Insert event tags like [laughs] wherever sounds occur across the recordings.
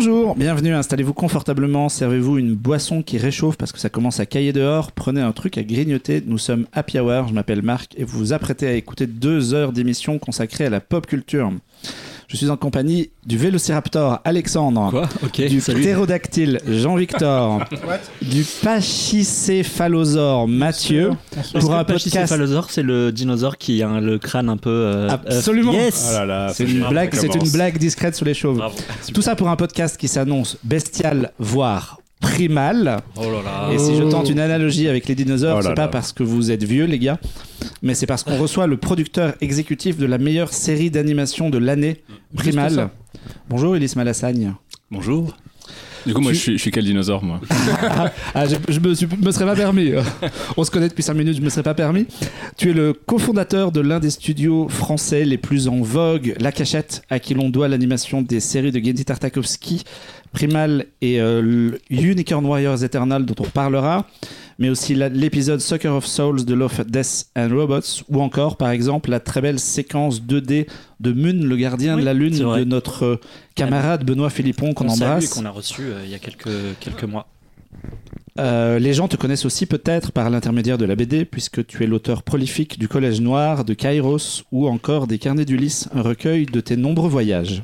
Bonjour, bienvenue, installez-vous confortablement, servez-vous une boisson qui réchauffe parce que ça commence à cailler dehors, prenez un truc à grignoter, nous sommes Happy Hour, je m'appelle Marc et vous vous apprêtez à écouter deux heures d'émission consacrée à la pop culture. Je suis en compagnie du Vélociraptor Alexandre, Quoi du salut. ptérodactyle Jean-Victor, [laughs] du pachycéphalosaure Mathieu, pour un podcast... pachycéphalosaure, c'est le dinosaure qui a le crâne un peu. euh, Absolument. euh, yes Ah là là, C'est une blague, c'est une blague discrète sous les chauves. Bravo. Tout ça pour un podcast qui s'annonce bestial, voire primal. Oh là là. Et si je tente une analogie avec les dinosaures, Oh c'est pas là. parce que vous êtes vieux, les gars, mais c'est parce qu'on reçoit le producteur exécutif de la meilleure série d'animation de l'année, Primal. Bonjour, Elise Malassagne. Bonjour. Du coup, moi, Tu- je suis, je suis quel dinosaure, moi [laughs] Ah, je, je me, serais pas permis. [laughs] On se connaît depuis 5 minutes, je me serais pas permis. Tu es le cofondateur de l'un des studios français les plus en vogue, La Cachette, à qui l'on doit l'animation des séries de Gendy Tartakovsky, Primal et euh, Unicorn Warriors Eternal, dont on parlera, mais aussi l'épisode Sucker of Souls de Love, Death and Robots, ou encore, par exemple, la très belle séquence 2D de Moon, le gardien Oui, de la Lune, de notre euh, camarade Benoît Philippon, qu'on embrasse. qu'on a reçu euh, il y a quelques, quelques mois. Euh, les gens te connaissent aussi peut-être par l'intermédiaire de la BD, puisque tu es l'auteur prolifique du Collège Noir, de Kairos ou encore des Carnets d'Ulysse, un recueil de tes nombreux voyages.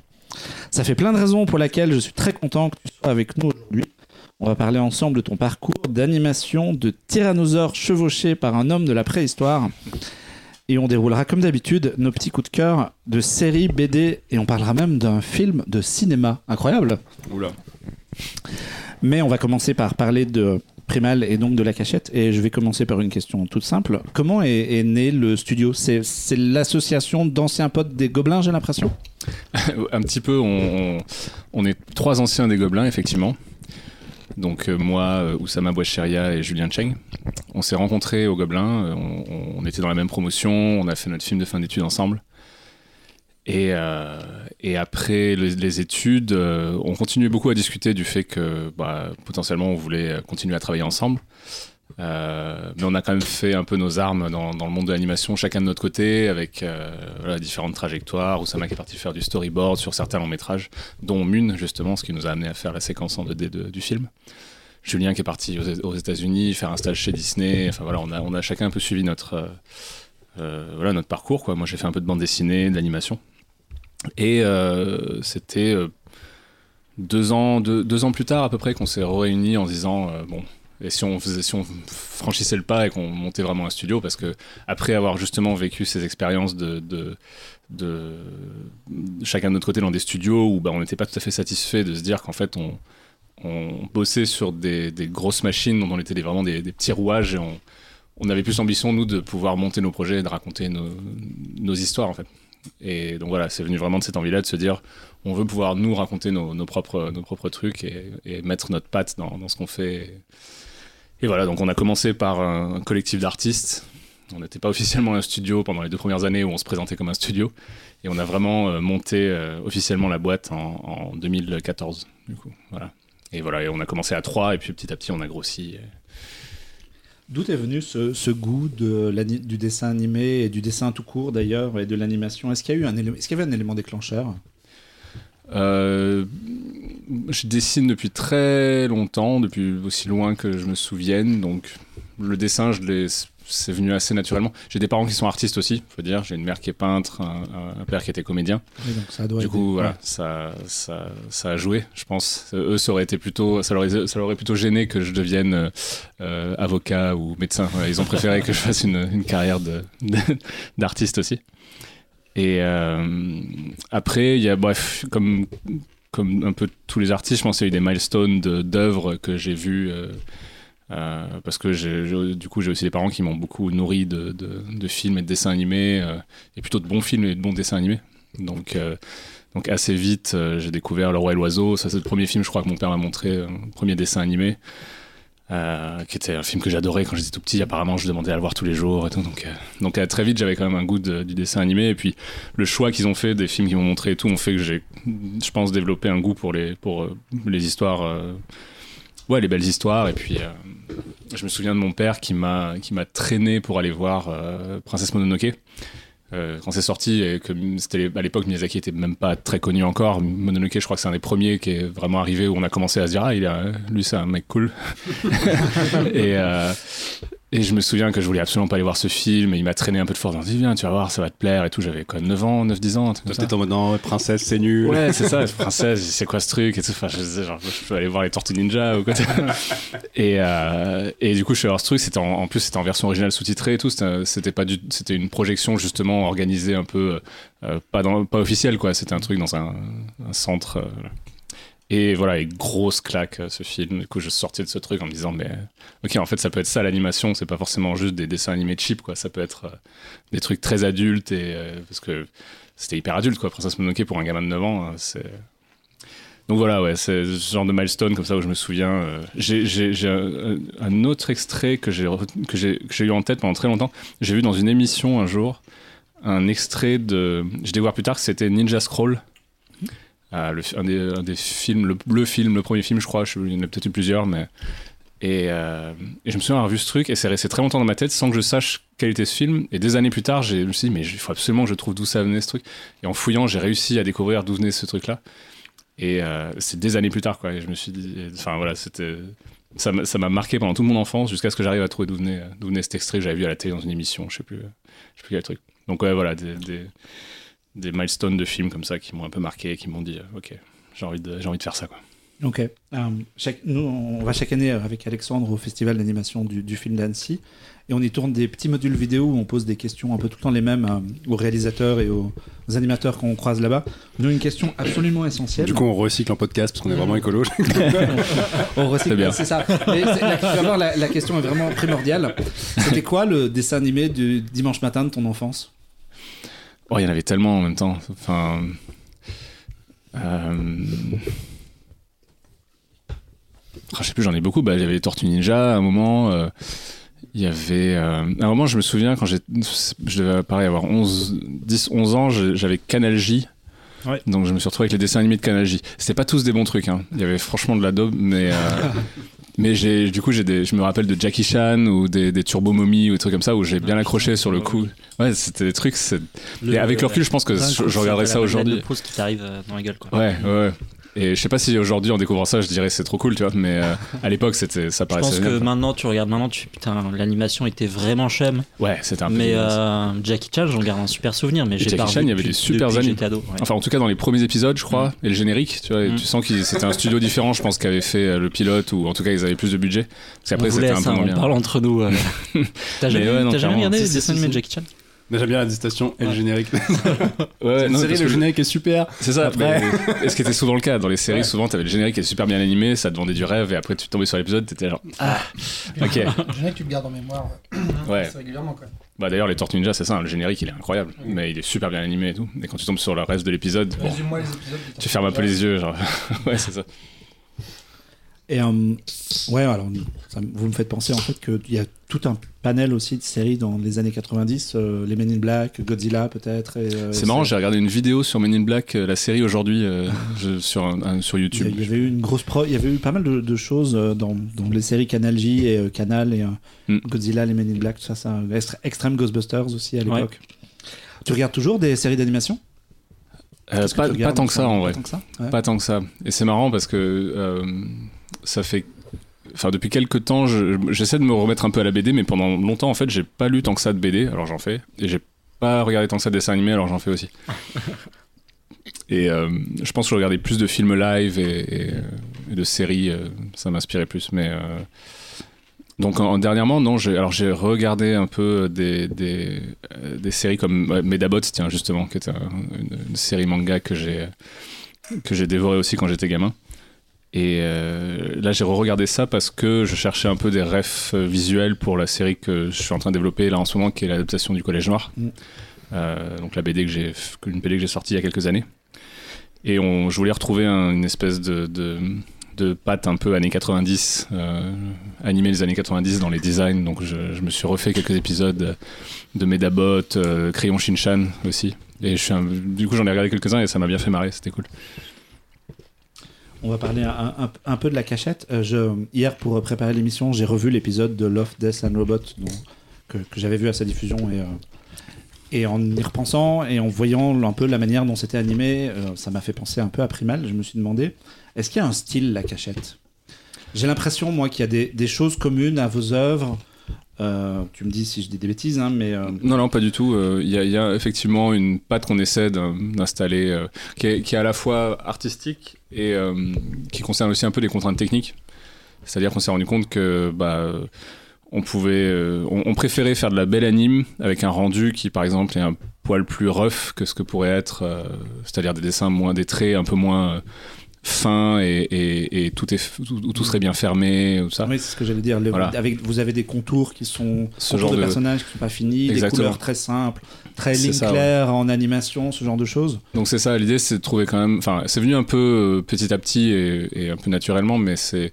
Ça fait plein de raisons pour lesquelles je suis très content que tu sois avec nous aujourd'hui. On va parler ensemble de ton parcours d'animation de tyrannosaure chevauché par un homme de la préhistoire. Et on déroulera comme d'habitude nos petits coups de cœur de séries, BD, et on parlera même d'un film de cinéma. Incroyable Oula. mais on va commencer par parler de Primal et donc de la cachette. Et je vais commencer par une question toute simple. Comment est, est né le studio? C'est l'association d'anciens potes des Gobelins, j'ai l'impression? [laughs] Un petit peu, on, on- on est trois anciens des Gobelins, effectivement. Donc, euh, moi, euh, Oussama Bouacheria et Julien Cheng. On s'est rencontrés au Gobelin. euh, on, était dans la même promotion. On a fait notre film de fin d'études ensemble. Et, après les, études, on continuait beaucoup à discuter du fait que bah, potentiellement on voulait continuer à travailler ensemble. Euh, mais on a quand même fait un peu nos armes dans, le monde de l'animation, chacun de notre côté, avec euh, différentes trajectoires. Oussama qui est parti faire du storyboard sur certains longs métrages, dont Mune, justement, ce qui nous a amené à faire la séquence en 2D de- du film. Julien qui est parti aux, États-Unis faire un stage chez Disney. Enfin voilà, on a, chacun un peu suivi notre, euh, voilà, notre parcours. Moi j'ai fait un peu de bande dessinée, de l'animation. Et c'était deux, ans, deux, ans plus tard à peu près qu'on s'est réunis en disant bon, et si on, faisait, si on franchissait le pas et qu'on montait vraiment un studio Parce que après avoir justement vécu ces expériences de, de, chacun de notre côté dans des studios où bah, on n'était pas tout à fait satisfait de se dire qu'en fait on, on bossait sur des, grosses machines dont on était vraiment des, petits rouages et on, on avait plus l'ambition, nous, de pouvoir monter nos projets et de raconter nos, nos histoires, en fait. Et donc voilà, c'est venu vraiment de cette envie-là de se dire, on veut pouvoir nous raconter nos, propres, nos propres trucs et, et mettre notre patte dans, ce qu'on fait. Voilà, donc on a commencé par un, collectif d'artistes. On n'était pas officiellement un studio pendant les deux premières années où on se présentait comme un studio. Et on a vraiment euh, monté euh, officiellement la boîte en, en 2014, du coup. Voilà. Et voilà, et on a commencé à trois, et puis petit à petit, on a grossi. D'où est venu ce, goût du dessin animé et du dessin tout court d'ailleurs et de l'animation? Est-ce qu'il y a eu est-ce qu'il y avait un élément déclencheur? Euh, je dessine depuis très longtemps, depuis aussi loin que je me souvienne. Donc, le dessin, je c'est venu assez naturellement. J'ai des parents qui sont artistes aussi, faut dire. J'ai une mère qui est peintre, un, père qui était comédien. Oui, donc ça doit du aider. coup, voilà, Ouais. ça, ça, ça a joué, je pense. Eux, ça aurait été plutôt, ça leur, aurait- ça leur aurait plutôt gêné que je devienne euh, avocat ou médecin. Ils ont préféré que je fasse une, une carrière d'artiste aussi. Et euh, après, il y a, bref, comme, comme un peu tous les artistes, je pense qu'il y a eu des milestones d'œuvres que j'ai vues. euh, euh, parce que du coup, j'ai aussi des parents qui m'ont beaucoup nourri de, de- films et de dessins animés, et plutôt de bons films et de bons dessins animés. Donc, donc assez vite, j'ai découvert Le Roi et l'Oiseau. Ça, c'est le premier film, je crois, que mon père m'a montré, le premier dessin animé, euh, qui était un film que j'adorais quand j'étais tout petit. Apparemment, je demandais à le voir tous les jours et tout. Donc, euh, donc euh, très vite, j'avais quand même un goût du dessin animé. Et puis, le choix qu'ils ont fait, des films qu'ils m'ont montré et tout, ont fait que j'ai, je pense, développé un goût pour les, pour, les histoires. ouais, les belles histoires. Et puis, je me souviens de mon père qui m'a qui m'a traîné pour aller voir Princesse Mononoke. Euh, quand c'est sorti, et que c'était à l'époque Miyazaki était même pas très connu encore. Mononoke, je crois que c'est un des premiers qui est vraiment arrivé où on a commencé à se dire ah il a, lui c'est un mec cool. [laughs] euh, et je me souviens que je voulais absolument pas aller voir ce film et il m'a traîné un peu de force. Dit viens tu vas voir ça va te plaire et tout. J'avais quoi 9 ans, 9 10 ans. T'étais en mode non princesse c'est nul. Ouais c'est ça [laughs] princesse c'est quoi ce truc et tout. Enfin je genre je peux aller voir les Tortues Ninja ou quoi. [laughs] et, euh, et du coup je suis allé voir ce truc. C'était en, en plus c'était en version originale sous-titrée et tout. C'était pas du c'était une projection justement organisée un peu euh, pas dans pas officielle quoi. C'était un truc dans un, un centre. Euh, et voilà, et grosse claque ce film. Du coup, je sortais de ce truc en me disant, mais ok, en fait, ça peut être ça l'animation. C'est pas forcément juste des dessins animés cheap, quoi. Ça peut être euh, des trucs très adultes euh, parce que c'était hyper adulte, quoi. Princesse Mononoke pour un gamin de 9 ans, c'est. Donc voilà, ouais, c'est ce genre de milestone comme ça où je me souviens. Euh, j'ai un, autre extrait que j'ai eu en tête pendant très longtemps. J'ai vu dans une émission un jour un extrait de. Je découvre plus tard que c'était Ninja Scroll. Euh, le, un, des, films, le, film, le premier film, je crois, je, il y en a peut-être eu plusieurs, mais. Et, euh, et, je me souviens avoir vu ce truc et c'est resté très longtemps dans ma tête sans que je sache quel était ce film. Et des années plus tard, je me suis dit, mais il faut absolument que je trouve d'où ça venait ce truc. Et en fouillant, j'ai réussi à découvrir d'où venait ce truc-là. Et euh, c'est des années plus tard, quoi. Et je me suis dit, enfin voilà, c'était. Ça m'a marqué pendant toute mon enfance jusqu'à ce que j'arrive à trouver d'où venait, venait cet extrait que j'avais vu à la télé dans une émission, je sais plus, je sais plus quel truc. Donc ouais, voilà, des des milestones de films comme ça qui m'ont un peu marqué, qui m'ont dit euh, ok, j'ai envie de j'ai envie de faire ça quoi. Ok. Um, chaque, nous, on va chaque année avec Alexandre au festival d'animation du, du, film d'Annecy et on y tourne des petits modules vidéo où on pose des questions un peu tout le temps les mêmes euh, aux réalisateurs et aux, aux animateurs qu'on croise là-bas. Nous, une question absolument essentielle. Du coup, on recycle en podcast parce qu'on est vraiment écolo. [laughs] on recycle, c'est ça. Mais la, la, la question est vraiment primordiale. C'était quoi le dessin animé du dimanche matin de ton enfance? Oh, il y en avait tellement en même temps. Enfin. Euh... Oh, je sais plus, j'en ai beaucoup. Bah, il y avait Tortue Ninja à un moment. Euh, il y avait. Euh, à un moment, je me souviens, quand je devais pareil, avoir 11, 10, 11 ans, j'avais Canal J. Ouais. Donc je me suis retrouvé avec les dessins animés de Canal J. C'était pas tous des bons trucs. Hein. Il y avait franchement de la daube, mais. Euh, [laughs] mais j'ai, du coup, j'ai des, je me rappelle de Jackie Chan ou des, des Turbo Mommy ou des trucs comme ça où j'ai bien accroché sur le coup. Ouais, c'était des trucs. Le, et avec le recul, je pense que je, je regarderais ça aujourd'hui. Le qui t'arrive dans la gueule, quoi. Ouais, ouais. Et je sais pas si aujourd'hui en découvrant ça, je dirais c'est trop cool, tu vois. Mais euh, à l'époque, c'était, ça paraissait. Je pense génial, que maintenant, tu regardes maintenant, tu putain, l'animation était vraiment chum. Ouais, c'était un peu. Mais euh, Jackie Chan, j'en garde un super souvenir. Mais j'ai Jackie Chan, il y avait des super animes. Ouais. Enfin, en tout cas, dans les premiers épisodes, je crois, mm. et le générique, tu vois, mm. tu sens que c'était un studio différent, je pense, qui avait fait euh, le pilote, ou en tout cas, ils avaient plus de budget. Parce qu'après, c'était un peu moins bien. On parle entre nous. [laughs] T'as jamais, ouais, jamais regardé les dessins animés de Jackie Chan? J'aime bien la distinction et le générique. [laughs] ouais, non, série, le générique est super. C'est ça. Après... Et ce qui était souvent le cas dans les séries, ouais. souvent t'avais le générique qui est super bien animé, ça te vendait du rêve, et après tu tombais sur l'épisode, t'étais genre ah. ok. Le générique tu le gardes en mémoire. ouais. régulièrement quoi. Bah d'ailleurs les Tortues Ninja c'est ça, le générique il est incroyable, oui. mais il est super bien animé et tout. Et quand tu tombes sur le reste de l'épisode, bon, les épisodes tu fermes un peu les yeux, genre [laughs] ouais c'est ça. Et euh, ouais, alors ça, vous me faites penser en fait qu'il y a tout un panel aussi de séries dans les années 90, euh, les Men in Black, Godzilla peut-être. Euh, c'est marrant, j'ai regardé une vidéo sur Men in Black, euh, la série aujourd'hui [laughs] sur, un, sur YouTube. Il y, avait eu une grosse pro, il y avait eu pas mal de, de choses dans, dans, les séries Canal J et Canal et mm. Godzilla, les Men in Black, tout ça, ça Extreme Ghostbusters aussi à l'époque. Ouais. Tu regardes toujours des séries d'animation? Pas, pas tant que ça en vrai. Pas tant que ça, ouais. pas tant que ça. Et c'est marrant parce que ça fait enfin depuis quelques temps j'essaie je, de me remettre un peu à la BD mais pendant longtemps en fait j'ai pas lu tant que ça de BD alors j'en fais et j'ai pas regardé tant que ça de dessins animés alors j'en fais aussi. [laughs] Et euh, je pense que je regardais plus de films live et, et, et de séries euh, ça m'inspirait plus mais euh, donc en, dernièrement non j'ai alors j'ai regardé un peu des, des, des séries comme Medabots tiens justement qui un, une, une, série manga que j'ai que j'ai dévoré aussi quand j'étais gamin et euh, là, j'ai re-regardé ça parce que je cherchais un peu des refs visuels pour la série que je suis en train de développer là en ce moment, qui est l'adaptation du Collège Noir. Mm. Euh, donc la BD que j'ai, une BD que j'ai sortie il y a quelques années. Et on, je voulais retrouver un, une espèce de, de, de, patte un peu années 90, euh, animer les années 90 dans les designs. Donc je, je me suis refait quelques épisodes de Medabot, euh, Crayon Shinchan aussi. Et je suis un, du coup, j'en ai regardé quelques-uns et ça m'a bien fait marrer, c'était cool. On va parler un, peu de la cachette. Euh, hier, pour préparer l'émission, j'ai revu l'épisode de Love, Death and Robot que, j'avais vu à sa diffusion et, euh, Et en y repensant et en voyant un peu la manière dont c'était animé, euh, ça m'a fait penser un peu à Primal. Je me suis demandé, est-ce qu'il y a un style, la cachette? J'ai l'impression, moi, qu'il y a des, choses communes à vos œuvres. Tu me dis si je dis des bêtises, hein, mais Non, non, pas du tout. Il y, a- effectivement une patte qu'on essaie d'in- d'installer, qui est à la fois artistique et euh, qui concerne aussi un peu des contraintes techniques. C'est-à-dire qu'on s'est rendu compte que bah, on pouvait, euh, on, on préférait faire de la belle anime avec un rendu qui, par exemple, est un poil plus rough que ce que pourrait être, euh, c'est-à-dire des dessins moins, des traits un peu moins fins et, et- et tout est, tout, tout serait bien fermé, ou ça. oui, c'est ce que j'allais dire. Le- Voilà. avec, vous avez des contours qui sont Ce genre de, de- personnages qui sont pas finis, des Exactement. couleurs très simples, très ligne ça, ouais. claire en animation, ce genre de choses. Donc c'est ça, l'idée c'est de trouver quand même, enfin c'est venu un peu euh, petit à petit et, et un peu naturellement, mais c'est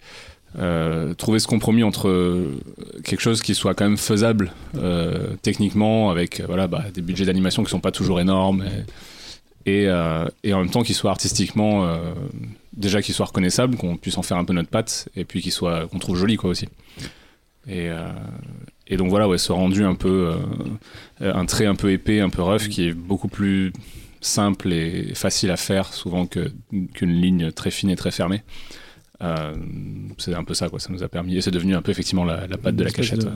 euh, trouver ce compromis entre euh, quelque chose qui soit quand même faisable euh, techniquement avec voilà bah, des budgets d'animation qui sont pas toujours énormes et, et, et en même temps qui soit artistiquement déjà qui soit reconnaissable, qu'on puisse en faire un peu notre patte et puis qui soit qu'on trouve joli quoi aussi. Et, euh, et donc voilà ouais ce rendu un peu euh, un trait un peu épais, un peu rough qui est beaucoup plus simple et facile à faire souvent que- qu'une ligne très fine et très fermée. Euh, c'est un peu ça, quoi. Ça nous a permis. Et c'est devenu un peu effectivement la, la patte de la cachette. de- ouais.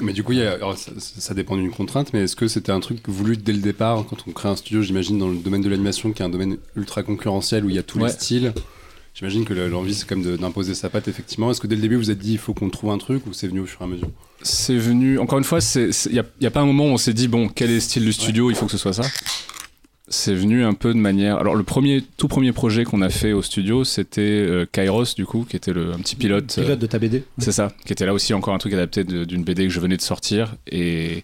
Mais du coup, il y a- alors, ça, ça dépend d'une contrainte, mais est-ce que c'était un truc voulu dès le départ quand on crée un studio, j'imagine, dans le domaine de l'animation, qui est un domaine ultra concurrentiel où il y a tous Ouais. les styles J'imagine que le- l'envie, c'est quand même d'imposer sa patte, effectivement. Est-ce que dès le début, vous vous êtes dit, il faut qu'on trouve un truc, ou c'est venu au fur et à mesure C'est venu. Encore une fois, il n'y a, y a pas un moment où on s'est dit, bon, quel est le style du studio Il faut que ce soit ça. C'est venu un peu de manière. Alors, le premier, tout premier projet qu'on a fait au studio, c'était euh, Kairos, du coup, qui était le, un petit pilote. euh, Pilote de ta BD. C'est ça, qui était là aussi encore un truc adapté d'une BD que je venais de sortir. Et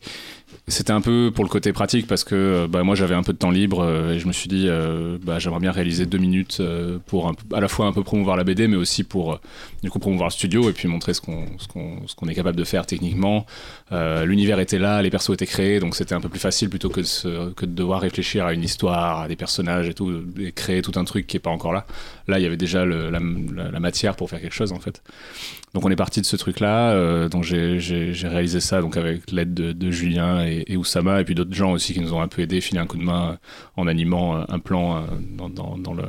c'était un peu pour le côté pratique parce que euh, bah, moi j'avais un peu de temps libre euh, et je me suis dit euh, bah, j'aimerais bien réaliser deux minutes pour à la fois un peu promouvoir la BD mais aussi pour du coup promouvoir le studio et puis montrer ce qu'on ce qu'on qu'on est capable de faire techniquement. L'univers était là, les persos étaient créés donc c'était un peu plus facile plutôt que de, devoir réfléchir à une histoire, à des personnages et tout, et créer tout un truc qui est pas encore là. Là il y avait déjà la, matière pour faire quelque chose en fait. Donc on est parti de ce truc-là. euh, donc j'ai- réalisé ça donc avec l'aide de, Julien et Oussama et puis d'autres gens aussi qui nous ont un peu aidé, filé un coup de main euh, en animant euh, un plan euh, dans, dans- le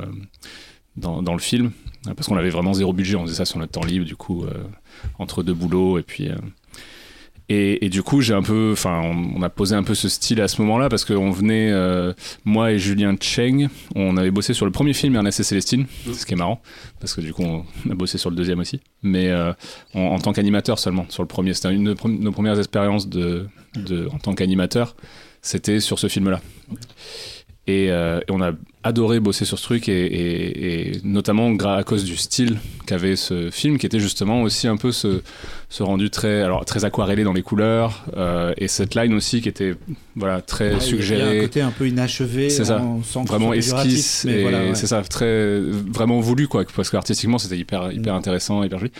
dans, dans le film parce qu'on avait vraiment zéro budget. On faisait ça sur notre temps libre du coup entre deux boulots et puis. Et, et du coup, j'ai un peu, enfin, on, on a posé un peu ce style à ce moment-là parce qu'on venait, euh, moi et Julien Cheng, on avait bossé sur le premier film Ernest et Célestine, ce qui est marrant parce que du coup, on a bossé sur le deuxième aussi, mais euh, en, en tant qu'animateur seulement. Sur le premier, c'était une de nos premières expériences de, de, en tant qu'animateur, c'était sur ce film-là. Et, euh, et on a adoré bosser sur ce truc, et, et- et notamment à cause du style qu'avait ce film, qui était justement aussi un peu ce, ce rendu très, alors, très aquarellé dans les couleurs, euh, et cette line aussi qui était voilà, très Ouais, Il y a un suggérée. côté un peu inachevé, C'est ça. vraiment esquisse mais et voilà, ouais. c'est ça très vraiment voulu quoi parce que artistiquement c'était hyper hyper Mm. intéressant hyper joli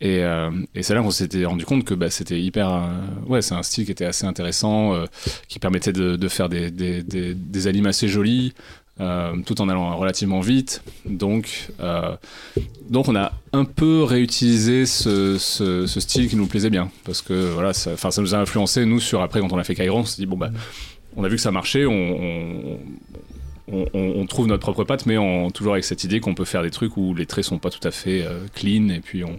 et, euh, et c'est là qu'on s'était rendu compte que bah, c'était hyper euh, ouais c'est un style qui était assez intéressant euh, qui permettait de, de faire des, des, des, des animes assez jolis euh, tout en allant relativement vite donc euh, donc on a un peu réutilisé ce, style qui nous plaisait bien parce que voilà ça, ça nous a influencé nous sur après quand on a fait Kairon on s'est dit bon bah on a vu que ça marchait on, trouve notre propre patte, mais toujours avec cette idée qu'on peut faire des trucs où les traits sont pas tout à fait euh, clean, et puis on.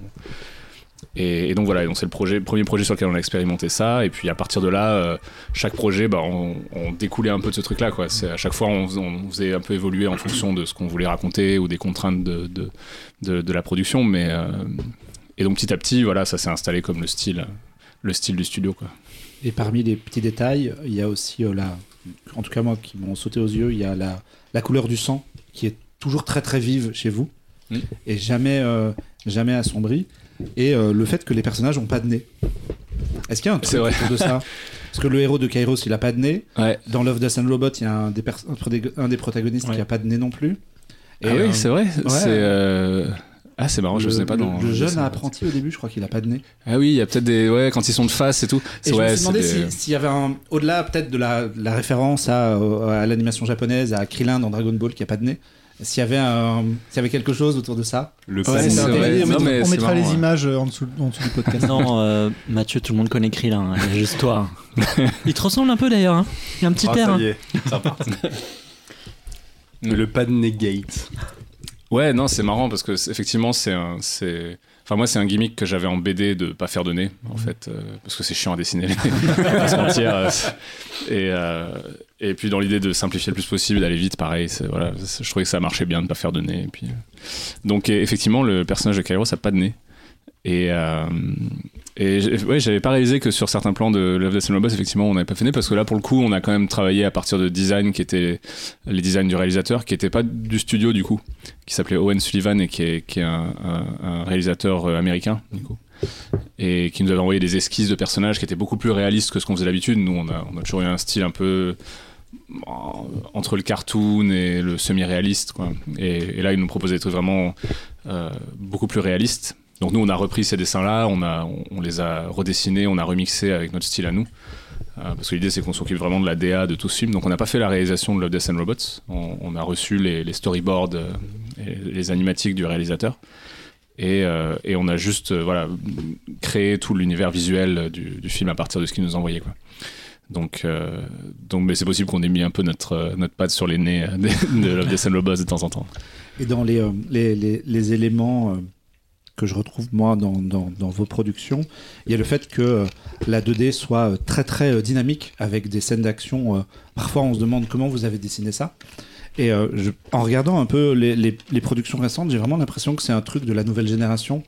Et, et donc voilà, c'est le projet, premier projet sur lequel on a expérimenté ça, et puis à partir de là, euh, chaque projet, bah, on, on découlait un peu de ce truc-là, quoi. À chaque fois, on, on faisait un peu évoluer en fonction de ce qu'on voulait raconter ou des contraintes de, de, de, de la production, mais euh, et donc petit à petit, voilà, ça s'est installé comme le style, le style du studio, quoi. Et parmi les petits détails, il y a aussi euh, la, en tout cas moi qui m'ont sauté aux yeux, il y a la, la couleur du sang qui est toujours très très vive chez vous Mm. et jamais euh, jamais assombrie. Et euh, le fait que les personnages n'ont pas de nez. Est-ce qu'il y a un truc autour de ça? Parce que le héros de Kairos, il a pas de nez. Ouais. Dans Love, Death and Robot, il y a un des, un protagonistes Ouais. qui a pas de nez non plus. ah euh, oui, c'est vrai. ouais. C'est euh, ah c'est marrant, je le, ne sais pas le- dans le jeune apprenti au début, je crois qu'il a pas de nez. Ah oui, il y a peut-être des ouais quand ils sont de face et tout. Et je ouais, me suis demandé c'est des- si- s'il y avait un. Au-delà peut-être de la, la référence à, euh, à l'animation japonaise, à Krillin dans Dragon Ball qui a pas de nez, S'il y avait un, s'il y avait quelque chose autour de ça. Le Ouais, pad c'est C'est vrai. intéressant, Non, on mais mettra, on c'est mettra marrant, les ouais. images euh, en dessous, en dessous du podcast. Non, euh, Mathieu, tout le monde connaît Krillin, hein, il y a juste toi. [laughs] Il te ressemble un peu d'ailleurs, hein. il y a un petit Ah, air. ça hein. y est, ça repart. [laughs] Le pad negate. Ouais, non, c'est marrant parce que c'est- effectivement, c'est un, c'est, enfin moi, c'est un gimmick que j'avais en BD de pas faire de nez, en fait, euh, parce que c'est chiant à dessiner. [laughs] pas se mentir. euh, et euh, et puis dans l'idée de simplifier le plus possible, d'aller vite, pareil. Voilà, je trouvais que ça marchait bien de pas faire de nez. Et puis, donc effectivement, le personnage de Kairos a pas de nez. Et, euh, et ouais, j'avais pas réalisé que sur certains plans de Love Death and Robots, effectivement, on n'avait pas nez parce que là, pour le coup, on a quand même travaillé à partir de design qui étaient les designs du réalisateur, qui n'étaient pas du studio du coup, qui s'appelait Owen Sullivan et qui est, qui est un, réalisateur euh, américain du coup, et qui nous avait envoyé des esquisses de personnages qui étaient beaucoup plus réalistes que ce qu'on faisait d'habitude. Nous, on a, on a toujours eu un style un peu entre le cartoon et le semi-réaliste, quoi. Et, et là, il nous proposait des trucs vraiment euh, beaucoup plus réalistes. Donc nous, on a repris ces dessins-là, on, a, on, les a redessinés, on a remixés avec notre style à nous. Euh, parce que l'idée, c'est qu'on s'occupe vraiment de la DA de tout ce film. Donc on n'a pas fait la réalisation de Love, Death and Robots. On, a reçu les, storyboards euh, les animatiques du réalisateur. Et, euh, et on a juste voilà, créé tout l'univers visuel du, du film à partir de ce qu'il nous envoyait. Quoi. Donc, donc mais c'est possible qu'on ait mis un peu notre, notre patte sur les nez [laughs] de, Love, Death and Robots de temps en temps. Et dans les, les, les, éléments que je retrouve moi dans, vos productions, il y a le fait que euh, la 2D soit euh, très très euh, dynamique avec des scènes d'action. parfois on se demande comment vous avez dessiné ça. Et en regardant un peu les, productions récentes, j'ai vraiment l'impression que c'est un truc de la nouvelle génération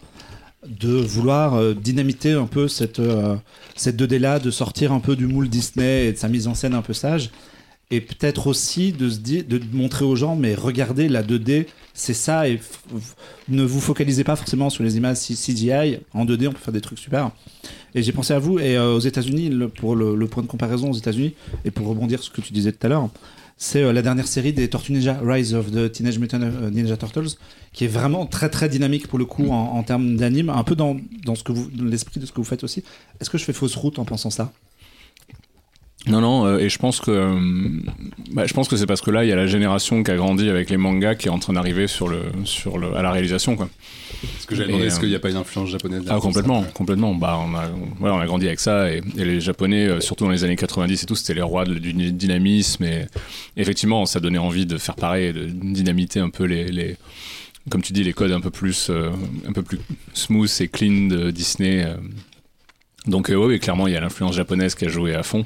de vouloir dynamiter un peu cette, cette 2D là, de sortir un peu du moule Disney et de sa mise en scène un peu sage. Et peut-être aussi de montrer aux gens, mais regardez la 2D, c'est ça, et ne vous focalisez pas forcément sur les images CGI. En 2D, on peut faire des trucs super. Et j'ai pensé à vous, et euh, aux États-Unis, pour le, point de comparaison aux États-Unis, et pour rebondir sur ce que tu disais tout à l'heure, c'est euh, la dernière série des Tortues Ninja, Rise of the Teenage Mutant euh, Ninja Turtles, qui est vraiment très très dynamique pour le coup en, termes d'anime, un peu dans, ce que l'esprit de ce que vous faites aussi. Est-ce que je fais fausse route en pensant ça? Non, non, euh, et je pense que euh, bah, je pense que c'est parce que là, il y a la génération qui a grandi avec les mangas qui est en train d'arriver sur le, sur le, à la réalisation, quoi. Parce que j'avais demandé, est-ce euh, qu'il n'y a pas une influence japonaise Ah, derrière complètement, complètement. Bah, on a, on a grandi avec ça, et, et les Japonais, surtout dans les années 90 et tout, c'était les rois de- du dynamisme, et effectivement, ça donnait envie de faire pareil, de dynamiter un peu les, les comme tu dis, les codes un peu plus, euh, un peu plus smooth et clean de Disney. Donc, euh, ouais, clairement, il y a l'influence japonaise qui a joué à fond.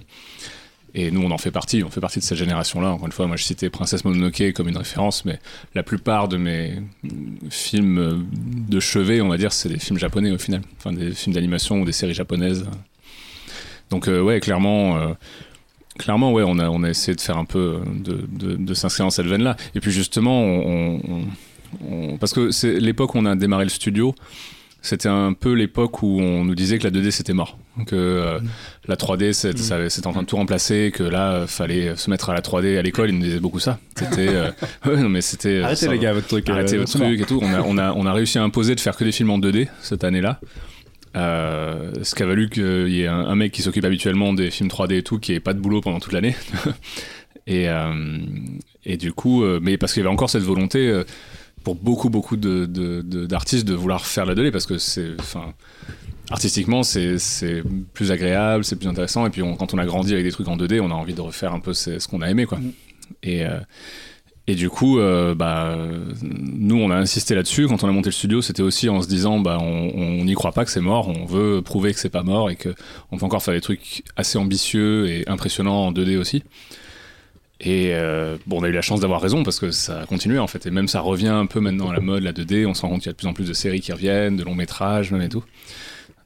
Et nous, on en fait partie, on fait partie de cette génération-là. Encore une fois, moi, je citais Princesse Mononoke comme une référence, mais la plupart de mes films de chevet, on va dire, c'est des films japonais au final. Enfin, des films d'animation ou des séries japonaises. Donc, euh, ouais, clairement, euh, clairement, on a, on a essayé de faire un peu, euh, de, de, s'inscrire dans cette veine-là. Et puis, justement, parce que c'est l'époque où on a démarré le studio, c'était un peu l'époque où on nous disait que la 2D c'était mort, que euh, la 3D c'est- ça avait- c'était en train de tout remplacer, que là euh, fallait se mettre à la 3D à l'école, ils nous disaient beaucoup ça. C'était, euh, [laughs] ouais, non mais c'était. Arrêtez ça- les gars, votre truc. Arrêtez votre truc et tout. On a, on, a, on a réussi à imposer de faire que des films en 2D cette année-là. Euh, ce qui a valu qu'il y ait un, un mec qui s'occupe habituellement des films 3D et tout, qui ait pas de boulot pendant toute l'année. [laughs] et, euh, et du coup, euh, mais parce qu'il y avait encore cette volonté pour beaucoup, beaucoup de- de- de- d'artistes de, vouloir faire la 2D parce que c'est. Enfin, artistiquement, c'est c'est plus agréable, c'est plus intéressant. Et puis, on- quand on a grandi avec des trucs en 2D, on a envie de refaire un peu ce, ce qu'on a aimé, quoi. Et. euh, et du coup, euh, bah, nous, on a insisté là-dessus. Quand on a monté le studio, c'était aussi en se disant, bah, on n'y croit pas que c'est mort. On veut prouver que c'est pas mort et que on peut encore faire des trucs assez ambitieux et impressionnants en 2D aussi. Et euh, bon, on a eu la chance d'avoir raison parce que ça a continué en fait. Et même ça revient un peu maintenant à la mode, la 2D. On se rend compte qu'il y a de plus en plus de séries qui reviennent, de longs métrages même et tout.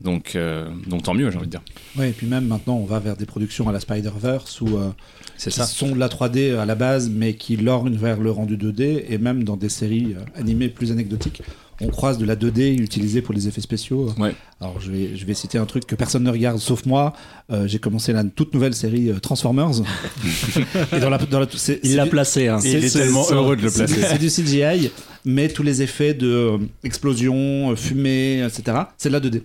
Donc, euh, donc tant mieux, j'ai envie de dire. Ouais, et puis même maintenant, on va vers des productions à la Spider-Verse ou euh, C'est qui sont de la 3D à la base, mais qui lorgnent vers le rendu 2D, et même dans des séries animées plus anecdotiques, on croise de la 2D utilisée pour les effets spéciaux. Ouais. Alors je vais, je vais citer un truc que personne ne regarde sauf moi. Euh, J'ai commencé la toute nouvelle série euh, Transformers. [laughs] et dans la, dans la, c'est- Il l'a placé. Hein. Il est tellement heureux de le placer. C'est du CGI, mais tous les effets de euh, explosion, fumée, etc., c'est de la 2D.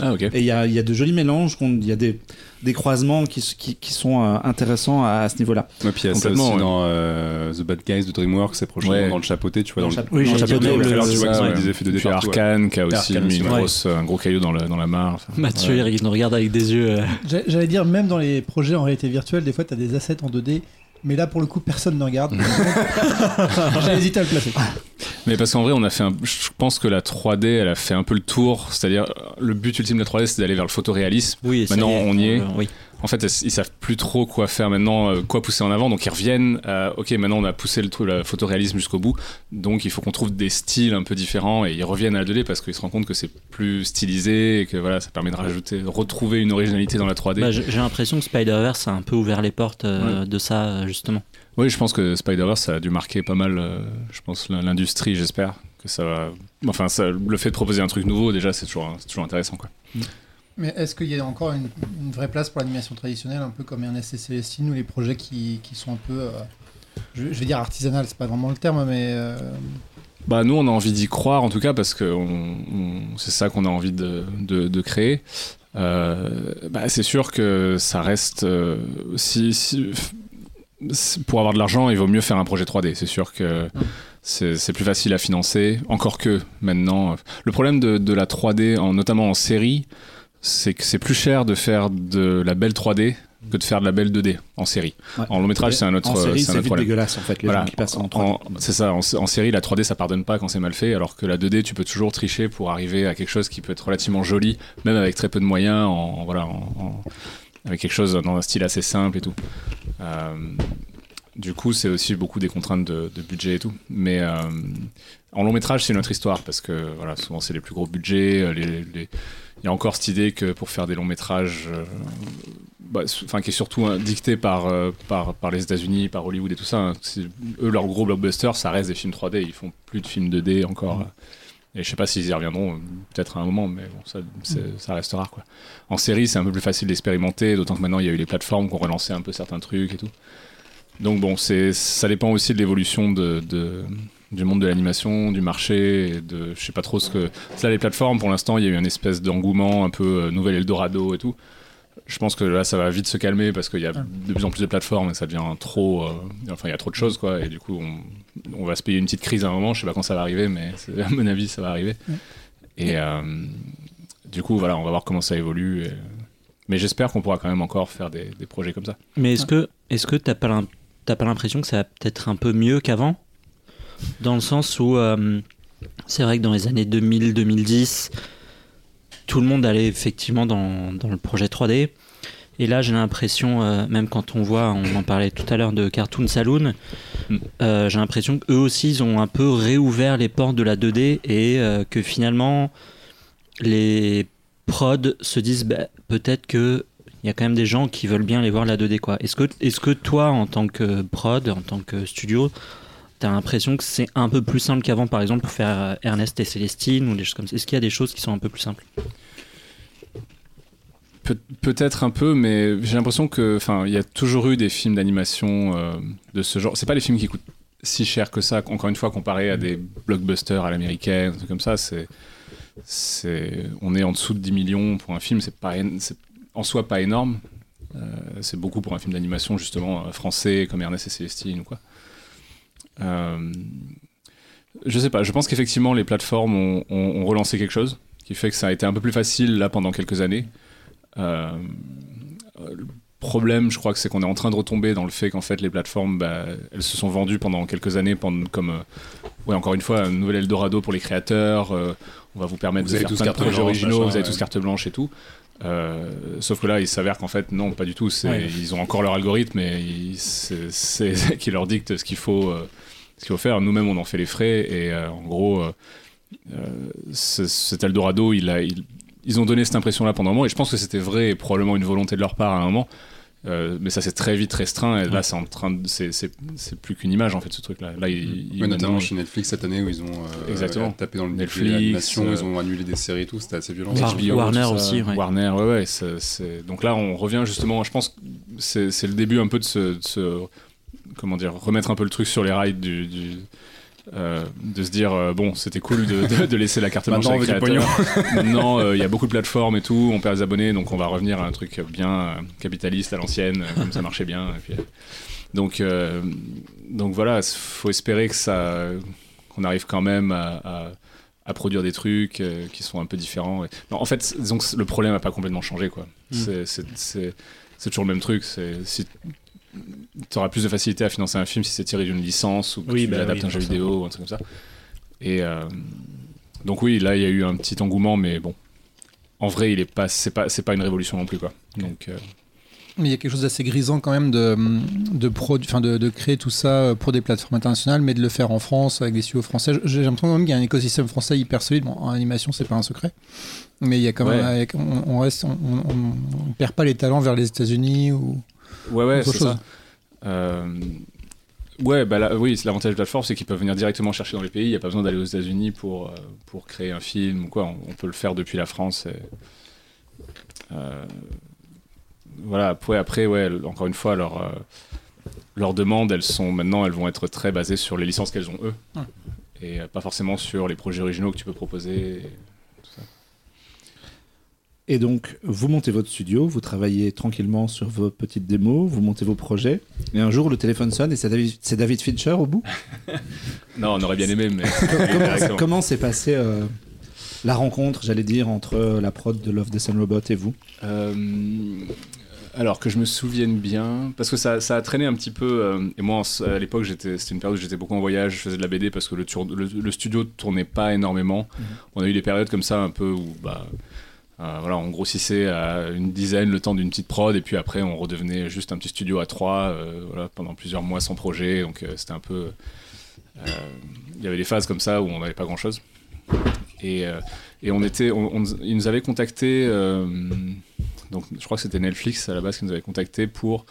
Ah. Et il y a, il y a de jolis mélanges, il y a des, des croisements qui, qui, qui sont euh, intéressants à, à ce niveau-là. Ouais, puis il y a ça Complètement, aussi ouais. dans euh, The Bad Guys de DreamWorks, c'est prochainement Ouais. dans le chapeauté, tu vois, Dans dans, le Oui, dans le j'ai chapeau bien de- vu le- trailer, tu vois qu'ils ont des effets de départ. Arkane qui a aussi mis une grosse, un gros caillou dans, le, dans la mare. Enfin, Mathieu, ouais. il nous regarde avec des yeux. euh, J'a- J'allais dire, même dans les projets en réalité virtuelle, des fois, tu as des assets en 2D, mais là, pour le coup, personne ne regarde. [laughs] J'ai hésité à le placer. Mais parce qu'en vrai, on a fait un... je pense que la 3D, elle a fait un peu le tour. C'est-à-dire, le but ultime de la 3D, c'est d'aller vers le photoréalisme. Oui, ça Maintenant, on y est. euh, oui. En fait, ils savent plus trop quoi faire maintenant, euh, quoi pousser en avant. Donc, ils reviennent. à, ok, maintenant, on a poussé le, truc, le photoréalisme jusqu'au bout. Donc, il faut qu'on trouve des styles un peu différents. Et ils reviennent à la 2D parce qu'ils se rendent compte que c'est plus stylisé et que voilà, ça permet de rajouter, de retrouver une originalité dans la 3D. Bah, j'ai l'impression que Spider-Verse a un peu ouvert les portes euh, de ça, euh, justement. Oui, je pense que Spider-Verse, ça a dû marquer pas mal, euh, je pense, l'industrie, j'espère. Que ça va. Enfin, ça, le fait de proposer un truc nouveau, déjà, c'est toujours, c'est toujours intéressant, quoi. Mais est-ce qu'il y a encore une, vraie place pour l'animation traditionnelle, un peu comme Ernest et Célestine, ou les projets qui, sont un peu, euh, je, vais dire artisanal, c'est pas vraiment le terme, mais euh, Bah, nous, on a envie d'y croire, en tout cas, parce que c'est ça qu'on a envie de, créer. Euh, bah, c'est sûr que ça reste. si, pour avoir de l'argent, il vaut mieux faire un projet 3D. C'est sûr que c'est plus facile à financer. Encore que maintenant. Le problème de, la 3D, en, notamment en série, c'est que c'est plus cher de faire de la belle 3D que de faire de la belle 2D en série. Ouais. En long métrage, c'est un autre, En série, c'est un autre vite problème. dégueulasse en fait, les Voilà. gens qui passent en 3D. En- C'est ça, en, en série, la 3D ça pardonne pas quand c'est mal fait, alors que la 2D tu peux toujours tricher pour arriver à quelque chose qui peut être relativement joli, même avec très peu de moyens, en, voilà, avec quelque chose dans un style assez simple et tout. Euh, du coup, c'est aussi beaucoup des contraintes de, de budget et tout. Mais euh, en long métrage, c'est une autre histoire parce que voilà, souvent c'est les plus gros budgets. euh, Les, les- Il y a encore cette idée que pour faire des longs métrages, euh, bah, qui est surtout hein, dictée par, euh, par, par les États-Unis, par Hollywood et tout ça. hein. Eux, leur gros blockbuster, ça reste des films 3D. Ils font plus de films 2D encore. Et je sais pas s'ils y reviendront, euh, peut-être à un moment, mais bon, ça, reste rare. Quoi. En série, c'est un peu plus facile d'expérimenter, d'autant que maintenant il y a eu les plateformes qui ont relancé un peu certains trucs et tout. Donc bon, ça dépend aussi de l'évolution de, de- du monde de l'animation, du marché, et de, je sais pas trop ce que. Là, les plateformes, pour l'instant, il y a eu une espèce d'engouement un peu euh, nouvel Eldorado et tout. Je pense que là, ça va vite se calmer parce qu'il y a de plus en plus de plateformes et ça devient trop. euh, enfin, il y a trop de choses, quoi. Et du coup, on, on va se payer une petite crise à un moment. Je sais pas quand ça va arriver, mais c'est- [laughs] à mon avis, ça va arriver. Et euh, du coup, voilà, on va voir comment ça évolue. et- Mais j'espère qu'on pourra quand même encore faire des, des projets comme ça. Mais est-ce que est-ce que t'as pas l'im- t'as pas l'impression que ça va peut-être un peu mieux qu'avant? Dans le sens où euh, c'est vrai que dans les années 2000-2010, tout le monde allait effectivement dans, dans le projet 3D. Et là, j'ai l'impression, euh, même quand on voit, on en parlait tout à l'heure de Cartoon Saloon, Mm. euh, j'ai l'impression qu'eux aussi, ils ont un peu réouvert les portes de la 2D et euh, que finalement, les prods se disent bah, peut-être que il y a quand même des gens qui veulent bien aller voir la 2D quoi. Est-ce que est-ce que toi en tant que prod, en tant que studio, t'as l'impression que c'est un peu plus simple qu'avant par exemple pour faire euh, Ernest et Célestine ou des choses comme ça Est-ce qu'il y a des choses qui sont un peu plus simples? Peut- Peut-être un peu, mais j'ai l'impression que, enfin, il y a toujours eu des films d'animation euh, de ce genre. C'est pas des films qui coûtent si cher que ça. Encore une fois, comparé à des blockbusters à l'américaine, comme ça, c'est, c'est, on est en dessous de 10 millions pour un film. C'est pas, en soi pas énorme. Euh, c'est beaucoup pour un film d'animation justement français comme Ernest et Célestine ou quoi. Euh, je sais pas. Je pense qu'effectivement les plateformes ont, ont- ont relancé quelque chose qui fait que ça a été un peu plus facile là pendant quelques années. Euh, le problème, je crois que c'est qu'on est en train de retomber dans le fait qu'en fait les plateformes, bah, elles se sont vendues pendant quelques années pendant, comme, euh, ouais, encore une fois, un nouvel Eldorado pour les créateurs. on va vous permettre Vous de faire tous plein de projets originaux, machin, vous avez ouais. tous carte blanche et tout. Euh, sauf que là, il s'avère qu'en fait, non, pas du tout. Ouais. Ils ont encore leur algorithme et c'est, [laughs] qui leur dicte ce qu'il faut, euh, ce qu'il faut faire. Nous-mêmes, on en fait les frais et euh, en gros, ce- cet Eldorado, il a, il- ils ont donné cette impression-là pendant un moment et je pense que c'était vrai et probablement une volonté de leur part à un moment. Euh, mais ça s'est très vite restreint et là c'est en train c'est, c'est, c'est plus qu'une image en fait ce truc là là il, il- Ouais, notamment chez Netflix cette année où ils ont euh, Exactement. tapé dans le Netflix, l'animation, euh, ils ont annulé des séries et tout, c'était assez violent. War- HBO, Warner aussi, ouais. Warner, ouais, ouais. c'est- c'est- Donc là, on revient justement. Je pense que c'est c'est le début un peu de se, de se- comment dire, remettre un peu le truc sur les rails du, du, Euh, de se dire euh, bon c'était cool de, de- de laisser la carte blanche créateur. Maintenant euh, il y a beaucoup de plateformes et tout, on perd des abonnés donc on va revenir à un truc bien capitaliste à l'ancienne comme ça marchait bien. et puis, donc donc voilà faut espérer que ça qu'on arrive quand même à, à- à produire des trucs qui sont un peu différents. et- Non, en fait que le problème n'a pas complètement changé quoi. Mm. C'est- toujours le même truc. C'est si tu auras plus de facilité à financer un film si c'est tiré d'une licence ou que Oui, tu bah adaptes oui, un jeu vidéo ou un truc comme ça. Et euh, donc oui, là il y a eu un petit engouement, mais bon, en vrai il est pas, c'est pas, c'est pas une révolution non plus quoi. Donc euh, Mais il y a quelque chose d'assez grisant quand même de, de, produ- enfin de, de créer tout ça pour des plateformes internationales, mais de le faire en France avec des studios français. J'ai l'impression quand même qu'il y a un écosystème français hyper solide. Bon, en animation, c'est pas un secret. Mais il y a quand même, Ouais. on, on reste, on, on- on perd pas les talents vers les États-Unis ou ouais ouais, c'est ça. Euh, ouais, bah là, oui, l'avantage de plateforme, c'est qu'ils peuvent venir directement chercher dans les pays. Il n'y a pas besoin d'aller aux États-Unis pour euh, pour créer un film ou quoi. On, on peut le faire depuis la France. et, euh, voilà. Après, après, ouais, encore une fois, leur leurs demandes, elles sont maintenant, elles vont être très basées sur les licences qu'elles ont eux, et pas forcément sur les projets originaux que tu peux proposer. Et donc, vous montez votre studio, vous travaillez tranquillement sur vos petites démos, vous montez vos projets, et un jour le téléphone sonne et c'est David, c'est David Fincher au bout? [laughs] Non, on aurait bien aimé, mais comment s'est passée euh, la rencontre, j'allais dire, entre la prod de Love, Death and Robot et vous? Euh, alors que je me souvienne bien, parce que ça, ça a traîné un petit peu. euh, et moi, à l'époque, c'était une période où j'étais beaucoup en voyage, je faisais de la BD parce que le, tour- le, le studio tournait pas énormément. On a eu des périodes comme ça un peu où, bah, euh, voilà, on grossissait à une dizaine le temps d'une petite prod, et puis après, on redevenait juste un petit studio à trois, euh, voilà, pendant plusieurs mois sans projet. Donc, euh, c'était un peu. Il y avait des phases comme ça où on n'avait pas grand chose. Et, et on était, on, ils nous avaient contacté. donc, je crois que c'était Netflix à la base qui nous avait contacté pour.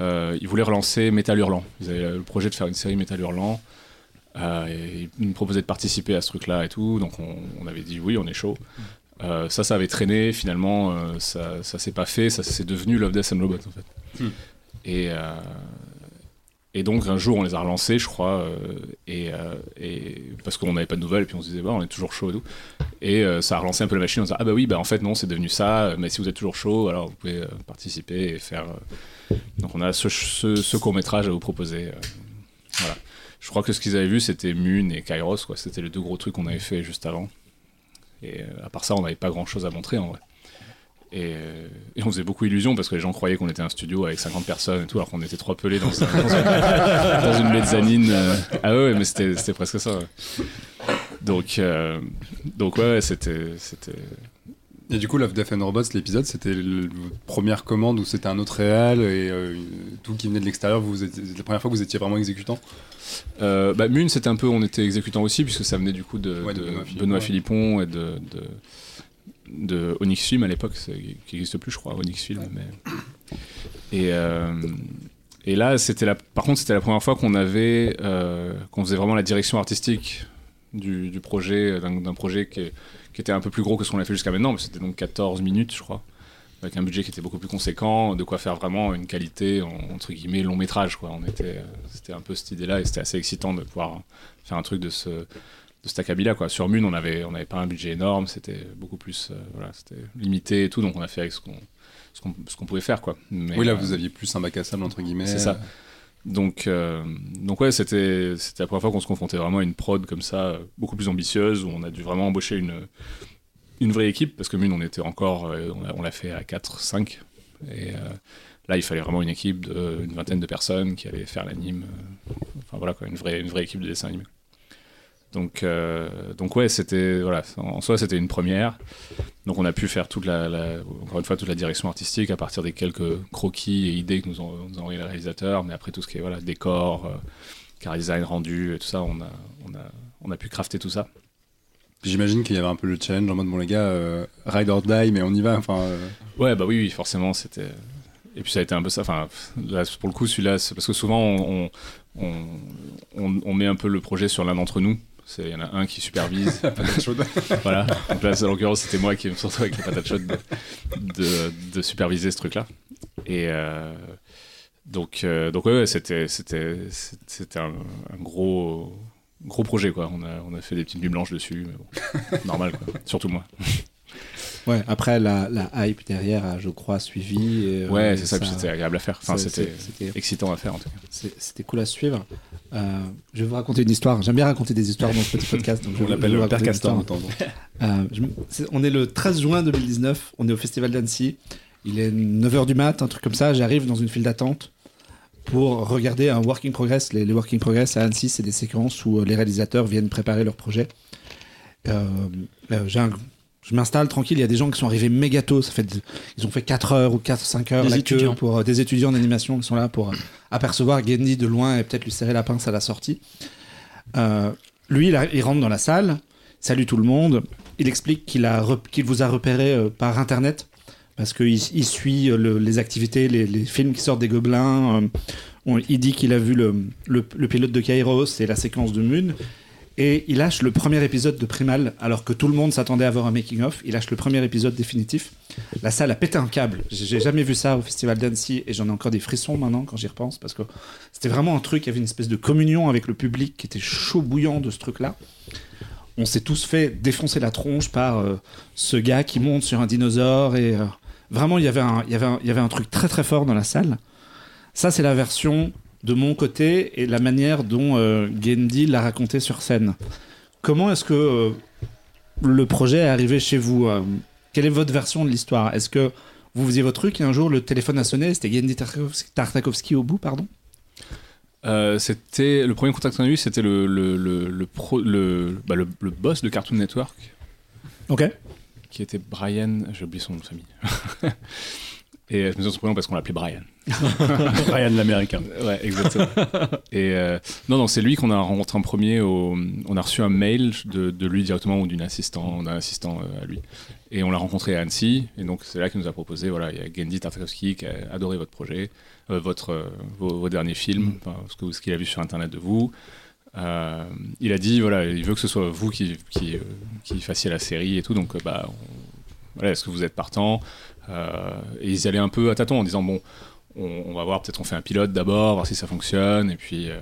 Ils voulaient relancer Metal Hurlant. Ils avaient le projet de faire une série Metal Hurlant. Euh, et ils nous proposaient de participer à ce truc-là et tout. Donc, on, on avait dit oui, on est chaud. Euh, ça, ça avait traîné. Finalement, euh, ça, ça s'est pas fait. Ça, c'est devenu Love, Death and Robot en fait. Hmm. Et, euh, et donc, un jour, on les a relancés, je crois. et, et parce qu'on n'avait pas de nouvelles. Et puis, on se disait, bah, on est toujours chaud et tout. Et ça a relancé un peu la machine en disant Ah bah oui, bah en fait non, c'est devenu ça, mais si vous êtes toujours chaud, alors vous pouvez participer et faire. Donc on a ce, ce, ce court-métrage à vous proposer. voilà. Je crois que ce qu'ils avaient vu, c'était Moon et Kairos, quoi. C'était les deux gros trucs qu'on avait fait juste avant. Et euh, à part ça, on n'avait pas grand-chose à montrer en vrai. Et, euh, et on faisait beaucoup illusion parce que les gens croyaient qu'on était un studio avec 50 personnes et tout, alors qu'on était trois pelés dans, un- [laughs] dans une, mezzanine. euh. Ah ouais, mais c'était presque ça. Donc, donc ouais, c'était. Et du coup, Love, Death and Robots, l'épisode, c'était votre première commande où c'était un autre réal et euh, tout qui venait de l'extérieur. Vous étiez- c'était la première fois que vous étiez vraiment exécutant. Euh, bah, Moon, c'était un peu, on était exécutant aussi puisque ça venait du coup de, Ouais, de de Benoît Benoît, Philippon, Philippon et de, de, de Onyx Film à l'époque, qui n'existe plus, je crois, Onyx Film. Mais... Et, euh, et là, c'était la, par contre, c'était la première fois qu'on avait, euh, qu'on faisait vraiment la direction artistique du, du projet, d'un projet qui, est- qui était un peu plus gros que ce qu'on a fait jusqu'à maintenant, mais c'était donc 14 minutes, je crois, avec un budget qui était beaucoup plus conséquent, de quoi faire vraiment une qualité, en- entre guillemets, long métrage, quoi. On était, c'était un peu cette idée-là, et c'était assez excitant de pouvoir faire un truc de ce, de cet acabit-là, quoi. Sur Moon, on avait, on n'avait pas un budget énorme, c'était beaucoup plus, euh, voilà, c'était limité et tout, donc on a fait avec ce qu'on, ce qu'on, ce qu'on pouvait faire, quoi. Mais, oui, là, euh, vous aviez plus un bac à sable, entre guillemets. c'est ça. Donc, euh, donc ouais, c'était, la première fois qu'on se confrontait vraiment à une prod comme ça, beaucoup plus ambitieuse, où on a dû vraiment embaucher une, une vraie équipe, parce que Moon, on était encore, euh, on, l'a- fait à 4, 5. Et euh, là, il fallait vraiment une équipe d'une vingtaine de personnes qui allaient faire l'anime. enfin voilà, quoi, une vraie, une vraie équipe de dessin animé. Donc, euh, donc ouais, c'était voilà, en, soi c'était une première. Donc on a pu faire toute la, la- encore une fois toute la direction artistique à partir des quelques croquis et idées que nous ont, nous ont envoyé les réalisateurs, mais après tout ce qui est voilà décor, euh, car design rendu et tout ça, on a, on a, on a pu crafter tout ça. J'imagine qu'il y avait un peu le challenge en mode, bon, les gars, euh, ride or die, mais on y va. Enfin, euh, Ouais, bah oui, oui, forcément, c'était. Et puis ça a été un peu ça. Enfin, là, pour le coup, celui-là, parce que souvent, on, on, on, on met un peu le projet sur l'un d'entre nous. Il y en a un qui supervise. [laughs] patate chaude. [laughs] voilà. Donc là, en l'occurrence, c'était moi qui [laughs] me retrouve avec la patate chaude de, de, de superviser ce truc-là. Et euh, donc, euh, donc ouais, ouais, c'était un, un gros, gros projet quoi. On a, on a fait des petites nuits blanches dessus, mais bon, normal quoi. Surtout moi. Ouais, après, la, la hype derrière a, je crois, suivi. et, euh, Ouais, c'est ça, puis c'était agréable à faire. Enfin, ça- c'était excitant à faire en tout cas. C'était cool à suivre. Euh, je vais vous raconter une histoire. J'aime bien raconter des histoires dans ce petit podcast. Donc je On l'appelle le Père Castor. Euh, je on est le 13 juin 2019, on est au Festival d'Annecy. Il est 9h du mat, un truc comme ça. J'arrive dans une file d'attente pour regarder un working progress. Les, les working progress à Annecy, c'est des séquences où euh, les réalisateurs viennent préparer leur projet. Euh, euh, j'ai un- je m'installe tranquille, il y a des gens qui sont arrivés méga tôt. Ça fait, ils ont fait 4 heures ou 4-5 heures Des la étudiants. queue pour euh, des étudiants d'animation qui sont là pour euh, apercevoir Gendy de loin et peut-être lui serrer la pince à la sortie. Euh, lui, il, a- il rentre dans la salle, salue tout le monde. Il explique qu'il vous a repéré par internet parce qu'il il suit le- les activités, les, les films qui sortent des gobelins. on- il dit qu'il a vu le, le- le pilote de Kairos et la séquence de Moon. Et il lâche le premier épisode de Primal, alors que tout le monde s'attendait à voir un making-of. Il lâche le premier épisode définitif. La salle a pété un câble. J'ai jamais vu ça au Festival d'Annecy et j'en ai encore des frissons maintenant quand j'y repense parce que c'était vraiment un truc. Il y avait une espèce de communion avec le public qui était chaud bouillant de ce truc-là. On s'est tous fait défoncer la tronche par euh, ce gars qui monte sur un dinosaure et euh, vraiment il y avait un, il y avait un truc très très fort dans la salle. Ça c'est la version de mon côté et la manière dont euh, Gendy l'a raconté sur scène. Comment est-ce que euh, le projet est arrivé chez vous euh, Quelle est votre version de l'histoire? Est-ce que vous faisiez votre truc et un jour le téléphone a sonné C'était Gendy Tartakovsky, au bout, pardon? Euh, c'était le premier contact qu'on a eu, c'était le le, le, le, pro- le, bah, le- le boss de Cartoon Network Ok. qui était Brian, j'ai oublié son nom de famille. [laughs] Et je me souviens de son prénom parce qu'on l'appelait Brian. [laughs] Ryan l'américain. Ouais, exactement. Et euh, non, non, c'est lui qu'on a rencontré en premier. Au, on a reçu un mail de, de lui directement ou d'une assistant, d'un assistant euh, à lui. Et on l'a rencontré à Annecy. Et donc c'est là qu'il nous a proposé. Voilà, il y a Gendy Tartakovsky qui a adoré votre projet, euh, votre, vos, vos derniers films, enfin, ce que- ce qu'il a vu sur internet de vous. Il a dit voilà, il veut que ce soit vous qui qui, qui fassiez la série et tout. Donc bah, on- est-ce que vous êtes partant Euh, Et ils allaient un peu à tâtons en disant bon on, va voir, peut-être on fait un pilote d'abord, voir si ça fonctionne, et puis euh,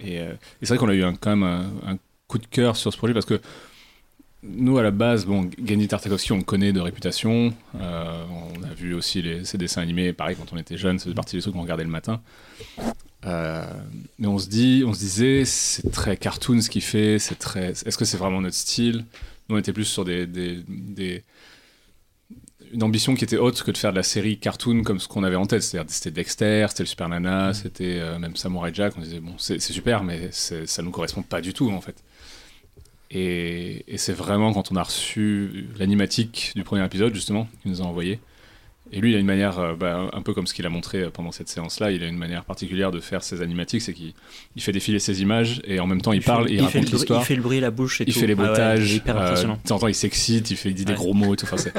et, euh, et c'est vrai qu'on a eu un- quand même un, coup de cœur sur ce projet parce que nous à la base, bon, Gendy Tartakovsky, on connaît de réputation, on a vu aussi les, ses dessins animés, pareil quand on était jeune, c'est partie des trucs qu'on regardait le matin. Mais on se dit, on se disait, c'est très cartoon ce qu'il fait, c'est très, est-ce que c'est vraiment notre style? Nous on était plus sur des- une ambition qui était haute que de faire de la série cartoon comme ce qu'on avait en tête. C'est-à-dire c'était Dexter, c'était le Super Nana, c'était euh, même Samurai Jack. On disait, bon, c'est super, mais ça ne nous correspond pas du tout en fait. Et, et c'est vraiment quand on a reçu l'animatique du premier épisode, justement, qu'il nous a envoyé. Et lui, il a une manière, euh, bah, un peu comme ce qu'il a montré euh, pendant cette séance-là, il a une manière particulière de faire ses animatiques, c'est qu'il il fait défiler ses images et en même temps il, parle et il, raconte l'histoire Il fait le bruit, la bouche et il tout. fait les Ah ouais, euh, impressionnant. de temps en temps il s'excite, il fait dit des gros mots et tout. Enfin,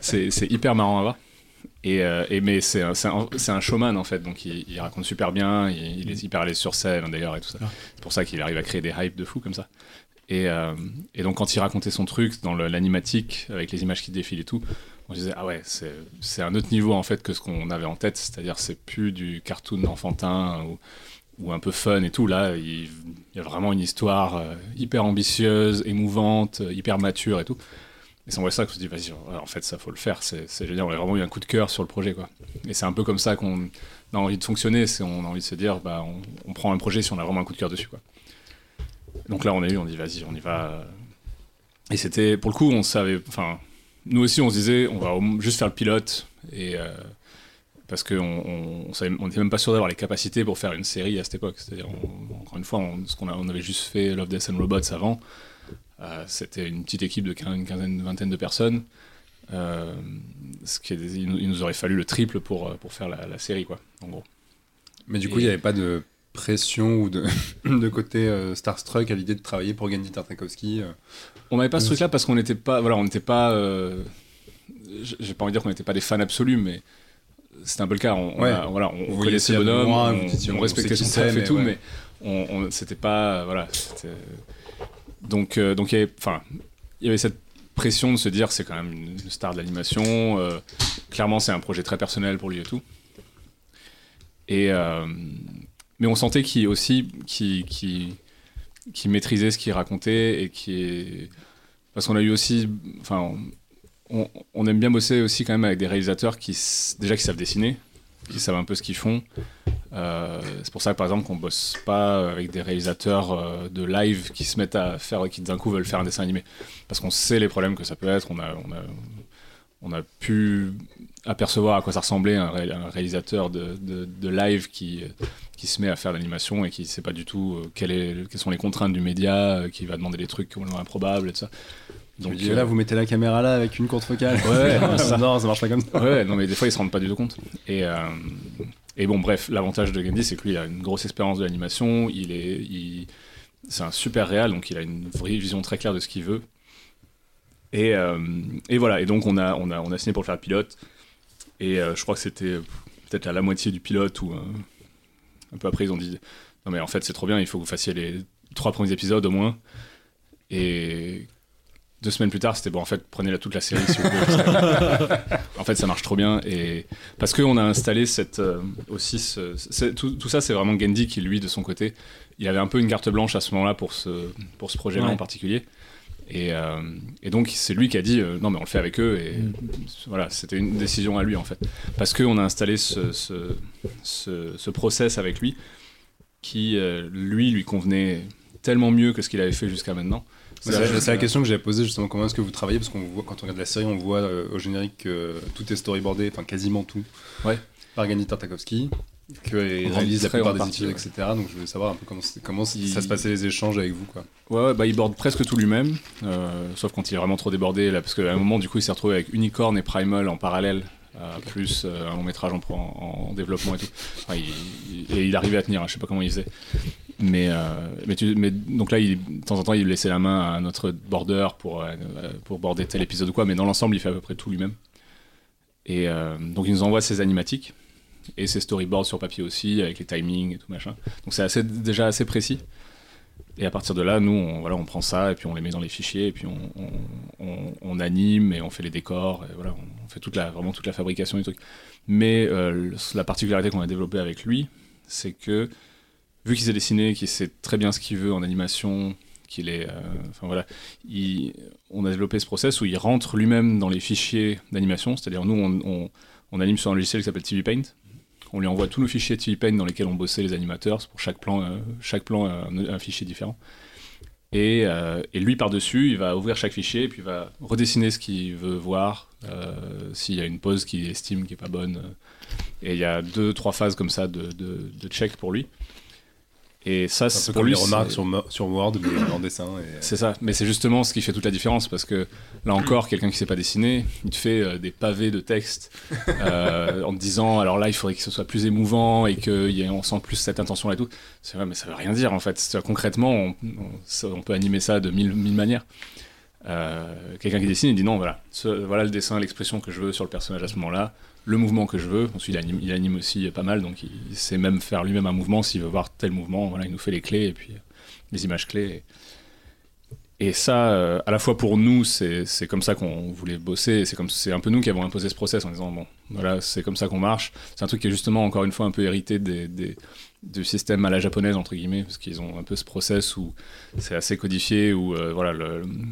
c'est- hyper marrant à voir. Et, euh, et mais c'est un, showman en fait, donc il, il raconte super bien, il, il est hyper à l'aise sur scène d'ailleurs et tout ça. C'est pour ça qu'il arrive à créer des hypes de fou comme ça. Et, euh, et donc quand il racontait son truc dans l'animatique avec les images qui défilent et tout, on disait ah ouais c'est un autre niveau en fait que ce qu'on avait en tête, c'est-à-dire c'est plus du cartoon enfantin ou, ou un peu fun et tout. Là il, y a vraiment une histoire euh, hyper ambitieuse, émouvante, euh, hyper mature et tout. Et c'est en voit ça qu'on se dit, vas-y, en fait, ça faut le faire. C'est génial. On a vraiment eu un coup de cœur sur le projet, quoi. Et c'est un peu comme ça qu'on a envie de fonctionner. C'est on a envie de se dire, bah, on, on prend un projet si on a vraiment un coup de cœur dessus, quoi. Donc là, on a eu, on dit, vas-y, on y va. Et c'était, pour le coup, on savait, enfin, nous aussi, on se disait, on va juste faire le pilote et euh, parce qu'on on, on on même pas sûr d'avoir les capacités pour faire une série à cette époque. C'est-à-dire, encore une fois, on, ce qu'on on avait juste fait Love, Death and Robots avant. Euh, C'était une petite équipe de une quinzaine, une vingtaine de personnes. Euh, ce qui est, il, nous- aurait fallu le triple pour, pour faire la, la série, quoi, en gros. Mais du coup, il Et- n'y avait pas de pression ou de, [laughs] de côté euh, Starstruck à l'idée de travailler pour Gendy Tartakovsky. euh. On n'avait pas ce Oui. truc-là parce qu'on n'était pas, voilà, on n'était pas, euh, j'ai pas envie de dire qu'on n'était pas des fans absolus, mais c'était un peu le cas. On, on Ouais. a- voilà, on, connaissait bonhomme, on, respectait son qui taf et tout, ouais. mais on, on- c'était pas, voilà, donc, euh, donc il y avait, enfin, il y avait cette pression de se dire c'est quand même une star de l'animation. euh, clairement, c'est un projet très personnel pour lui et tout. Et euh, mais on sentait qu'il aussi, qu'il qu'il- qui maîtrisait ce qu'il racontait et qui. Parce qu'on a eu aussi. Enfin, on, aime bien bosser aussi quand même avec des réalisateurs qui, déjà, qui savent dessiner, qui savent un peu ce qu'ils font. Euh, c'est pour ça par exemple qu'on bosse pas avec des réalisateurs euh, de live qui se mettent à faire qui d'un coup veulent faire un dessin animé parce qu'on sait les problèmes que ça peut être on a on a on a pu apercevoir à quoi ça ressemblait un, ré- un réalisateur de, de, de live qui qui se met à faire l'animation et qui sait pas du tout euh, quelle est, quelles sont les contraintes du média euh, qui va demander des trucs complètement improbables et tout ça Donc euh, là, vous mettez la caméra là avec une courte focale. Ouais, [laughs] ça. non, ça marche pas comme ça. Ouais, non, mais des fois, ils se rendent pas du tout compte. Et, euh, et bon, bref, l'avantage de Gandhi, c'est que lui, il a une grosse expérience de l'animation. Il est, il- c'est un super réal, donc il a une vraie vision très claire de ce qu'il veut. Et, euh, et voilà. Et donc, on a, on a, on a signé pour le faire le pilote. Et euh, je crois que c'était peut-être à la moitié du pilote ou euh, un peu après, ils ont dit non mais en fait, c'est trop bien. Il faut que vous fassiez les trois premiers épisodes au moins. Et deux semaines plus tard, c'était bon. En fait, prenez la toute la série si vous que- [laughs] en fait, ça marche trop bien et parce qu'on a installé cette euh, aussi ce- tout, tout ça, c'est vraiment Gandhi qui lui de son côté, il avait un peu une carte blanche à ce moment-là pour ce pour ce projet-là Ouais. en particulier. Et, euh, et donc c'est lui qui a dit euh, non mais on le fait avec eux et voilà c'était une décision à lui en fait parce qu'on a installé ce, ce, ce, ce process avec lui qui euh, lui lui convenait tellement mieux que ce qu'il avait fait jusqu'à maintenant C'est la, question que j'avais posée justement. Comment est-ce que vous travaillez? Parce qu'on voit quand on regarde la série, on voit euh, au générique que tout est storyboardé, enfin quasiment tout. Ouais. Par Gani Tartakovsky, qu'il En réalise la plupart des partie, épisodes, ouais. etc. Donc je voulais savoir un peu comment, c'est- comment Il- ça se passait les échanges avec vous, quoi. Ouais, ouais, bah, il borde presque tout lui-même, euh, sauf quand il est vraiment trop débordé, là, parce qu'à un moment, du coup, il s'est retrouvé avec Unicorn et Primal en parallèle, euh, plus euh, un long métrage en, en- en développement et tout. Enfin, il- il- et il arrivait à tenir, hein, je sais pas comment il faisait. Mais, euh, mais, tu- mais donc là, il, de temps en temps, il laissait la main à notre border pour, euh, pour border tel épisode ou quoi, mais dans l'ensemble, il fait à peu près tout lui-même. Et euh, donc, il nous envoie ses animatiques et ses storyboards sur papier aussi, avec les timings et tout machin. Donc, c'est assez, déjà assez précis. Et à partir de là, nous, on, voilà, on prend ça et puis on les met dans les fichiers et puis on, on, anime et on fait les décors. Et voilà, on fait toute la, vraiment toute la fabrication du truc. Mais euh, la particularité qu'on a développée avec lui, c'est que vu qu'il s'est dessiné, qu'il sait très bien ce qu'il veut en animation, qu'il est, euh, voilà, il- on a développé ce process où il rentre lui-même dans les fichiers d'animation. C'est-à-dire nous, on anime sur un logiciel qui s'appelle TV Paint. On lui envoie tous nos fichiers Paint dans lesquels on bossait les animateurs. Pour chaque plan, euh, chaque plan a un, fichier différent. Et, euh, et lui, par-dessus, il va ouvrir chaque fichier et puis il va redessiner ce qu'il veut voir, euh, s'il y a une pause qu'il estime qui est pas bonne. euh. Et il y a deux, trois phases comme ça de check pour lui. Et ça, Un c'est peu pour comme lui, les remarques sur, sur Word, mais en dessin. Et... c'est ça, mais c'est justement ce qui fait toute la différence parce que là encore, quelqu'un qui sait pas dessiner, il te fait euh, des pavés de texte [laughs] euh, en te disant alors là il faudrait que ce soit plus émouvant et qu'on sent plus cette intention là et tout. C'est vrai, mais ça veut rien dire en fait. Concrètement, on, on- ça- on peut animer ça de mille, mille manières. Euh, quelqu'un qui dessine, il dit non, voilà, ce- voilà le dessin, l'expression que je veux sur le personnage à ce moment-là, le mouvement que je veux. Ensuite, il anime, aussi pas mal, donc il, sait même faire lui-même un mouvement s'il veut voir tel mouvement. Voilà, il nous fait les clés et puis euh, les images clés. Et ça, euh, à la fois pour nous, c'est comme ça qu'on voulait bosser. C'est comme c'est un peu nous qui avons imposé ce process en disant bon, voilà, c'est comme ça qu'on marche. C'est un truc qui est justement encore une fois un peu hérité des, du système à la japonaise entre guillemets, parce qu'ils ont un peu ce process où c'est assez codifié, où euh, voilà,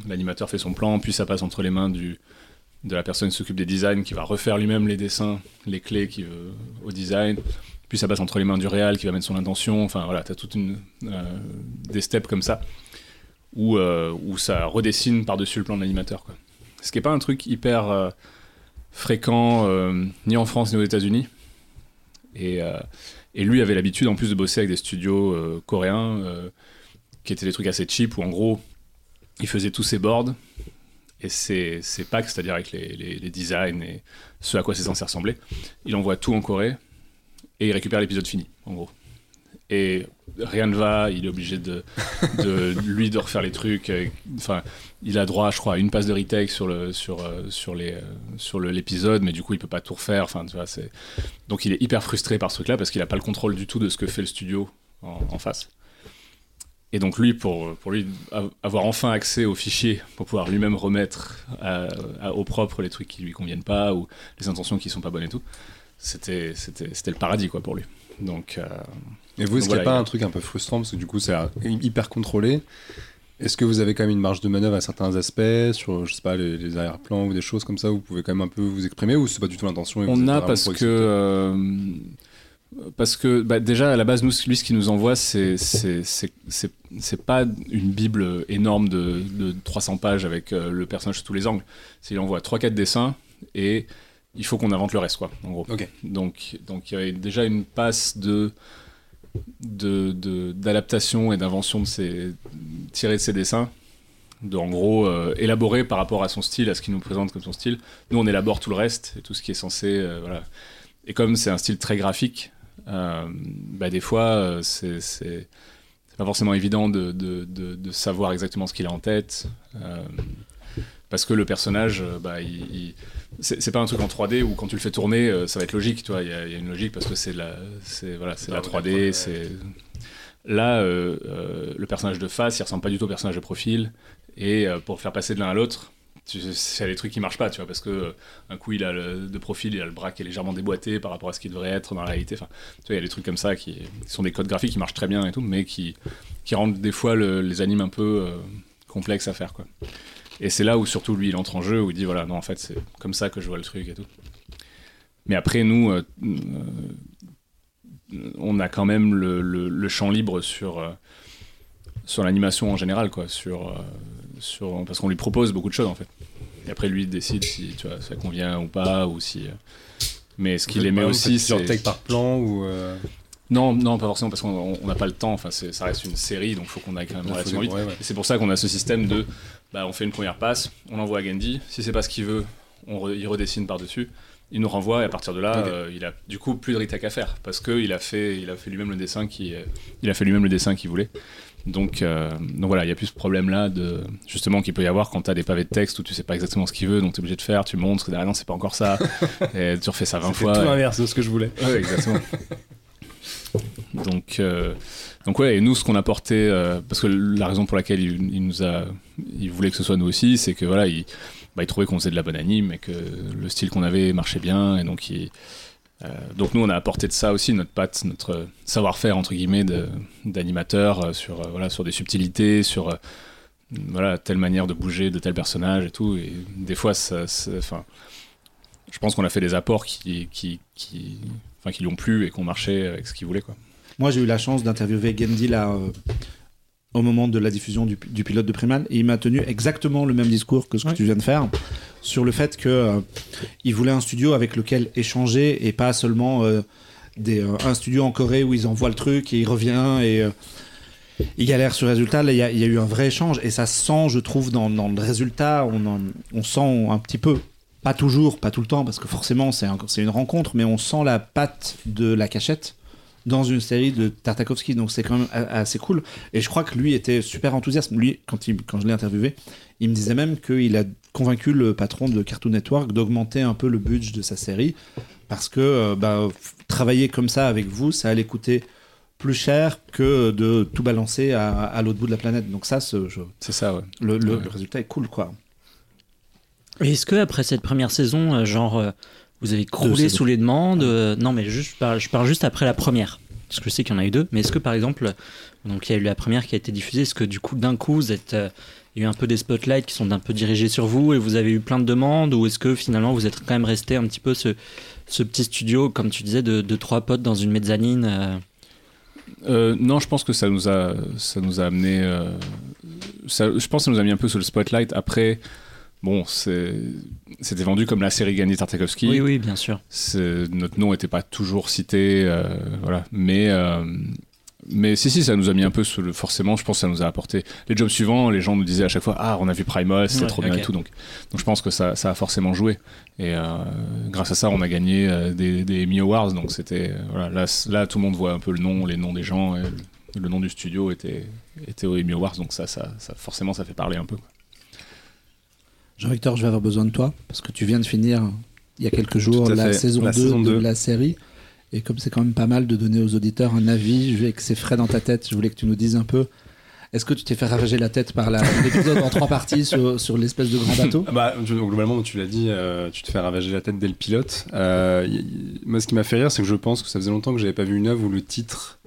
l'animateur fait son plan, puis ça passe entre les mains du de la personne qui s'occupe des designs, qui va refaire lui-même les dessins, les clés veut au design. Puis ça passe entre les mains du réal qui va mettre son intention. Enfin voilà, t'as toute une euh, des steps comme ça où, euh, où ça redessine par-dessus le plan de l'animateur. Ce qui n'est pas un truc hyper euh, fréquent euh, ni en France ni aux États-Unis. Et, euh, et lui avait l'habitude en plus de bosser avec des studios euh, coréens euh, qui étaient des trucs assez cheap où en gros il faisait tous ses boards et ses, ses packs, c'est-à-dire avec les, les- les designs et ce à quoi c'est censé ressembler. Il envoie tout en Corée et il récupère l'épisode fini, en gros. Et rien ne va, il est obligé de, de [laughs] lui de refaire les trucs. Enfin, il a droit, je crois, à une passe de retake sur le sur euh, sur les euh, sur l'épisode, mais du coup il peut pas tout refaire. Enfin, tu vois, c'est donc il est hyper frustré par ce truc-là parce qu'il a pas le contrôle du tout de ce que fait le studio en, en face. Et donc lui, pour, pour lui av- avoir enfin accès aux fichiers pour pouvoir lui-même remettre à- à- au propre les trucs qui lui conviennent pas ou les intentions qui sont pas bonnes et tout, c'était c'était c'était le paradis quoi pour lui. Donc euh, Et vous, est-ce qu'il n'y a pas il un truc un peu frustrant parce que du coup, c'est euh, hyper contrôlé Est-ce que vous avez quand même une marge de manœuvre à certains aspects sur, je sais pas, les, les arrière-plans ou des choses comme ça où vous pouvez quand même un peu vous exprimer ou c'est pas du tout l'intention On a parce que euh, parce que bah, déjà à la base nous lui ce qu'il nous envoie c'est pas une bible énorme de, de 300 pages avec euh, le personnage sous tous les angles. C'est il envoie 3 4 dessins et il faut qu'on invente le reste quoi en gros. Donc donc il y avait déjà une passe de d'adaptation et d'invention de ces tirée de ces dessins de en gros euh, élaborer par rapport à son style, à ce qu'il nous présente comme son style. Nous, on élabore tout le reste et tout ce qui est censé, euh, voilà. Et comme c'est un style très graphique, bah, des fois, euh, c'est pas forcément évident de, de, de, de savoir exactement ce qu'il a en tête. euh, parce que le personnage, euh, bah, il, il- c'est pas un truc en 3D où quand tu le fais tourner, euh, ça va être logique, tu vois. Il y, a il y a une logique parce que c'est la, c'est voilà, c'est la Ah, 3D, ouais. c'est là euh, euh, le personnage de face, il ressemble pas du tout au personnage de profil. Et euh, pour faire passer de l'un à l'autre, c'est des trucs qui marchent pas, tu vois, parce que euh, un coup il a le, de profil, il a le bras qui est légèrement déboîté par rapport à ce qu'il devrait être dans la réalité. Enfin, tu vois, il y a des trucs comme ça qui, sont des codes graphiques qui marchent très bien et tout, mais qui, qui rendent des fois le- les animes un peu euh, complexes à faire, quoi. Et c'est là où surtout lui il entre en jeu, où il dit voilà, non, en fait, c'est comme ça que je vois le truc et tout. Mais après, nous, euh, euh, on a quand même le, le- champ libre sur, sur l'animation en général, quoi, sur, sur, parce qu'on lui propose beaucoup de choses en fait. Et après, lui il décide si tu vois, ça convient ou pas, ou si. euh, Mais ce qu'il aimait aussi, c'est. takes par plan ou euh, Non, non, pas forcément, parce qu'on on n'a pas le temps. Enfin, ça reste une série, donc il faut qu'on aille quand même relativement vite. ouais. C'est pour ça qu'on a ce système de, bah, on fait une première passe, on l'envoie à Gandhi. Si c'est pas ce qu'il veut, on re- il redessine par dessus. Il nous renvoie et à partir de là, euh, il a du coup plus de retake à faire parce que il a fait, il a fait lui-même le dessin qui, euh, il a fait lui-même le dessin qu'il voulait. Donc, euh, donc voilà, il y a plus ce problème-là de justement qu'il peut y avoir quand tu as des pavés de texte où tu sais pas exactement ce qu'il veut, donc tu es obligé de faire, tu montres, derrière non c'est pas encore ça, [laughs] et tu refais ça 20 C'était fois. tout et- l'inverse de ce que je voulais. Ouais, exactement. donc, euh, donc ouais, et nous, ce qu'on apportait, euh, parce que la raison pour laquelle il, il nous a, il voulait que ce soit nous aussi, c'est que voilà, il, bah, il trouvait qu'on faisait de la bonne anime et que le style qu'on avait marchait bien, et donc il, euh, donc nous, on a apporté de ça aussi notre patte, notre savoir-faire entre guillemets d'animateur euh, sur euh, voilà sur des subtilités, sur voilà telle manière de bouger de tel personnage et tout. Et des fois, ça, enfin, je pense qu'on a fait des apports qui qui qui, qui lui ont plu et qui ont marché avec ce qu'il voulait quoi. Moi, j'ai eu la chance d'interviewer Gendy là, au moment de la diffusion du, du pilote de Primal et il m'a tenu exactement le même discours que ce que Ouais. tu viens de faire sur le fait que euh, il voulait un studio avec lequel échanger et pas seulement euh, des, euh, un studio en Corée où ils envoient le truc et il revient et euh, il galère sur le résultat. Là, il y, a- il y a eu un vrai échange et ça se sent, je trouve, dans, dans le résultat, on, en- on sent un petit peu. Pas toujours, pas tout le temps, parce que forcément c'est un- c'est une rencontre, mais on sent la patte de la cachette dans une série de Tartakovsky, donc c'est quand même assez cool. Et je crois que lui était super enthousiaste. Lui, quand, il, quand je l'ai interviewé, il me disait même qu'il a convaincu le patron de Cartoon Network d'augmenter un peu le budget de sa série, parce que euh, bah, travailler comme ça avec vous, ça allait coûter plus cher que de tout balancer à, à l'autre bout de la planète. Donc ça, ce- C'est ça ouais. le, le- Ouais. le résultat est cool, quoi. Est-ce que après cette première saison, euh, genre, euh, vous avez croulé sous les demandes euh, Non, mais juste, je parle, je parle juste après la première. Parce que je sais qu'il y en a eu deux. Mais est-ce que par exemple, donc il y a eu la première qui a été diffusée, est-ce que du coup, d'un coup, vous êtes, euh, il y a eu un peu des spotlights qui sont un peu dirigés sur vous et vous avez eu plein de demandes Ou est-ce que finalement, vous êtes quand même resté un petit peu ce, ce petit studio, comme tu disais, de, de trois potes dans une mezzanine euh, Euh, non, je pense que ça nous a, ça nous a amené. euh, ça, je pense que ça nous a mis un peu sur le spotlight. Après, bon, c'est- c'était vendu comme la série Gandhi Tartakovsky. Oui, oui, bien sûr. C'est- Notre nom n'était pas toujours cité, euh, voilà. Mais, euh, mais si, si, ça nous a mis un peu sous le. Forcément, je pense que ça nous a apporté. Les jobs suivants, les gens nous disaient à chaque fois Ah, on a vu Primal, c'était Ouais, trop bien et tout. Donc, donc je pense que ça, ça a forcément joué. Et euh, grâce à ça, on a gagné des, des Emmy Awards. Donc c'était. voilà, là, tout le monde voit un peu le nom, les noms des gens. Et le, le nom du studio était, était aux Emmy Awards. Donc ça, ça, ça, forcément, ça fait parler un peu. quoi. Jean-Victor, je vais avoir besoin de toi parce que tu viens de finir il y a quelques jours la saison, La 2 saison de 2. la série. Et comme c'est quand même pas mal de donner aux auditeurs un avis, je vais que c'est frais dans ta tête, je voulais que tu nous dises un peu. Est-ce que tu t'es fait ravager la tête par l'épisode en trois parties sur, sur l'espèce de grand bateau? Ah [laughs] Bah, globalement, tu l'as dit, euh, tu te fais ravager la tête dès le pilote. Euh, y- y- moi, ce qui m'a fait rire, c'est que je pense que ça faisait longtemps que j'avais pas vu une œuvre où le titre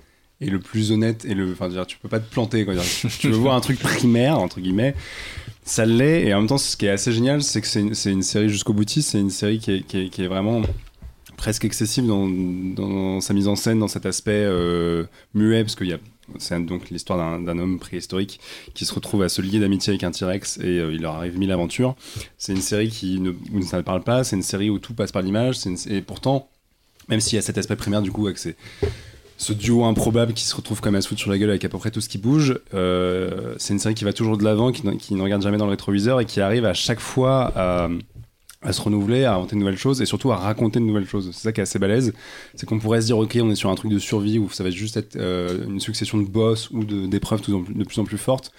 et le plus honnête et le. Enfin, tu peux pas te planter. Quoi. Tu veux voir un truc primaire, entre guillemets, ça l'est. Et en même temps, ce qui est assez génial, c'est que c'est une, une série jusqu'au boutiste. C'est une série qui est, qui est- vraiment presque excessive dans, dans sa mise en scène, dans cet aspect euh, muet, parce qu'il y a. C'est donc l'histoire d'un- homme préhistorique qui se retrouve à se lier d'amitié avec un T-Rex et euh, il leur arrive mille aventures. C'est une série qui ne, où ça ne parle pas, c'est une série où tout passe par l'image, et pourtant, même s'il y a cet aspect primaire du coup avec ces- ce duo improbable qui se retrouve comme à se foutre sur la gueule avec à peu près tout ce qui bouge, euh, c'est une série qui va toujours de l'avant, qui, qui ne regarde jamais dans le rétroviseur et qui arrive à chaque fois à, se renouveler, à inventer de nouvelles choses et surtout à raconter de nouvelles choses. C'est ça qui est assez balèze, c'est qu'on pourrait se dire ok on est sur un truc de survie où ça va juste être euh, une succession de boss ou d'épreuves de plus en plus fortes.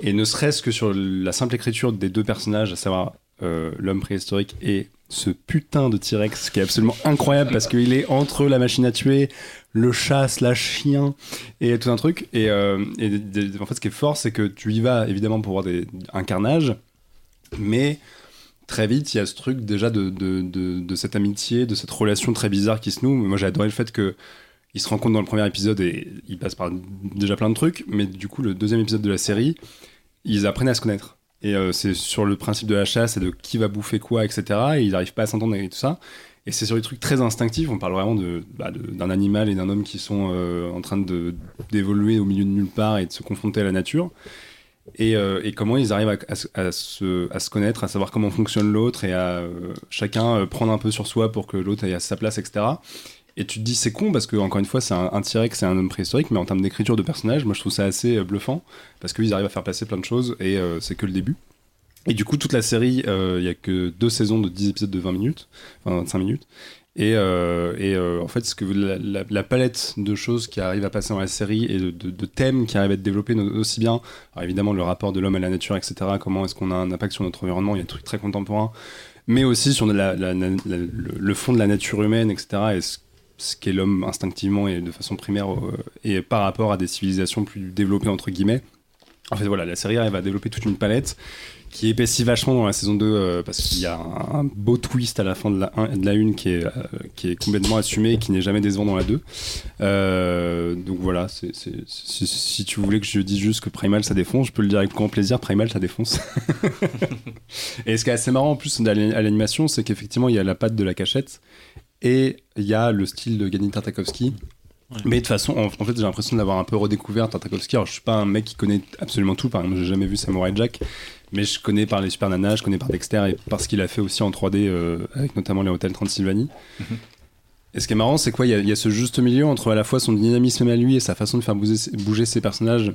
Et ne serait-ce que sur la simple écriture des deux personnages, à savoir euh, l'homme préhistorique et ce putain de T-Rex qui est absolument incroyable parce qu'il est entre la machine à tuer, le chat slash chien et tout un truc. Et, euh, en fait, ce qui est fort, c'est que tu y vas évidemment pour voir des, un carnage, mais très vite, il y a ce truc déjà de, cette amitié, de cette relation très bizarre qui se noue. Moi, j'ai adoré le fait que ils se rencontrent dans le premier épisode et ils passent par déjà plein de trucs, mais du coup, le deuxième épisode de la série, ils apprennent à se connaître. Et euh, c'est sur le principe de la chasse et de qui va bouffer quoi, etc. Et ils n'arrivent pas à s'entendre et tout ça. Et c'est sur des trucs très instinctifs. On parle vraiment bah, d'un animal et d'un homme qui sont euh, en train d'évoluer au milieu de nulle part et de se confronter à la nature. Et, euh, comment ils arrivent à, se- à se, connaître, à savoir comment fonctionne l'autre et à chacun prendre un peu sur soi pour que l'autre ait à sa place, etc. Et tu te dis c'est con parce que encore une fois c'est un, un c'est un homme préhistorique, mais en termes d'écriture de personnage, moi je trouve ça assez euh, bluffant parce qu'ils arrivent à faire passer plein de choses et euh, c'est que le début. Et du coup toute la série, euh, il y a que deux saisons de 10 épisodes de 20 minutes, enfin 25 minutes. Et, euh, et euh, en fait, que la, palette de choses qui arrivent à passer dans la série et de, thèmes qui arrivent à être développés aussi bien, alors évidemment le rapport de l'homme à la nature, etc. Comment est-ce qu'on a un impact sur notre environnement Il y a des trucs très contemporains, mais aussi sur le, fond de la nature humaine, etc. ce qu'est l'homme instinctivement et de façon primaire euh, et par rapport à des civilisations plus développées entre guillemets. En fait, voilà, la série arrive à développer toute une palette qui épaissit vachement dans la saison 2 euh, parce qu'il y a un, un beau twist à la fin de la 1 de la 1 qui est, euh, qui est complètement assumé et qui n'est jamais décevant dans la 2. Euh, donc voilà, c'est, c'est- si, si tu voulais que je dise juste que Primal ça défonce, je peux le dire avec grand plaisir, Primal ça défonce. [laughs] et ce qui est assez marrant en plus à l'animation, c'est qu'effectivement il y a la patte de la cachette et il y a le style de Gany Tartakovsky. Mais de toute façon, en, en fait, j'ai l'impression d'avoir un peu redécouvert Tartakovsky. Alors, je suis pas un mec qui connaît absolument tout. Par exemple, j'ai jamais vu Samurai Jack, mais je connais par les Super Nanas, je connais par Dexter et par ce qu'il a fait aussi en 3D, euh, avec notamment les hôtels Transylvanie. Et ce qui est marrant, c'est quoi? Il y, a- il y a ce juste milieu entre à la fois son dynamisme à lui et sa façon de faire bouger, bouger ses personnages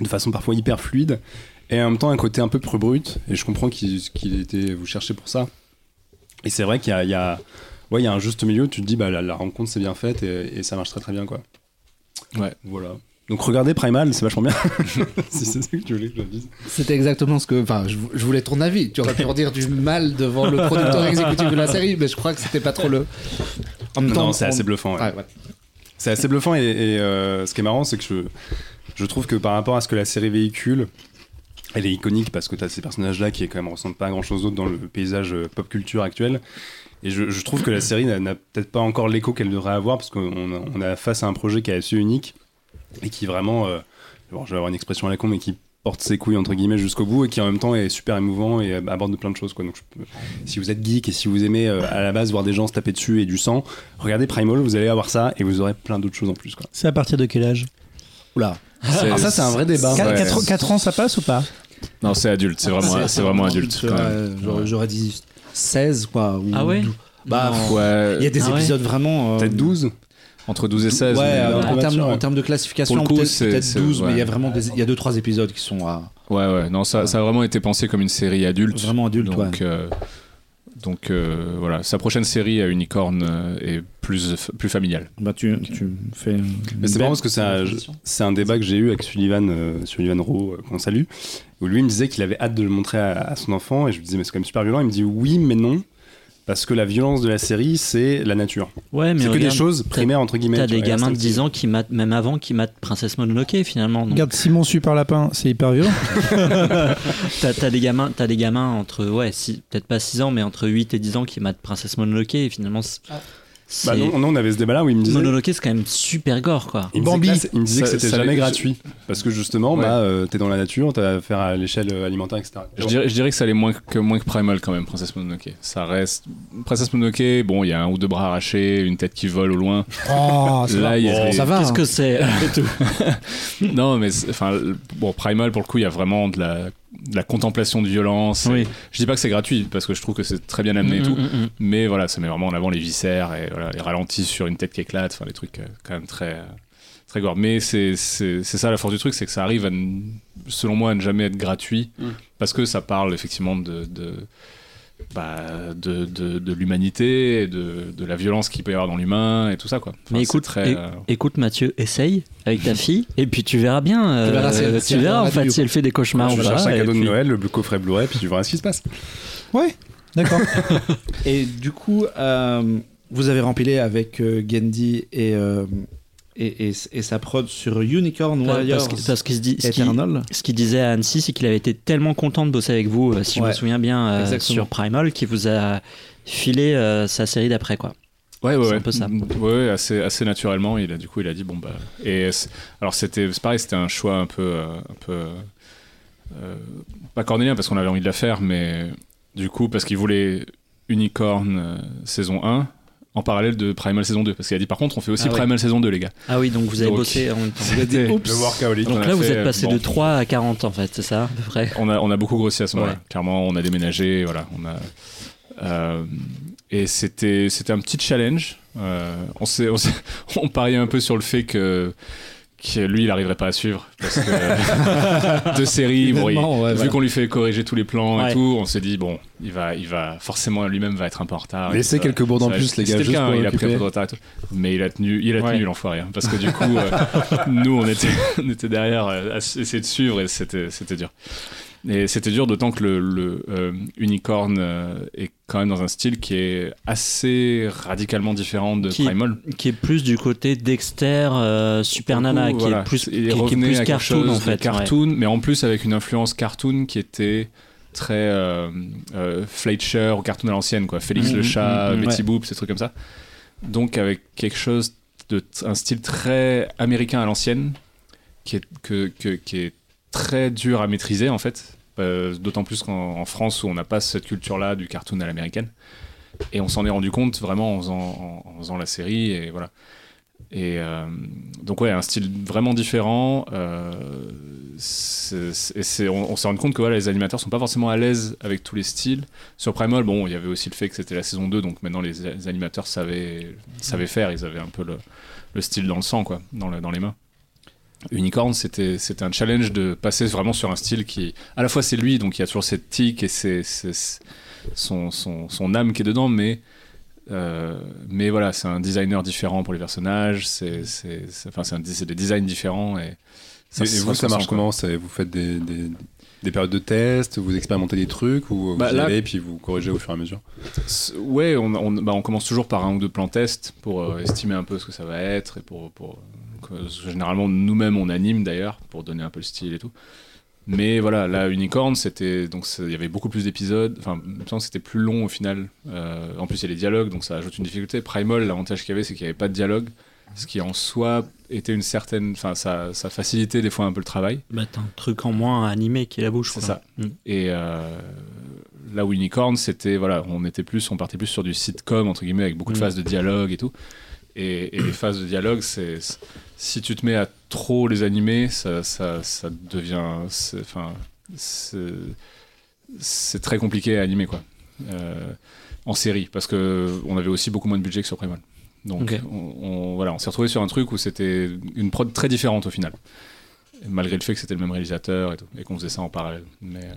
de façon parfois hyper fluide, et en même temps un côté un peu plus brut. Et je comprends qu'il était vous cherchez pour ça. Et c'est vrai qu'il y a, il y a- ouais, il y a un juste milieu. Tu te dis, bah la, la rencontre c'est bien faite et, et ça marche très très bien, quoi. Ouais. Voilà. Donc regardez Primal, c'est vachement bien. [laughs] [laughs] si c'est ça que tu voulais que je dise. C'était exactement ce que. Enfin, je, je voulais ton avis. Tu aurais pu redire du mal devant le producteur exécutif de la série, mais je crois que c'était pas trop le. En même Non, temps, non, c'est on- assez bluffant. ouais. Ouais. C'est assez bluffant et, et, euh, ce qui est marrant, c'est que je, je trouve que par rapport à ce que la série véhicule, elle est iconique parce que tu as ces personnages-là qui quand même ressemblent pas à grand-chose d'autre dans le paysage euh, pop culture actuel. Et je, je trouve que la série n'a- peut-être pas encore l'écho qu'elle devrait avoir parce qu'on a- on face à un projet qui est assez unique et qui vraiment, euh, bon, je vais avoir une expression à la con, mais qui porte ses couilles entre guillemets jusqu'au bout et qui en même temps est super émouvant et aborde plein de choses quoi. Donc je si vous êtes geek et si vous aimez euh, à la base voir des gens se taper dessus et du sang, regardez Primal, vous allez avoir ça et vous aurez plein d'autres choses en plus quoi. C'est à partir de quel âge? Oula. Alors ça c'est un vrai débat. 4, Ouais. ans, ça passe ou pas? Non, c'est adulte, c'est vraiment, c'est vraiment adulte. Ouais, j'aurais- J'aurais dit 16, quoi. ou- Ah ouais Bah. Ouais, il y a des Ah ouais épisodes vraiment. euh, Peut-être 12 entre 12 et 16. Ouais, euh, en, termes, ouais. en termes de classification, peut-être c'est- 12, mais il y a ouais. vraiment des, il y a deux trois épisodes qui sont à- Ouais, ouais, non, ça, ça a vraiment été pensé comme une série adulte. vraiment adultes. Donc, ouais. euh, donc euh, voilà, sa prochaine série à Unicorn euh, est plus, plus familiale. Bah, tu, fais. une Mais c'est marrant parce que c'est un, débat que j'ai eu avec Sullivan, euh, Sullivan Rowe, euh, qu'on salue, où lui me disait qu'il avait hâte de le montrer à, à son enfant, et je lui disais, mais c'est quand même super violent. Il me dit, oui, mais non, parce que la violence de la série, c'est la nature. Ouais, mais C'est que des choses primaires, entre guillemets. T'as des gamins de instinctives. 10 ans qui matent, même avant, qui matent Princesse Mononoke finalement. donc. Regarde Simon Super Lapin, c'est hyper violent. [laughs] T'as t'as des gamins, t'as des gamins entre ouais, six- peut-être pas 6 ans, mais entre 8 et 10 ans qui matent Princesse Mononoke et finalement c'est- Bah non, non, on avait ce débat-là où il me disait. Mononoke, c'est quand même super gore, quoi. Il me disait Bambi. que, là, il me disait Ça- que c'était jamais gratuit. Parce que justement, Ouais. bah, euh, t'es dans la nature, t'as affaire à l'échelle euh, alimentaire, etc. Je dirais, je dirais que ça allait moins que, moins que Primal quand même, Princess Mononoke. Ça reste. Princess Mononoke, bon, il y a un ou deux bras arrachés, une tête qui vole au loin. Oh, ça Là, va. il y a des- ça va. Qu'est-ce hein. que c'est [laughs] [laughs] Non, mais enfin, bon, Primal pour le coup, il y a vraiment de la, la contemplation de violence. Oui. Je dis pas que c'est gratuit parce que je trouve que c'est très bien amené et tout. Mm, mm, mm. Mais voilà, ça met vraiment en avant les viscères et voilà, les ralentis sur une tête qui éclate, enfin les trucs euh, quand même très, très gore. Mais c'est ça la force du truc, c'est que ça arrive, à selon moi, à ne jamais être gratuit Mm. parce que ça parle effectivement de. de bah, de, de, de l'humanité, et de, de la violence qu'il peut y avoir dans l'humain et tout ça quoi. Enfin, Mais écoute, très, euh, Écoute Mathieu, essaye avec ta fille et puis tu verras bien. euh, Tu verras si elle- tu verras en fait si elle fait des cauchemars je ou vais pas. chercher un cadeau de puis- Noël, le coffret Blu-ray, puis tu verras ce qui se passe. Ouais, d'accord. [laughs] Et du coup, euh, vous avez rempilé avec euh, Gendy et, euh, et, et, et sa prod sur Unicorn Parce Warriors que- parce se dit, ce ce qu'il disait à Annecy, c'est qu'il avait été tellement content de bosser avec vous, euh, si je me souviens bien, euh, sur Primal, qu'il vous a filé euh, sa série d'après quoi. Ouais, ouais, C'est ouais. un peu ça. Ouais, ouais, assez, assez naturellement. Il a, du coup, il a dit bon bah. Et alors c'était, c'est pareil, c'était un choix un peu, un peu, euh, pas cornélien parce qu'on avait envie de la faire, mais du coup parce qu'il voulait Unicorn euh, saison 1 en parallèle de Primal saison 2 parce qu'il a dit par contre on fait aussi Ah ouais. Primal saison 2 les gars. Ah oui, donc vous avez Donc, bossé en même temps. Le workaholic. On Donc là, vous fait, êtes passé bon. de 3 à 40 en fait, c'est ça à peu près on a, on a beaucoup grossi à ce moment-là. Ouais. Clairement, on a déménagé, voilà. On a, euh, et c'était, c'était un petit challenge. Euh, on, s'est, on, [laughs] on pariait un peu sur le fait que, que lui, il n'arriverait pas à suivre. Parce que [laughs] de série, bon, il- ouais, vu qu'on lui fait corriger tous les plans Ouais. et tout, on s'est dit, bon, il va, il va forcément lui-même va être un peu en retard. Laissez quelques bourdes en plus, les gars, juste pour il a pris un occuper. peu de retard. Mais il a tenu, il a Ouais. tenu l'enfoiré. hein, parce que du coup, euh, [laughs] nous, on était, [laughs] on était derrière euh, à essayer de suivre et c'était, c'était dur. Et c'était dur, d'autant que le, le, euh, Unicorn euh, est quand même dans un style qui est assez radicalement différent de Qui- Primal. Qui est plus du côté Dexter, euh, Super Nana, qui voilà, est plus, qui, est plus cartoon en fait. ouais. Cartoon, mais en plus avec une influence cartoon qui était très euh, euh, Fleischer ou cartoon à l'ancienne, quoi. Félix Mhm, le chat, mhm, Betty Boop, ces trucs comme ça. Donc avec quelque chose de un style très américain à l'ancienne, qui est que, que- qui est très dur à maîtriser en fait. Euh, D'autant plus qu'en en France où on n'a pas cette culture-là du cartoon à l'américaine. Et on s'en est rendu compte vraiment en faisant, la série et voilà. Et euh, donc ouais, un style vraiment différent. euh, on, s'est rendu compte que voilà, les animateurs sont pas forcément à l'aise avec tous les styles. Sur Primal, bon, il y avait aussi le fait que c'était la saison 2, donc maintenant les, animateurs savaient, savaient faire, ils avaient un peu le, le style dans le sang, quoi, dans les mains. Unicorn, c'était un challenge de passer vraiment sur un style qui, à la fois c'est lui, donc il y a toujours cette tic et c'est c'est- son, son, son âme qui est dedans, mais euh, mais voilà, c'est un designer différent pour les personnages, c'est enfin des designs différents et Et, et se vous, ça marche comment? Vous faites des, des, des périodes de tests, vous expérimentez des trucs ou Bah, vous y là- allez puis vous corrigez au fur et à mesure? Ouais, on, on, bah, on commence toujours par un ou deux plans tests pour euh, estimer un peu ce que ça va être et pour, généralement nous-mêmes on anime d'ailleurs pour donner un peu le style et tout. Mais voilà, là Unicorn, c'était donc il y avait beaucoup plus d'épisodes. Enfin, il me semble que c'était plus long au final. Euh, en plus, il y a les dialogues, donc ça ajoute une difficulté. Primal, l'avantage qu'il y avait, c'est qu'il n'y avait pas de dialogue, ce qui en soi était une certaine, enfin, ça, ça facilitait des fois un peu le travail. Bah, t'as un truc en moins à animer qui est la bouche. C'est ça. Mm. Et euh, là Unicorn, c'était voilà, on était plus, on partait plus sur du sitcom entre guillemets avec beaucoup de Mm. phases de dialogue et tout. Et, et les phases de dialogue, c'est si tu te mets à trop les animer, ça, ça, ça devient, c'est- enfin, c'est très compliqué à animer quoi. Euh, en série, parce que on avait aussi beaucoup moins de budget que sur Primal. Donc on, on- voilà, on s'est retrouvé sur un truc où c'était une prod très différente au final. Malgré le fait que c'était le même réalisateur et, qu'on faisait ça en parallèle. Mais euh,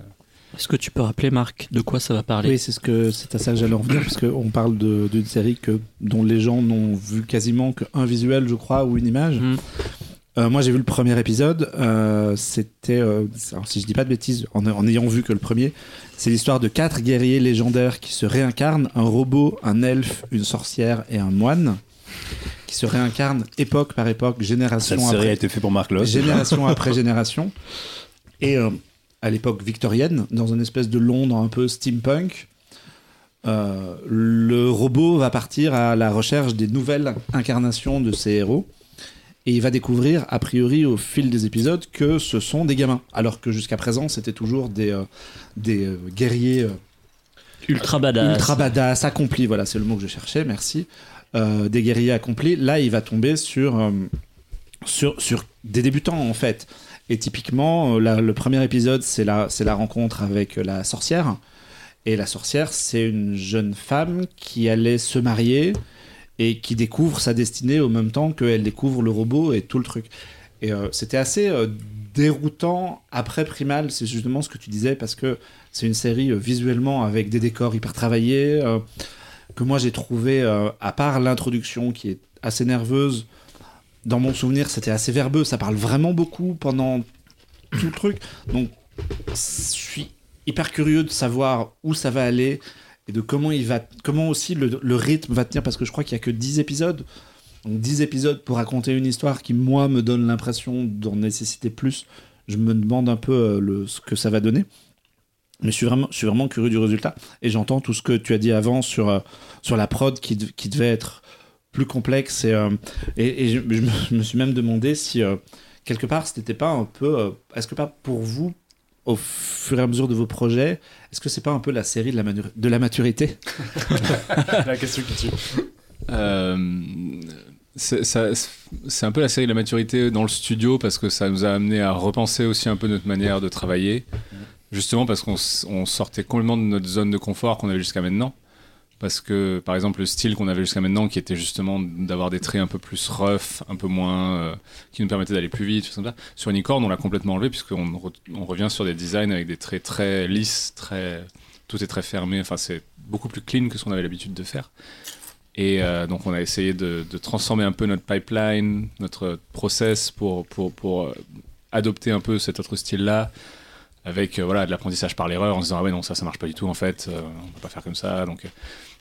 Est-ce que tu peux rappeler, Marc, de quoi ça va parler Oui, c'est ce que c'est à ça que j'allais en venir parce qu'on parle d'une série que dont les gens n'ont vu quasiment qu'un visuel, je crois, ou une image. Mhm. Euh, moi, j'ai vu le premier épisode. euh, C'était, euh, alors, si je dis pas de bêtises, en, en ayant vu que le premier, c'est l'histoire de quatre guerriers légendaires qui se réincarnent un robot, un elfe, une sorcière et un moine, qui se réincarnent époque par époque, génération Cette série après a été faite pour Marc Loss. génération après génération. Et euh, à l'époque victorienne, dans une espèce de Londres un peu steampunk, euh, le robot va partir à la recherche des nouvelles incarnations de ses héros. Et il va découvrir, a priori, au fil des épisodes, que ce sont des gamins. Alors que jusqu'à présent, c'était toujours des, euh, des euh, guerriers Ultra badass. ultra badass, accomplis. Voilà, c'est le mot que je cherchais, merci. Des guerriers accomplis. Là, il va tomber sur, sur, sur des débutants, en fait. Et typiquement, euh, le premier épisode, c'est la, rencontre avec euh, la sorcière. Et la sorcière, c'est une jeune femme qui allait se marier et qui découvre sa destinée au même temps qu'elle découvre le robot et tout le truc. Et euh, c'était assez déroutant après Primal, c'est justement ce que tu disais, parce que c'est une série visuellement avec des décors hyper travaillés, que moi j'ai trouvé, à part l'introduction qui est assez nerveuse, dans mon souvenir c'était assez verbeux, ça parle vraiment beaucoup pendant tout le truc. Donc je suis hyper curieux de savoir où ça va aller et de comment il va comment aussi le, rythme va tenir parce que je crois qu'il y a que 10 épisodes. Donc 10 épisodes pour raconter une histoire qui moi me donne l'impression d'en nécessiter plus. Je me demande un peu euh, le, ce que ça va donner. Mais je suis vraiment, je suis vraiment curieux du résultat. Et j'entends tout ce que tu as dit avant sur, euh, sur la prod qui devait être plus complexe. Et, euh, et, et je, je me, je me suis même demandé si, euh, quelque part, c'était pas un peu. euh, Est-ce que pas pour vous, au fur et à mesure de vos projets, est-ce que c'est pas un peu la série de la, manu- de la maturité? [laughs] La question qui tue. Euh, c'est un peu la série de la maturité dans le studio parce que ça nous a amené à repenser aussi un peu notre manière de travailler. Justement parce qu'on sortait complètement de notre zone de confort qu'on avait jusqu'à maintenant. Parce que, par exemple, le style qu'on avait jusqu'à maintenant, qui était justement d'avoir des traits un peu plus rough, un peu moins. euh, qui nous permettaient d'aller plus vite, tout ça. Sur Unicorn, on l'a complètement enlevé, puisqu'on on revient sur des designs avec des traits très lisses, très. Tout est très fermé, enfin, c'est beaucoup plus clean que ce qu'on avait l'habitude de faire. Et euh, donc, on a essayé de, transformer un peu notre pipeline, notre process pour, pour, pour euh, adopter un peu cet autre style-là, avec voilà, de l'apprentissage par l'erreur, en se disant Ah ouais, non, ça, ça marche pas du tout en fait, on peut pas faire comme ça. Donc,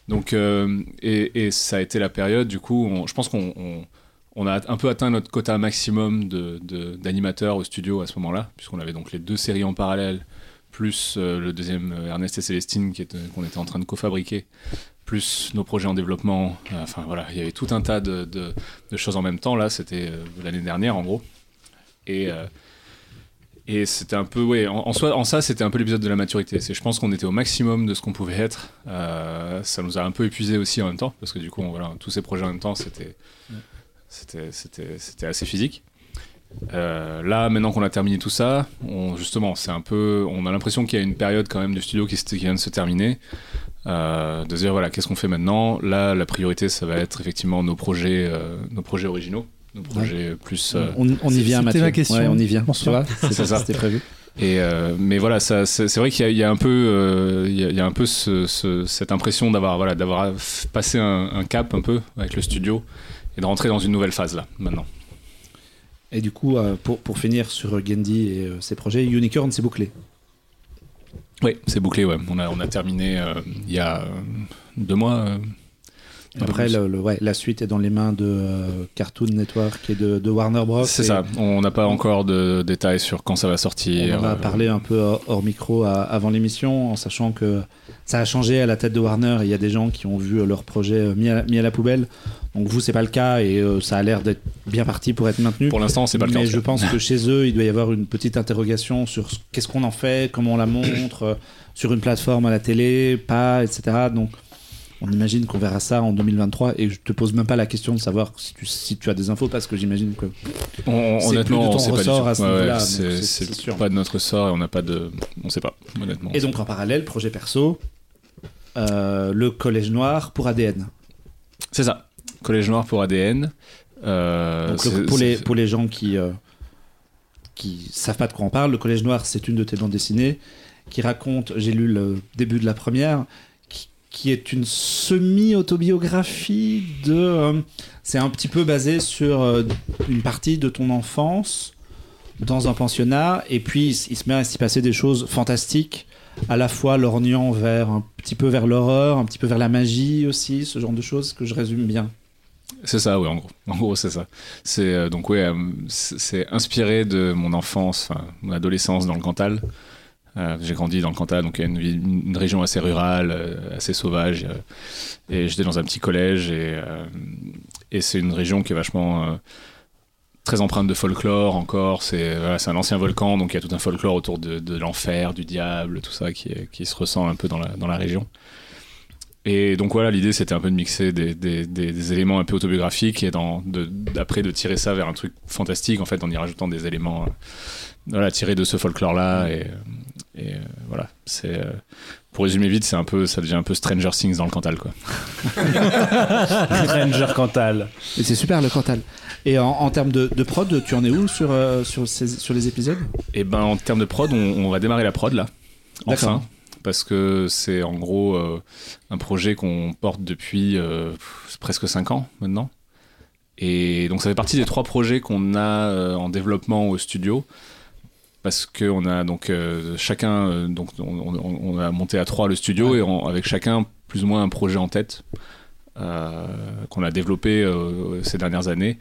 donc euh, et, et ça a été la période, du coup, je pense qu'on on, a un peu atteint notre quota maximum de- de- d'animateurs au studio à ce moment-là, puisqu'on avait donc les deux séries en parallèle, plus euh, le deuxième euh, Ernest et Célestine qu'on était en train de cofabriquer, plus nos projets en développement. Enfin voilà, il y avait tout un tas de, de- choses en même temps. Là, c'était l'année dernière en gros. Et, et c'était un peu, ouais, en, soi, en ça, c'était un peu l'épisode de la maturité. Je pense qu'on était au maximum de ce qu'on pouvait être. Euh, ça nous a un peu épuisé aussi en même temps, parce que du coup, voilà, tous ces projets en même temps, c'était, c'était, c'était, c'était assez physique. Euh, là, maintenant qu'on a terminé tout ça, on, justement, c'est un peu, on a l'impression qu'il y a une période quand même du studio qui, vient de se terminer. Euh, de se dire voilà, qu'est-ce qu'on fait maintenant? Là, la priorité, ça va être effectivement nos projets, nos projets originaux, nos projets plus. euh, on, on y vient, C'était Mathieu. ma question. Ouais, on y vient. Vois, c'est ça. C'était prévu. Et euh, mais voilà, c'est vrai qu'il y, a- il y a un peu, euh, il y a- il y a un peu ce- ce- cette impression d'avoir voilà, d'avoir passé un, un cap un peu avec le studio et de rentrer dans une nouvelle phase là maintenant. Et du coup, euh, pour, pour finir sur Gendy et euh, ses projets, Unicorn, c'est bouclé. Oui, c'est bouclé. Ouais. On a on a terminé il y a deux mois. Après, plus. le, le- ouais, la suite est dans les mains de euh, Cartoon Network et de, de Warner Bros. c'est ça. On n'a pas encore de détails sur quand ça va sortir. On en a euh, parlé un peu hors micro à- avant l'émission, en sachant que ça a changé à la tête de Warner. Il y a des gens qui ont vu euh, leur projet mis à, la- mis à la poubelle. Donc vous, c'est pas le cas et euh, ça a l'air d'être bien parti pour être maintenu. Pour l'instant, c'est pas le cas. Mais je pense que [laughs] chez eux, il doit y avoir une petite interrogation sur ce- qu'est-ce qu'on en fait, comment on la montre, euh, sur une plateforme à la télé, pas, etc. Donc, on imagine qu'on verra ça en 2023. Et je te pose même pas la question de savoir si tu, si tu as des infos, parce que j'imagine que. On- c'est plus de ton on sait pas du tout. ressort à ce Ouais, ouais, niveau-là, donc c'est pas de notre ressort et on n'a pas de, on sait pas honnêtement. Et donc, en parallèle, projet perso, euh, le Collège Noir pour ADN. C'est ça. Collège Noir pour ADN. Euh, Donc, le- c'est- pour, les, c'est- pour les gens qui euh, qui savent pas de quoi on parle, le Collège Noir, c'est une de tes bandes dessinées qui raconte, j'ai lu le début de la première, qui, est une semi-autobiographie de... euh, c'est un petit peu basé sur euh, une partie de ton enfance dans un pensionnat, et puis il, se met à s'y passer des choses fantastiques, à la fois lorgnant vers un petit peu vers l'horreur, un petit peu vers la magie aussi, ce genre de choses que je résume bien. C'est ça, oui, en gros. En gros, c'est ça. C'est euh, donc euh, c'est inspiré de mon enfance, mon adolescence dans le Cantal. Euh, j'ai grandi dans le Cantal, donc une, une région assez rurale, euh, assez sauvage. euh, et j'étais dans un petit collège et, c'est une région qui est vachement très empreinte de folklore encore. C'est un ancien volcan, donc il y a tout un folklore autour de, l'enfer, du diable, tout ça qui, se ressent un peu dans la, région. Et donc voilà, l'idée c'était un peu de mixer des, éléments un peu autobiographiques et d'après de tirer ça vers un truc fantastique en fait en y rajoutant des éléments tirés de ce folklore là et, euh, voilà c'est euh, pour résumer vite c'est un peu ça devient un peu Stranger Things dans le Cantal quoi. [laughs] Ranger Cantal. Et c'est super le Cantal. Et en, en termes de, de prod, tu en es où sur, euh, sur, ces- sur les épisodes? Et ben en termes de prod, on, on va démarrer la prod là. Enfin. Parce que c'est en gros euh, un projet qu'on porte depuis euh, presque 5 ans maintenant. Et donc ça fait partie des trois projets qu'on a euh, en développement au studio. Parce qu'on a donc euh, chacun, euh, donc on, on- on a monté à trois le studio et on- avec chacun plus ou moins un projet en tête euh, qu'on a développé ces dernières années.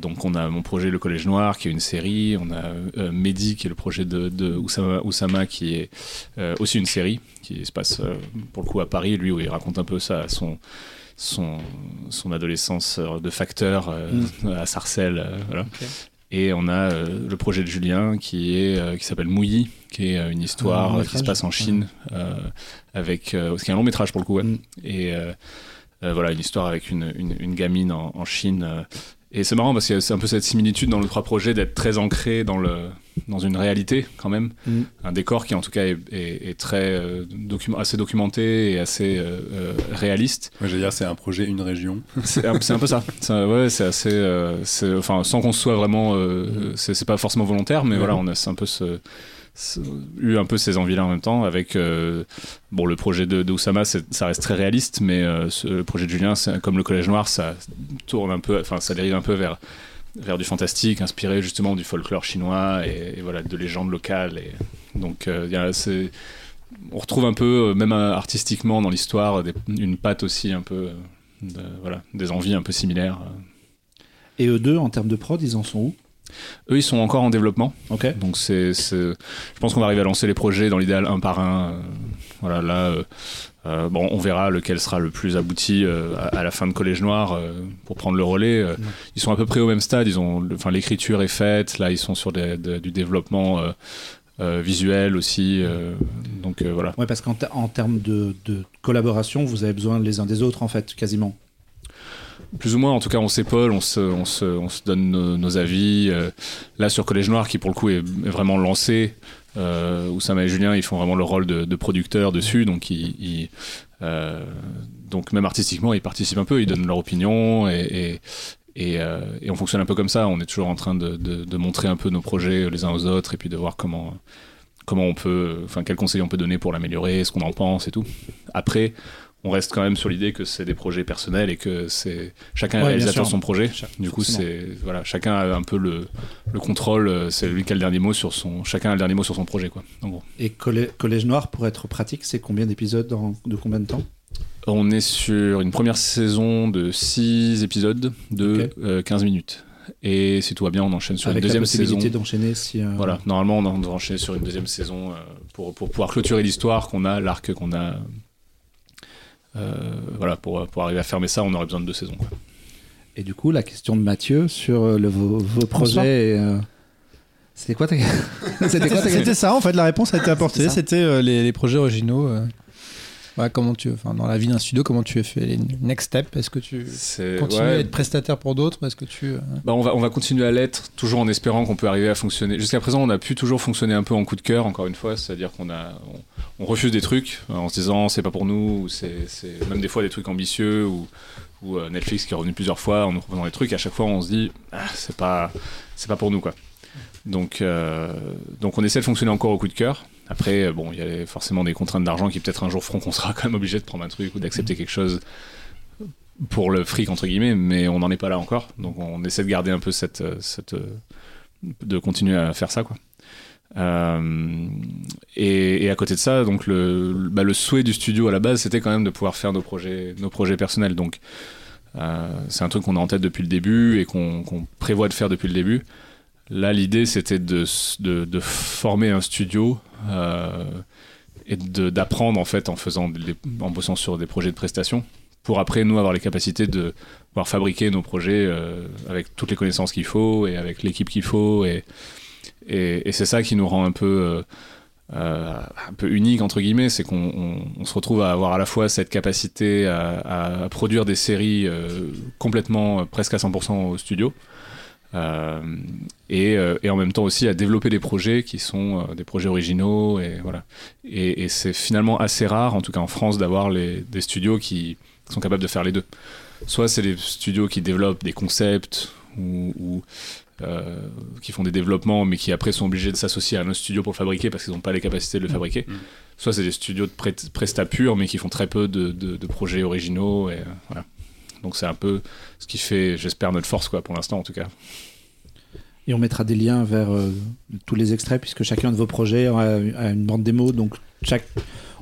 Donc on a mon projet Le Collège Noir qui est une série, on a Mehdi qui est le projet de, de Oussama, Oussama, qui est aussi une série qui se passe pour le coup à Paris, lui où il raconte un peu ça, son, son, son adolescence de facteur euh, à Sarcelles. euh, voilà. Et on a euh, le projet de Julien qui est euh, qui s'appelle Mouilly, qui est euh, une histoire qui se passe en Chine, avec euh, qui est un long métrage pour le coup, ouais. Mm. et voilà une histoire avec une, une, une gamine en, en Chine. et c'est marrant parce qu'il y a c'est un peu cette similitude dans les trois projets d'être très ancré dans le dans une réalité quand même, Mm. un décor qui en tout cas est, est- est très euh, assez documenté et assez euh, euh, réaliste. Moi, j'allais dire, c'est un projet, une région. [laughs] C'est un, peu ça. Ouais, c'est assez. euh, enfin, sans qu'on soit vraiment. euh, c'est c'est pas forcément volontaire, mais Ouais. voilà, on a un peu ce, ce- eu un peu ces envies-là en même temps. Avec euh, bon, le projet de, de Oussama, ça reste très réaliste, mais euh, ce- le projet de Julien, comme le Collège Noir, ça tourne un peu. Enfin, ça dérive un peu vers vers du fantastique, inspiré justement du folklore chinois et, et voilà de légendes locales. Et donc, euh, c'est- on retrouve un peu, euh, même euh, artistiquement dans l'histoire, des- une patte aussi un peu. de- voilà, des envies un peu similaires. Et eux deux, en termes de prod, ils en sont où? Eux, ils sont encore en développement. Ok. Donc, c'est, c'est- je pense qu'on va arriver à lancer les projets dans l'idéal un par un. Voilà, là, euh, euh, bon, on verra lequel sera le plus abouti euh, à, à la fin de Collège Noir euh, pour prendre le relais. Ils sont à peu près au même stade. Ils ont, enfin, l'écriture est faite. Là, ils sont sur des- de- du développement visuel aussi. donc, voilà. Ouais, parce qu'en en termes de, de collaboration, vous avez besoin les uns des autres, en fait, quasiment. Plus ou moins, en tout cas, on s'épaule, on se, on se, on se donne nos, nos avis. euh, là, sur Collège Noir, qui pour le coup est vraiment lancé, euh, Oussama et Julien, ils font vraiment le rôle de, de producteurs dessus, donc ils, euh, donc même artistiquement, ils participent un peu, ils donnent leur opinion et, euh, on fonctionne un peu comme ça. On est toujours en train de montrer un peu nos projets les uns aux autres et puis de voir comment comment on peut, enfin quels conseils on peut donner pour l'améliorer, ce qu'on en pense et tout. Après, on reste quand même sur l'idée que c'est des projets personnels et que c'est chacun Ouais, réalisateur son projet. Du coup, c'est voilà, chacun a un peu le, le contrôle. euh, C'est lui qui a le dernier mot sur son. Chacun a le dernier mot sur son projet, quoi. En gros. Et Collè- Collège Noir, pour être pratique, c'est combien d'épisodes de combien de temps? On est sur une première saison de 6 épisodes de Ok. euh, 15 minutes. Et si tout va bien, on enchaîne sur Avec une deuxième la saison. possibilité d'enchaîner si. euh, Voilà, normalement, on doit enchaîner sur une deuxième saison euh, pour, pour pouvoir clôturer l'histoire qu'on a, l'arc qu'on a. Euh, voilà, pour, pour arriver à fermer ça, on aurait besoin de deux saisons. quoi. Et du coup, la question de Mathieu sur euh, le- vos, projets. et, euh, C'était quoi ta [laughs] C'était quoi ta C'était ça, en fait, la réponse a été apportée. C'était euh, les, les projets originaux. euh. Comment tu, enfin, dans la vie d'un studio, comment tu as fait les next steps? Est-ce que tu continues ouais, à être prestataire pour d'autres? Est-ce que tu euh, Bah, on, va, on va continuer à l'être, toujours en espérant qu'on peut arriver à fonctionner. Jusqu'à présent, on a pu toujours fonctionner un peu en coup de cœur, encore une fois, c'est-à-dire qu'on a, on, on refuse des trucs euh, en se disant c'est pas pour nous, ou c'est même des fois des trucs ambitieux, ou, ou euh, Netflix qui est revenu plusieurs fois en nous proposant des trucs, à chaque fois on se dit ah, c'est pas, c'est pas pour nous quoi. Donc, euh, donc on essaie de fonctionner encore au coup de cœur. Après, euh, bon, il y a forcément des contraintes d'argent qui peut-être un jour feront qu'on sera quand même obligé de prendre un truc ou d'accepter quelque chose pour le fric entre guillemets, mais on n'en est pas là encore. Donc on essaie de garder un peu cette, euh, cette euh, de continuer à faire ça quoi. Et, à côté de ça, donc bah, le souhait du studio à la base, c'était quand même de pouvoir faire nos projets, nos projets personnels. Donc c'est un truc qu'on a en tête depuis le début et qu'on prévoit de faire depuis le début. Là, l'idée, c'était de, de, former un studio euh, et d'apprendre en fait en faisant des- en bossant sur des projets de prestation pour après nous avoir les capacités de pouvoir fabriquer nos projets euh, avec toutes les connaissances qu'il faut et avec l'équipe qu'il faut et, et, c'est ça qui nous rend un peu euh, un peu unique entre guillemets, c'est qu'on on- on se retrouve à avoir à la fois cette capacité à, à produire des séries complètement presque à 100% au studio. Euh, et, euh, et en même temps aussi à développer des projets qui sont euh, des projets originaux et voilà et, et c'est finalement assez rare en tout cas en France d'avoir des studios qui sont capables de faire les deux soit c'est des studios qui développent des concepts ou, ou, euh, qui font des développements mais qui après sont obligés de s'associer à un autre studio pour le fabriquer parce qu'ils n'ont pas les capacités de le fabriquer. Mm. Soit c'est des studios de presta purs mais qui font très peu de, de- de projets originaux. Et, euh, voilà. Donc c'est un peu ce qui fait, j'espère, notre force quoi, pour l'instant en tout cas. Et on mettra des liens vers euh, tous les extraits, puisque chacun de vos projets a, a une bande démo. Donc, chaque,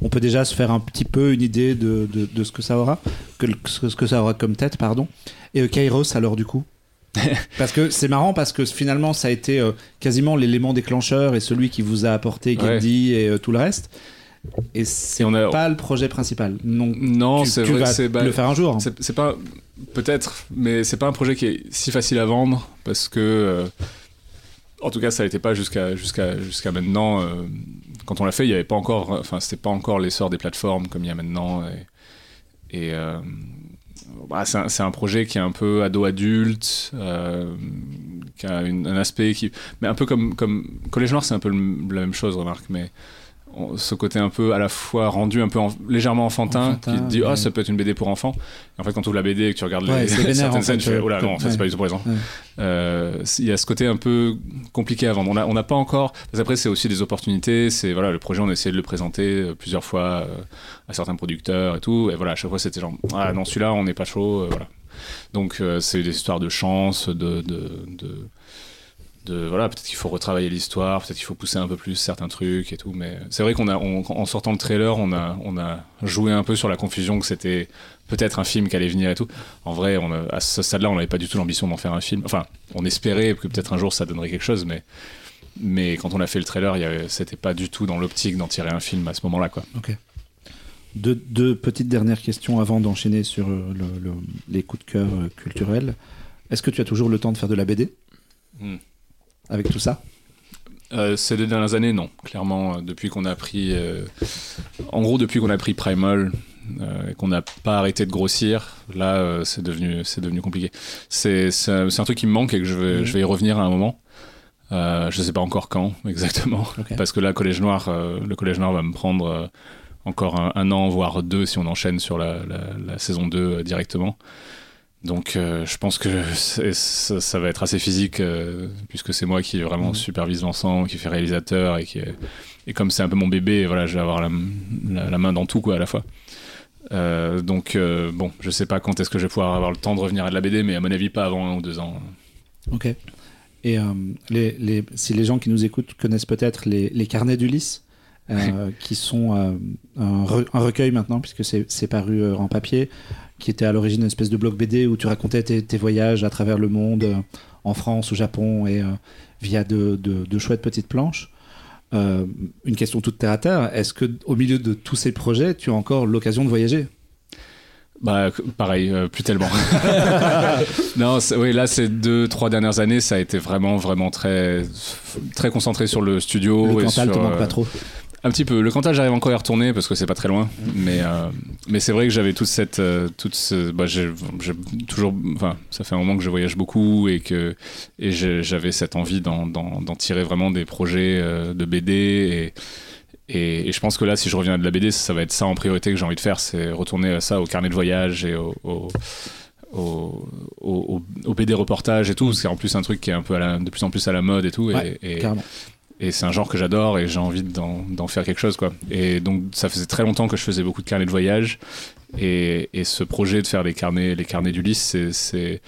on peut déjà se faire un petit peu une idée de, de, de ce que ça aura, que, ce que ça aura comme tête, pardon. Et euh, Kairos, alors, du coup? [laughs] Parce que c'est marrant, parce que finalement, ça a été euh, quasiment l'élément déclencheur et celui qui vous a apporté Gandhi et tout le reste. Et c'est a- pas le projet principal. Non, Non, c'est vrai, c'est bah, le faire un jour. hein. C'est pas peut-être, mais c'est pas un projet qui est si facile à vendre parce que, euh, en tout cas, ça n'était pas jusqu'à jusqu'à jusqu'à maintenant. euh, quand on l'a fait, il y avait pas encore, enfin, c'était pas encore l'essor des plateformes comme il y a maintenant. Et, et, euh, bah, c'est un, projet qui est un peu ado adulte, qui a une- un aspect qui, mais un peu comme comme Collège Noir, c'est un peu le- la même chose, remarque, mais ce côté un peu à la fois rendu un peu en- légèrement enfantin, Enfantin, qui te dit ouais. oh ça peut être une BD pour enfants. Et en fait quand tu ouvres la BD et que tu regardes Ouais, les, [laughs] certaines en scènes fait, tu fais euh, oh là non en fait c'est pas du tout Ouais. Euh, il y a ce côté un peu compliqué à vendre. On a- on n'a pas encore parce qu'après c'est aussi des opportunités c'est voilà le projet on a essayé de le présenter euh, plusieurs fois à certains producteurs et tout et voilà à chaque fois c'était genre ah non celui-là on n'est pas chaud voilà. Donc euh, c'est des histoires de chance de, de, de de voilà peut-être qu'il faut retravailler l'histoire peut-être qu'il faut pousser un peu plus certains trucs et tout mais c'est vrai qu'on a on- en sortant le trailer on a on a joué un peu sur la confusion que c'était peut-être un film qui allait venir et tout. En vrai on a- à ce stade-là on n'avait pas du tout l'ambition d'en faire un film. Enfin on espérait que peut-être un jour ça donnerait quelque chose mais mais quand on a fait le trailer c'était pas du tout dans l'optique d'en tirer un film à ce moment-là quoi. Deux, deux petites dernières questions avant d'enchaîner sur le- le- les coups de cœur euh, culturels. Est-ce que tu as toujours le temps de faire de la BD Hmm. Avec tout ça Euh, ces deux dernières années, non. Clairement, euh, depuis qu'on a pris. euh, en gros, depuis qu'on a pris Primal euh, et qu'on n'a pas arrêté de grossir, là, c'est devenu, c'est devenu compliqué. C'est un, truc qui me manque et que je vais, Mhm. je vais y revenir à un moment. Je sais pas encore quand [laughs] exactement. Parce que là, Collège Noir, le Collège Noir va me prendre encore un, un an, voire deux, si on enchaîne sur la, la- la saison 2 euh, directement. Donc euh, je pense que ça, ça va être assez physique euh, puisque c'est moi qui vraiment Mhm. supervise l'ensemble, qui fait réalisateur et qui est- et comme c'est un peu mon bébé, voilà, je vais avoir la, la- la main dans tout quoi à la fois. Euh, donc bon, je sais pas quand est-ce que je vais pouvoir avoir le temps de revenir à de la BD, mais à mon avis pas avant un ou deux ans. Ok. Et les, les- si les gens qui nous écoutent connaissent peut-être les, les carnets d'Ulysse, euh, qui sont euh, un, re- un recueil maintenant, puisque c'est paru euh, en papier, qui était à l'origine une espèce de blog BD où tu racontais tes, tes voyages à travers le monde, en France, au Japon, et via de, de- de chouettes petites planches. Une question toute terre à terre, est-ce que au milieu de tous ces projets, tu as encore l'occasion de voyager? Bah pareil, euh, plus tellement. [laughs] non, oui, là ces deux trois dernières années, ça a été vraiment vraiment très très concentré sur le studio. Le et Cantal sur, te manque pas trop Un petit peu. Le Cantal, j'arrive encore à y retourner parce que c'est pas très loin. Mais, euh, mais c'est vrai que j'avais toute cette. euh, toute ce, bah, j'ai, toujours. Enfin, ça fait un moment que je voyage beaucoup et que et j'avais cette envie d'en, tirer vraiment des projets euh, de BD. Et, et, et je pense que là, si je reviens à de la BD, ça va être ça en priorité que j'ai envie de faire c'est retourner à ça, au carnet de voyage et au. au au, au, au BD reportage et tout, c'est en plus un truc qui est un peu à la- de plus en plus à la mode et tout. Ouais, et. Et c'est un genre que j'adore et j'ai envie d'en, faire quelque chose quoi. Et donc ça faisait très longtemps que je faisais beaucoup de carnets de voyage. Et, et ce projet de faire les carnets les carnets d'Ulysse c'est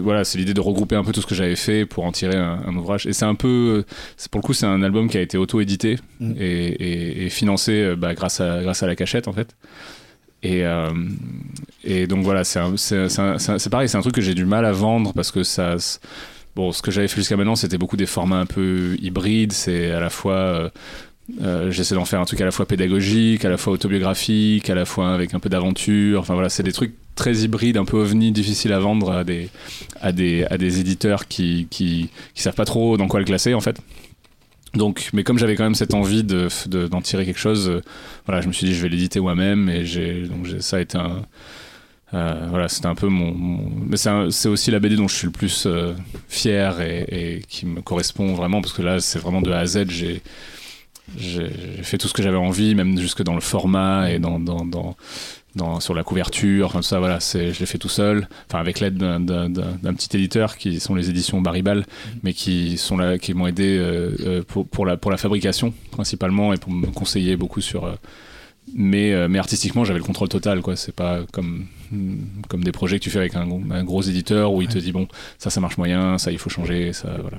voilà c'est l'idée de regrouper un peu tout ce que j'avais fait pour en tirer un, un ouvrage. Et c'est un peu c'est pour le coup c'est un album qui a été auto-édité Mm. et, et- et financé euh, bah, grâce à grâce à la cachette en fait. Et, euh, et donc voilà c'est, c'est pareil c'est un truc que j'ai du mal à vendre parce que ça bon, ce que j'avais fait jusqu'à maintenant, c'était beaucoup des formats un peu hybrides. C'est à la fois. euh, euh, J'essaie d'en faire un truc à la fois pédagogique, à la fois autobiographique, à la fois avec un peu d'aventure. Enfin voilà, c'est des trucs très hybrides, un peu ovni, difficiles à vendre à des, à des, à des éditeurs qui, qui, qui savent pas trop dans quoi le classer en fait. Donc, mais comme j'avais quand même cette envie de, de- d'en tirer quelque chose, euh, voilà, je me suis dit je vais l'éditer moi-même et donc ça a été un euh, voilà, c'était un peu mon, mon- mais c'est aussi la BD dont je suis le plus euh, fier et, et qui me correspond vraiment parce que là c'est vraiment de A à Z. J'ai fait tout ce que j'avais envie même jusque dans le format et dans, dans, dans, dans- sur la couverture enfin tout ça voilà je l'ai fait tout seul. Enfin avec l'aide d'un- petit éditeur qui sont les éditions Baribal mais qui sont là qui m'ont aidé euh, pour, pour la pour la fabrication principalement et pour me conseiller beaucoup sur mais, mais artistiquement j'avais le contrôle total quoi. C'est pas comme comme des projets que tu fais avec un, un gros éditeur où il te dit bon ça ça marche moyen ça il faut changer ça voilà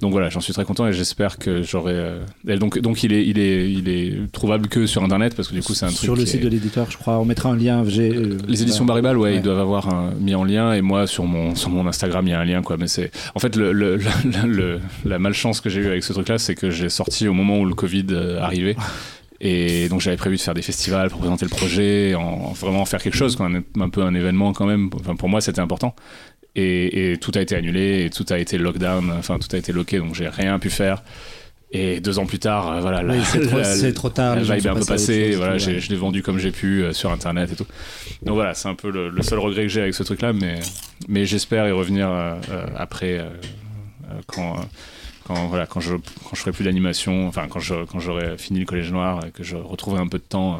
donc voilà j'en suis très content et j'espère que j'aurai euh, donc donc il est il est il est trouvable que sur internet parce que du coup c'est un truc Sur le site est- de l'éditeur, je crois. On mettra un lien. euh, les éditions. Baribal, ouais, Ouais. ils doivent avoir un- mis en lien. Et moi, sur mon, sur mon Instagram, il y a un lien, quoi. Mais c'est. En fait, le, le- [laughs] le- le- la malchance que j'ai eue avec ce truc-là, c'est que j'ai sorti au moment où le Covid euh, arrivait. [laughs] Et donc, j'avais prévu de faire des festivals pour présenter le projet, en, en vraiment faire quelque chose, un, un peu un événement quand même. Enfin, pour moi, c'était important. Et, et tout a été annulé, et tout a été lockdown, enfin, tout a été locké, donc j'ai rien pu faire. Et deux ans plus tard, euh, voilà, Oui, c'est trop, tard. la vibe est un peu passée, voilà, ouais. je l'ai vendu comme j'ai pu euh, sur internet et tout. Donc voilà, c'est un peu le, le seul regret que j'ai avec ce truc-là, mais, mais j'espère y revenir euh, après quand, quand, je, quand je ferai plus d'animation, enfin quand je- j'aurai fini le Collège Noir et que je retrouverai un peu de temps. euh,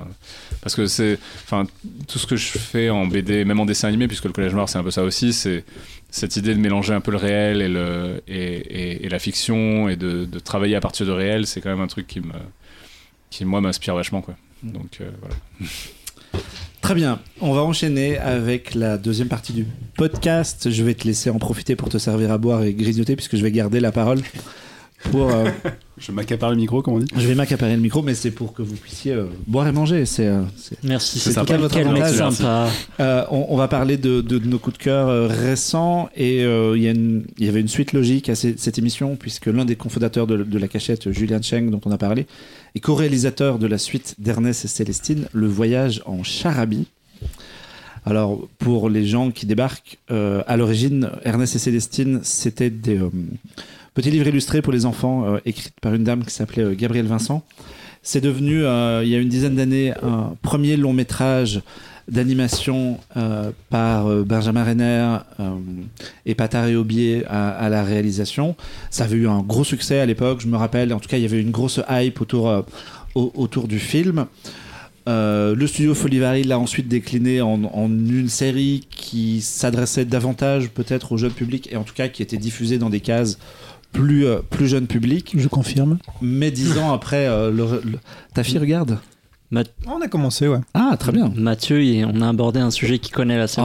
parce que c'est, enfin, tout ce que je fais en BD, même en dessin animé, puisque le Collège Noir c'est un peu ça aussi, c'est cette idée de mélanger un peu le réel et, la fiction et de, de travailler à partir de réel, c'est quand même un truc qui me qui moi m'inspire vachement quoi. Donc euh, voilà. Très bien, on va enchaîner avec la deuxième partie du podcast. Je vais te laisser en profiter pour te servir à boire et grignoter puisque je vais garder la parole. Pour, euh, [laughs] Je m'accapare le micro, comme on dit. je vais m'accaparer le micro, mais c'est pour que vous puissiez euh, boire et manger. C'est, euh, c'est- Merci, C'est c'est sympa. quel, Votre quel mec avantage. sympa. Euh, on, on va parler de, de- de nos coups de cœur euh, récents et euh, il y, avait une suite logique à cette émission puisque l'un des cofondateurs de, de la cachette, Julian Cheng, dont on a parlé, est co-réalisateur de la suite d'Ernest et Célestine, Le Voyage en Charabie. Alors, pour les gens qui débarquent, euh, à l'origine, Ernest et Célestine, c'était des euh, petits livres illustrés pour les enfants, euh, écrits par une dame qui s'appelait euh, Gabrielle Vincent. C'est devenu, euh, il y a une dizaine d'années, un premier long métrage d'animation euh, par Benjamin Renner et Patar et Aubier à, à la réalisation. Ça avait eu un gros succès à l'époque, je me rappelle. En tout cas, il y avait une grosse hype autour, au- autour du film. Le studio Folivari l'a ensuite décliné en une série qui s'adressait davantage peut-être au jeune public et en tout cas qui était diffusée dans des cases plus, euh, plus jeune public. Je confirme. Mais dix ans après, euh, le- le- ta fille regarde? On a commencé, ouais. Ah, très bien. Mathieu, il- on a abordé un sujet qu'il connaît là. En,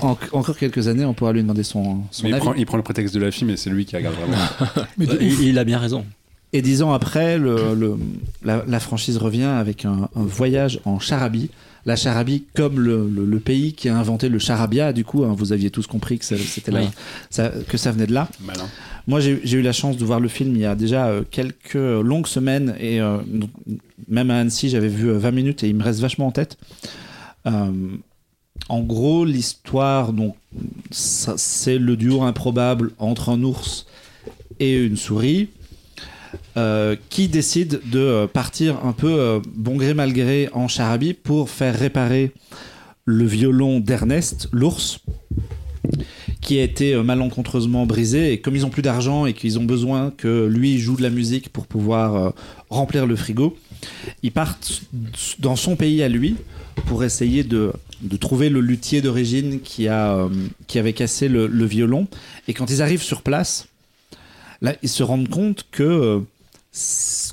en- en- encore quelques années, on pourra lui demander son, son Mais il avis. prend, il prend le prétexte de la fille, mais c'est lui qui regarde vraiment. [laughs] Mais de il, il a bien raison. Et dix ans après, le, le- la, la franchise revient avec un, un voyage en charabie. La charabie comme le, le- le pays qui a inventé le charabia, du coup, hein, vous aviez tous compris que ça- c'était là, Oui. ça- que ça venait de là. Malin. Moi, j'ai j'ai eu la chance de voir le film il y a déjà euh, quelques longues semaines et euh, même à Annecy, j'avais vu euh, 20 minutes et il me reste vachement en tête. Euh, en gros, l'histoire, donc, ça- c'est le duo improbable entre un ours et une souris euh, qui décide de euh, partir un peu euh, bon gré mal gré en charabie pour faire réparer le violon d'Ernest, l'ours, qui a été malencontreusement brisé. Et comme ils ont plus d'argent et qu'ils ont besoin que lui joue de la musique pour pouvoir remplir le frigo, ils partent dans son pays à lui pour essayer de, de trouver le luthier d'origine qui, a, qui avait cassé le, violon. Et quand ils arrivent sur place, là, ils se rendent compte que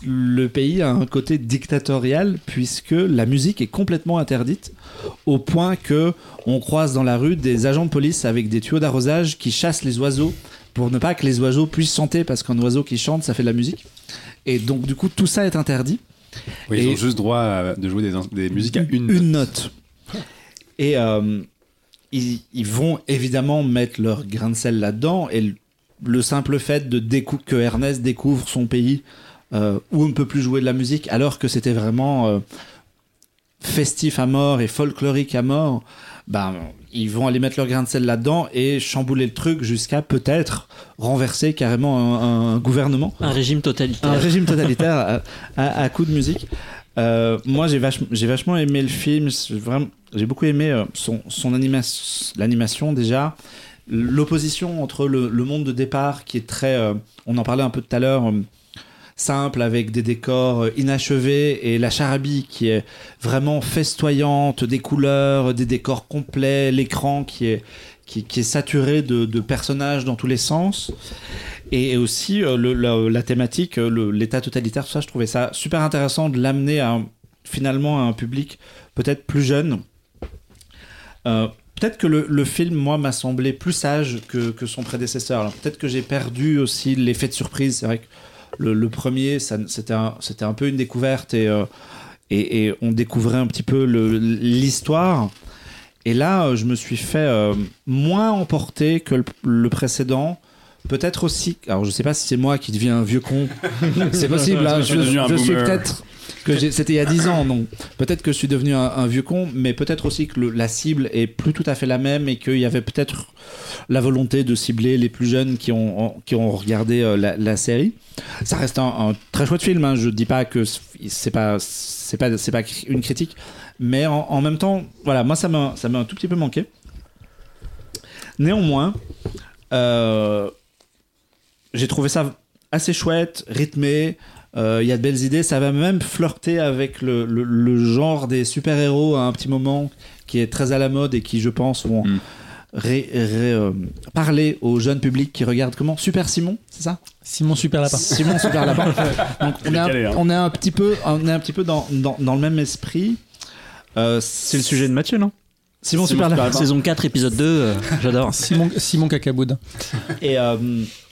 le pays a un côté dictatorial puisque la musique est complètement interdite au point que on croise dans la rue des agents de police avec des tuyaux d'arrosage qui chassent les oiseaux pour ne pas que les oiseaux puissent chanter parce qu'un oiseau qui chante ça fait de la musique et donc du coup tout ça est interdit Oui, ils ont juste droit de jouer des, musiques à une. une note. Et euh, ils, ils vont évidemment mettre leur grain de sel là-dedans. Et le- le simple fait de que Ernest découvre son pays euh, où on ne peut plus jouer de la musique alors que c'était vraiment euh, festif à mort et folklorique à mort, ben, ils vont aller mettre leur grain de sel là-dedans et chambouler le truc jusqu'à peut-être renverser carrément un, un gouvernement. Un régime Un totalitaire. régime totalitaire à, à, à coup de musique. Euh, moi, j'ai vachement, aimé le film. J'ai beaucoup aimé son, son animation, l'animation déjà, l'opposition entre le, le monde de départ qui est très, euh, on en parlait un peu tout à l'heure, simple avec des décors euh, inachevés et la charabie qui est vraiment festoyante, des couleurs, des décors complets, l'écran qui est qui, est saturé de, personnages dans tous les sens et aussi euh, la, thématique, euh, l'état totalitaire, tout ça, je trouvais ça super intéressant de l'amener finalement à un public peut-être plus jeune. Peut-être que le, film, moi, m'a semblé plus sage que, que son prédécesseur. Peut-être que j'ai perdu aussi l'effet de surprise. C'est vrai que le, le premier, c'était un, peu une découverte et, euh, et, et on découvrait un petit peu l'histoire. Et là, euh, je me suis fait euh, moins emporter que le, le précédent. Peut-être aussi. Alors, je sais pas si c'est moi qui deviens un vieux con. [laughs] c'est possible. hein, je suis peut-être c'était il y a 10 ans, donc peut-être que je suis devenu un, vieux con, mais peut-être aussi que la cible est plus tout à fait la même et qu'il y avait peut-être la volonté de cibler les plus jeunes qui ont, regardé euh, la, série. Ça reste un, très chouette film. Hein. Je dis pas que c'est pas pas une critique, mais en, même temps, voilà, moi ça m'a ça m'a un tout petit peu manqué. Néanmoins, euh, j'ai trouvé ça assez chouette, rythmé. Euh, Il y a de belles idées. Ça va même flirter avec le, le- le genre des super-héros à un petit moment qui est très à la mode et qui, je pense, vont Mm. ré- ré- euh, parler au jeune public qui regarde comment? Super Simon, c'est ça? Simon Super Lapin. Simon Super Lapin. [laughs] Donc on est, un, hein. on est un petit peu, on est un petit peu dans, dans, dans le même esprit. Euh, C'est le sujet de Mathieu, non? Simon, Simon. Saison 4, épisode 2, euh, [laughs] j'adore. Simon, Simon Cacaboud. Et euh,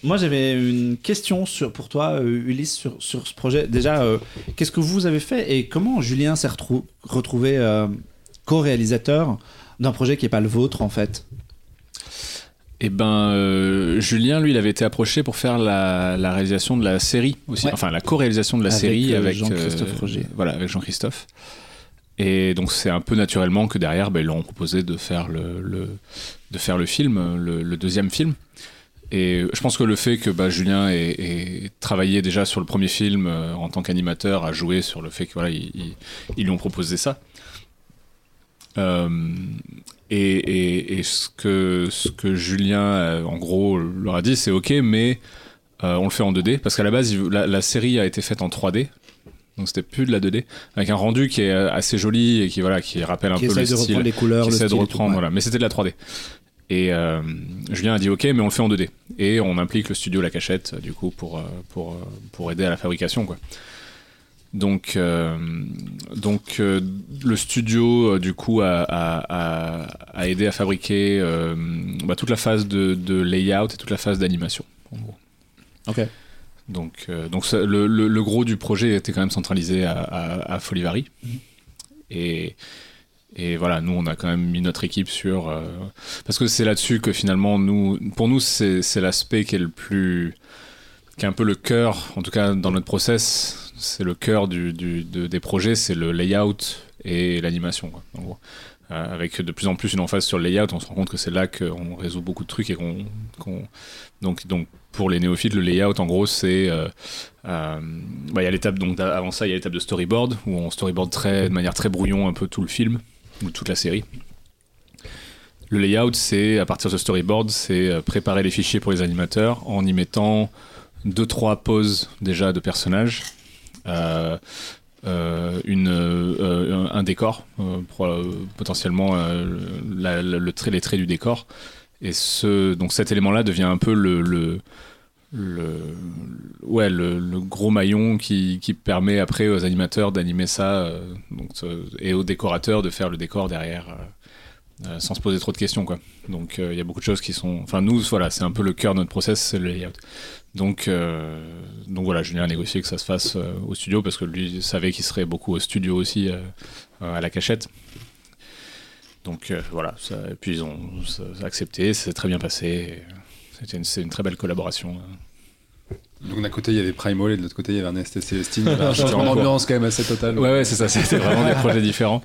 moi, j'avais une question sur, pour toi, euh, Ulysse, sur, sur ce projet. Déjà, euh, qu'est-ce que vous avez fait et comment Julien s'est retrou- retrouvé euh, co-réalisateur d'un projet qui n'est pas le vôtre, en fait? Et ben, euh, Julien, lui, il avait été approché pour faire la, la réalisation de la série aussi, Ouais. enfin la co-réalisation de la Avec, série euh, avec Jean-Christophe euh, Roger. Voilà, avec Jean-Christophe. Et donc c'est un peu naturellement que derrière, ben, ils leur ont proposé de faire le, de faire le film, le, deuxième film. Et je pense que le fait que bah, Julien ait, travaillé déjà sur le premier film euh, en tant qu'animateur, a joué sur le fait que voilà, ils, lui ont proposé ça. Euh, et, ce que ce que Julien, euh, en gros, leur a dit, c'est ok, mais on le fait en 2D parce qu'à la base, la série a été faite en 3D. Donc c'était plus de la 2D avec un rendu qui est euh, assez joli et qui voilà qui rappelle un Qui peu le de style reprendre les couleurs, qui le essaie style de tout, reprendre, voilà. Mais c'était de la 3D. Et euh, Julien a dit ok, mais on le fait en 2D. Et on implique le studio La Cachette, du coup, pour, euh, pour, pour aider à la fabrication, quoi. Donc, euh, donc euh, le studio, du coup, a, a, aidé à fabriquer bah, toute la phase de, de layout et toute la phase d'animation, en gros. Ok. Donc, euh, donc ça- le, le- le gros du projet était quand même centralisé à, à, à Folivari. Et, et voilà, nous, on a quand même mis notre équipe sur. euh, parce que c'est là-dessus que finalement, nous, pour nous, c'est l'aspect qui est le plus. qui est un peu le cœur, en tout cas dans notre process, c'est le cœur du, du- de- des projets, c'est le layout et l'animation, quoi, en gros. Euh, avec de plus en plus une emphase sur le layout, on se rend compte que c'est là qu'on résout beaucoup de trucs et qu'on. donc, pour les néophytes, le layout, en gros, c'est. euh, euh, bah, Il y a l'étape, donc avant ça, il y a l'étape de storyboard, où on storyboard très, de manière très brouillon un peu tout le film, ou toute la série. Le layout, c'est à partir de ce storyboard, c'est euh, préparer les fichiers pour les animateurs en y mettant deux trois poses déjà de personnages, un, décor, potentiellement le trait, les traits du décor. Et ce, donc cet élément-là devient un peu le, le, ouais, le, gros maillon qui, qui permet après aux animateurs d'animer ça euh, euh, et aux décorateurs de faire le décor derrière euh, sans se poser trop de questions. Quoi. Donc il y a beaucoup de choses qui sont. Enfin, nous, voilà, c'est un peu le cœur de notre process, c'est le layout. Donc, donc voilà, Julien a négocié que ça se fasse au studio parce que lui savait qu'il serait beaucoup au studio aussi à la cachette. Donc euh, voilà, ça, et puis ils ont ça- ça a accepté, c'est très bien passé. et C'était une, c'est une très belle collaboration. Donc d'un côté il y avait Primal et de l'autre côté il y avait Ernest et Célestine. [laughs] Avait un changement d'ambiance quand même assez total. Ouais, ouais, c'est ça. C'était vraiment des projets différents.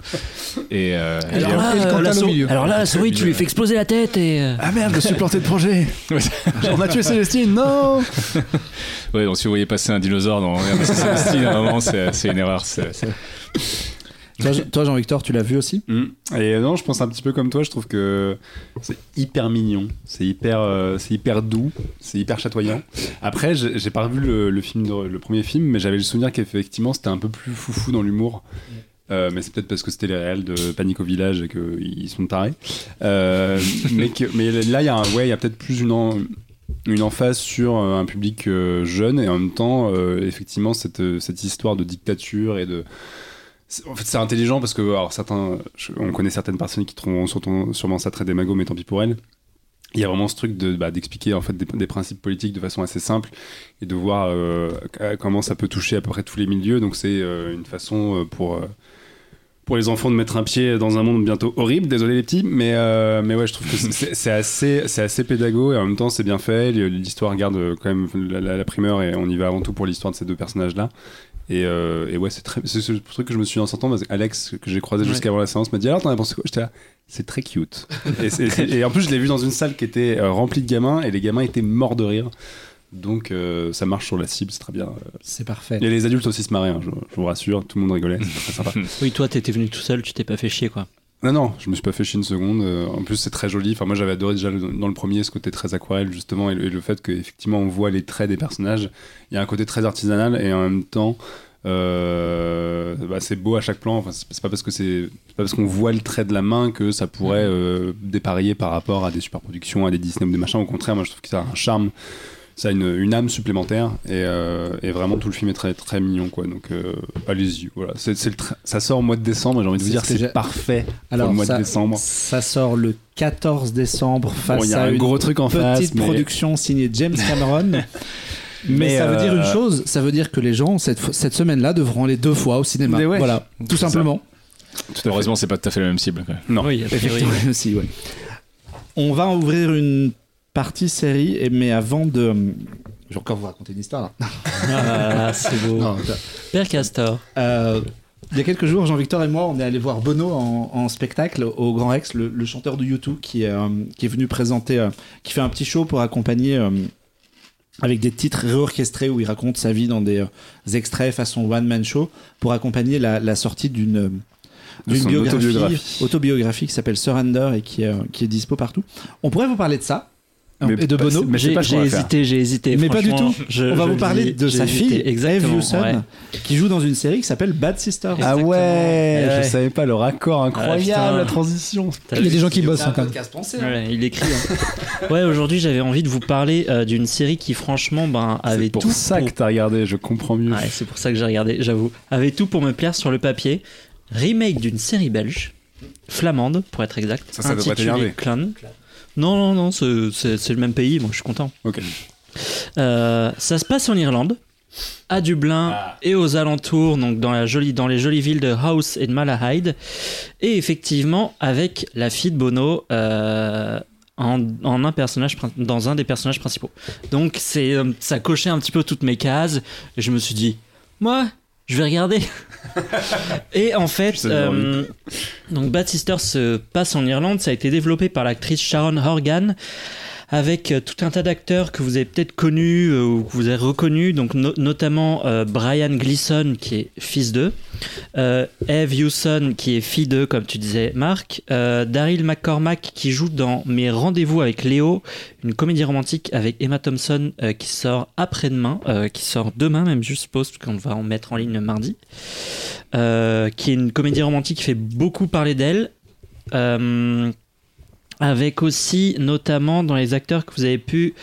Et, euh, et- Alors là, Et euh, la alors là, la souris, tu lui fais exploser la tête et. euh, Ah merde, je me suis planté de projet. [laughs] On a tué Célestine, non [laughs] ouais, donc si vous voyez passer un dinosaure dans Ernest et Célestine, à un moment, c'est c'est une erreur. c'est- c'est- Toi, Jean- toi, Jean-Victor, tu l'as vu aussi? Mm. Et non, je pense un petit peu comme toi, je trouve que c'est hyper mignon, c'est hyper, euh, c'est hyper doux, c'est hyper chatoyant. Après, j'ai pas revu le, film, le premier film, mais j'avais le souvenir qu'effectivement c'était un peu plus foufou dans l'humour. Euh, mais c'est peut-être parce que c'était les réels de Panique au village et qu'ils sont tarés. Euh, [laughs] mais, là, il y a, ouais, y a peut-être plus une, une emphase sur euh, un public euh, jeune et en même temps, euh, effectivement, cette, cette histoire de dictature et de. En fait, c'est intelligent parce que alors, certains, on connaît certaines personnes qui trouveront sûrement ça très démago, mais tant pis pour elles. Il y a vraiment ce truc de bah, d'expliquer en fait des, principes politiques de façon assez simple et de voir euh, comment ça peut toucher à peu près tous les milieux. Donc c'est euh, une façon euh, pour pour les enfants de mettre un pied dans un monde bientôt horrible. Désolé les petits, mais euh, mais ouais, je trouve que c'est- assez c'est assez pédago et en même temps c'est bien fait. L'histoire garde quand même la, la- la primeur et on y va avant tout pour l'histoire de ces deux personnages là. Et, euh, et ouais, c'est très, c'est ce truc que je me suis dit en sortant parce qu'Alex que j'ai croisé Ouais. jusqu'avant la séance m'a dit alors t'en as pensé quoi J'étais là, c'est très cute. [laughs] et, c'est- c'est- et en plus je l'ai vu dans une salle qui était euh, remplie de gamins et les gamins étaient morts de rire. Donc euh, ça marche sur la cible, c'est très bien. C'est parfait. Et les adultes aussi se marraient, hein, je, je vous rassure, tout le monde rigolait, c'est très sympa. [laughs] Oui, toi, t'étais venu tout seul, tu t'es pas fait chier, quoi. Non, non, je me suis pas fait chier une seconde. Euh, En plus, c'est très joli. Enfin, moi, j'avais adoré déjà le- dans le premier ce côté très aquarelle, justement, et le, et le fait qu'effectivement, on voit les traits des personnages. Il y a un côté très artisanal et en même temps, euh, bah, c'est beau à chaque plan. Enfin, c'est pas parce que c'est pas parce qu'on voit le trait de la main que ça pourrait euh, dépareiller par rapport à des superproductions, à des Disney ou des machins. Au contraire, moi, je trouve que ça a un charme. Ça a une, une âme supplémentaire et, euh, et vraiment tout le film est très très mignon quoi donc euh, allez-y voilà c'est, c'est le tra- ça sort au mois de décembre j'ai envie de vous dire c'est parfait Alors, pour le mois ça, de décembre ça sort le 14 décembre face Bon, il y a à un une gros truc en petite face, mais- production signée James Cameron. [laughs] mais, Mais, ça veut dire euh, une chose, ça veut dire que les gens cette, semaine-là devront aller deux fois au cinéma. Ouais. Voilà, tout simplement. Heureusement, c'est pas tout à fait la même cible. quoi. non Oui. Effectivement aussi, [laughs] ouais. On va ouvrir une partie série, et- mais avant de. Je vais encore vous raconter une histoire. là. [laughs] Ah, c'est beau. Non, Père Castor. Euh, il y a quelques jours, Jean-Victor et moi, on est allé voir Bono en, en spectacle au Grand Rex, le, le chanteur de U2 qui, est, euh, qui est venu présenter, euh, qui fait un petit show pour accompagner euh, avec des titres réorchestrés où il raconte sa vie dans des euh, extraits façon one-man show pour accompagner la, la sortie d'une euh, d'une biographie, autobiographie. autobiographie qui s'appelle Surrender et qui, est, euh, qui est dispo partout. On pourrait vous parler de ça Mais et de Bono. mais J'ai hésité, j'ai hésité. Mais pas du tout. je- on va vous le parler de sa fille, Eve. Hewson, ouais. qui joue dans une série qui s'appelle Bad Sister. ah Exactement. ouais, Ouais. je savais pas le raccord incroyable putain. la transition Il y a des gens qui bossent hein, quand même. hein. Il écrit. hein. [laughs] ouais, aujourd'hui, j'avais envie de vous parler euh, d'une série qui, franchement, ben, avait c'est pour tout ça que t'as regardé je comprends mieux Ouais, c'est pour ça que j'ai regardé, j'avoue. Avait tout pour me plaire sur le papier. Remake d'une série belge, flamande pour être exact. Ça, ça intitulée. Clan. Non, non, non, c'est- le même pays, moi je suis content. ok Euh, ça se passe en Irlande, à Dublin Ah. et aux alentours, donc dans, la jolie, dans les jolies villes de House et de Malahide. Et effectivement, avec la fille de Bono. euh, en, en un personnage, dans un des personnages principaux. Donc c'est, euh, ça cochait un petit peu toutes mes cases. Et je me suis dit, moi, je vais regarder. [laughs] et en fait, euh, donc Bad Sister se passe en Irlande. Ça a été développé par l'actrice Sharon Horgan avec euh, tout un tas d'acteurs que vous avez peut-être connus euh, ou que vous avez reconnus, donc no- notamment euh, Brian Gleeson qui est fils d'eux, Eve Hewson qui est fille d'eux, comme tu disais Marc, Daryl McCormack qui joue dans Mes rendez-vous avec Léo, une comédie romantique avec Emma Thompson qui sort après-demain, qui sort demain même, je suppose, qu'on va en mettre en ligne mardi, qui est une comédie romantique qui fait beaucoup parler d'elle. Avec aussi notamment dans les acteurs que vous avez pu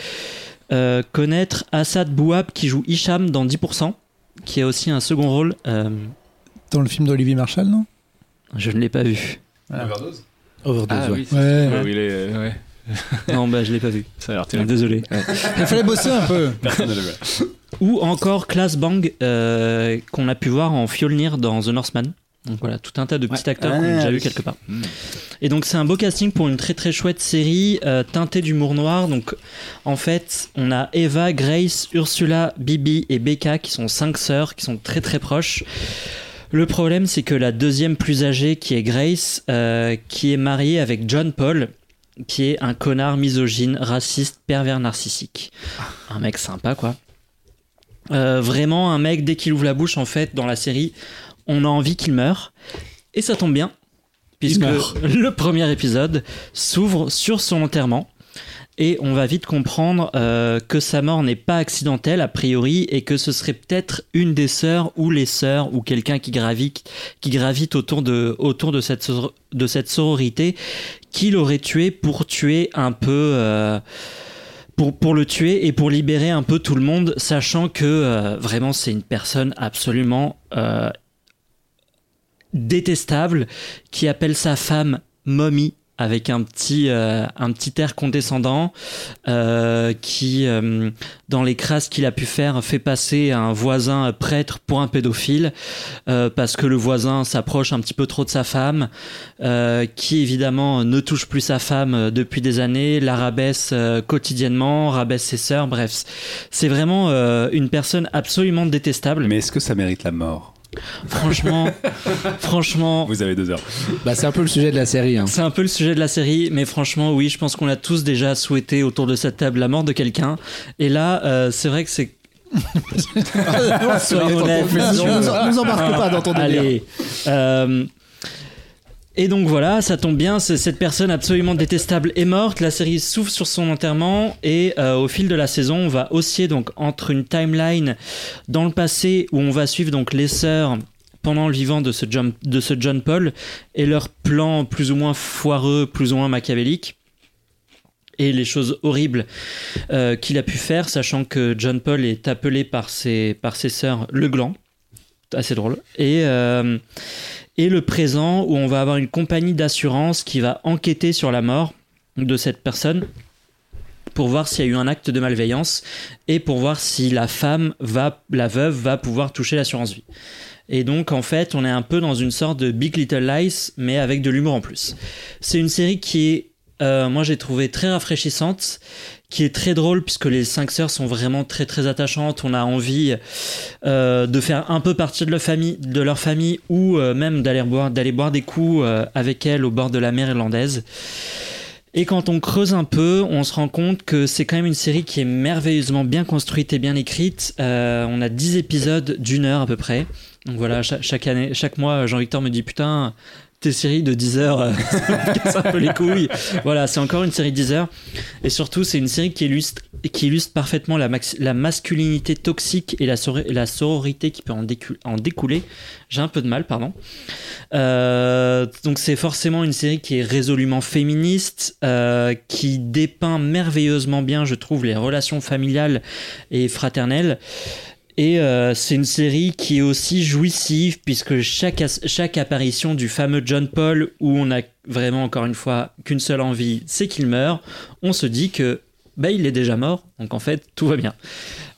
euh, connaître Assad Bouab qui joue Hicham dans 10%, qui a aussi un second rôle. Euh, Dans le film d'Olivier Marshall, non? Je ne l'ai pas vu. overdose? Overdose, Ah ouais. oui, Ouais. Ouais, oui, il est- ouais. [laughs] non, bah je l'ai pas vu. ça a l'air terrible. Désolé. [laughs] Il fallait bosser un peu. personne ne le voit Ou encore Class Bang euh, qu'on a pu voir en Fjolnir dans The Northman. Donc voilà, tout un tas de petits Ouais. acteurs qu'on a déjà vu quelque part. Mm. Et donc c'est un beau casting pour une très très chouette série euh, teintée d'humour noir. Donc en fait, on a Eva, Grace, Ursula, Bibi et Becca qui sont cinq sœurs qui sont très très proches. Le problème c'est que la deuxième plus âgée qui est Grace, euh, qui est mariée avec John Paul, qui est un connard misogyne, raciste, pervers narcissique. Un mec sympa quoi. Euh, vraiment un mec dès qu'il ouvre la bouche en fait dans la série, on a envie qu'il meure. Et ça tombe bien puisque [laughs] le premier épisode s'ouvre sur son enterrement. Et on va vite comprendre euh, que sa mort n'est pas accidentelle a priori et que ce serait peut-être une des sœurs ou les sœurs ou quelqu'un qui gravite, qui gravite autour, de, autour de, cette, sor- de cette sororité qui l'aurait tué pour tuer un peu... euh, pour, pour le tuer et pour libérer un peu tout le monde, sachant que euh, vraiment c'est une personne absolument euh, détestable qui appelle sa femme mommy avec un petit, euh, un petit air condescendant euh, qui, euh, dans les crasses qu'il a pu faire, fait passer un voisin prêtre pour un pédophile euh, parce que le voisin s'approche un petit peu trop de sa femme, euh, qui évidemment ne touche plus sa femme euh, depuis des années, la rabaisse quotidiennement, rabaisse ses sœurs, bref. C'est vraiment une personne absolument détestable. Mais est-ce que ça mérite la mort? Franchement, [laughs] franchement, Vous avez deux heures. Bah, c'est un peu le sujet de la série. hein. c'est un peu le sujet de la série, mais franchement, oui, je pense qu'on a tous déjà souhaité autour de cette table la mort de quelqu'un. Et là, euh, c'est vrai que c'est. [laughs] Soyons honnêtes. Nous, nous embarque pas dans ton délire. Allez. euh, et donc voilà, ça tombe bien, cette personne absolument détestable est morte. La série s'ouvre sur son enterrement et euh, au fil de la saison, on va osciller donc entre une timeline dans le passé où on va suivre donc les sœurs pendant le vivant de ce John, de ce John Paul et leurs plans plus ou moins foireux, plus ou moins machiavéliques et les choses horribles euh, qu'il a pu faire, sachant que John Paul est appelé par ses, par ses sœurs le gland. Assez drôle. Et, euh, et le présent, où on va avoir une compagnie d'assurance qui va enquêter sur la mort de cette personne pour voir s'il y a eu un acte de malveillance et pour voir si la femme va, la veuve va pouvoir toucher l'assurance vie. Et donc en fait, on est un peu dans une sorte de Big Little Lies, mais avec de l'humour en plus. C'est une série qui est, euh, moi j'ai trouvé très rafraîchissante, qui est très drôle puisque les cinq sœurs sont vraiment très très attachantes. On a envie euh, de faire un peu partie de leur famille, ou euh, même d'aller boire, des coups euh, avec elles au bord de la mer irlandaise. Et quand on creuse un peu, on se rend compte que c'est quand même une série qui est merveilleusement bien construite et bien écrite. On a 10 épisodes d'une heure à peu près. Donc voilà, cha- chaque, année, chaque mois, Jean-Victor me dit Putain, tes séries de 10 heures, euh, ça me casse un peu les couilles. Voilà, c'est encore une série de 10 heures. Et surtout, c'est une série qui illustre, qui illustre parfaitement la, max- la masculinité toxique et la, sor- et la sororité qui peut en découler. J'ai un peu de mal, pardon. Euh, donc c'est forcément une série qui est résolument féministe, euh, qui dépeint merveilleusement bien, je trouve, les relations familiales et fraternelles. Et euh, c'est une série qui est aussi jouissive puisque chaque, apparition du fameux John Paul où on a vraiment encore une fois qu'une seule envie, c'est qu'il meurt, on se dit que bah, il est déjà mort, donc en fait tout va bien.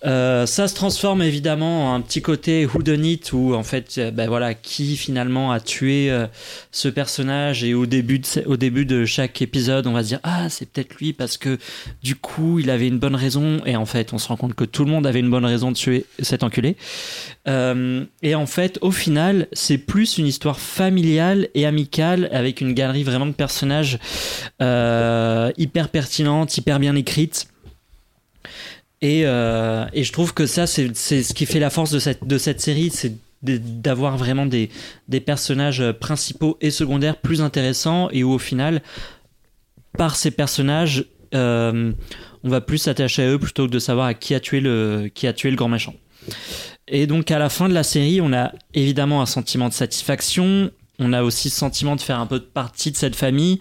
Euh, ça se transforme évidemment en un petit côté whodunit où en fait euh, ben voilà qui finalement a tué euh, ce personnage. Et au début de, chaque épisode on va se dire ah c'est peut-être lui parce que du coup il avait une bonne raison. Et en fait on se rend compte que tout le monde avait une bonne raison de tuer cet enculé. Et en fait au final c'est plus une histoire familiale et amicale avec une galerie vraiment de personnages hyper pertinente hyper bien écrite et, euh, et je trouve que ça, c'est ce qui fait la force de cette, série, c'est d'avoir vraiment des, personnages principaux et secondaires plus intéressants et où au final, par ces personnages, euh, on va plus s'attacher à eux plutôt que de savoir à qui a tué le, grand méchant. Et donc à la fin de la série, on a évidemment un sentiment de satisfaction, on a aussi le sentiment de faire un peu partie de cette famille,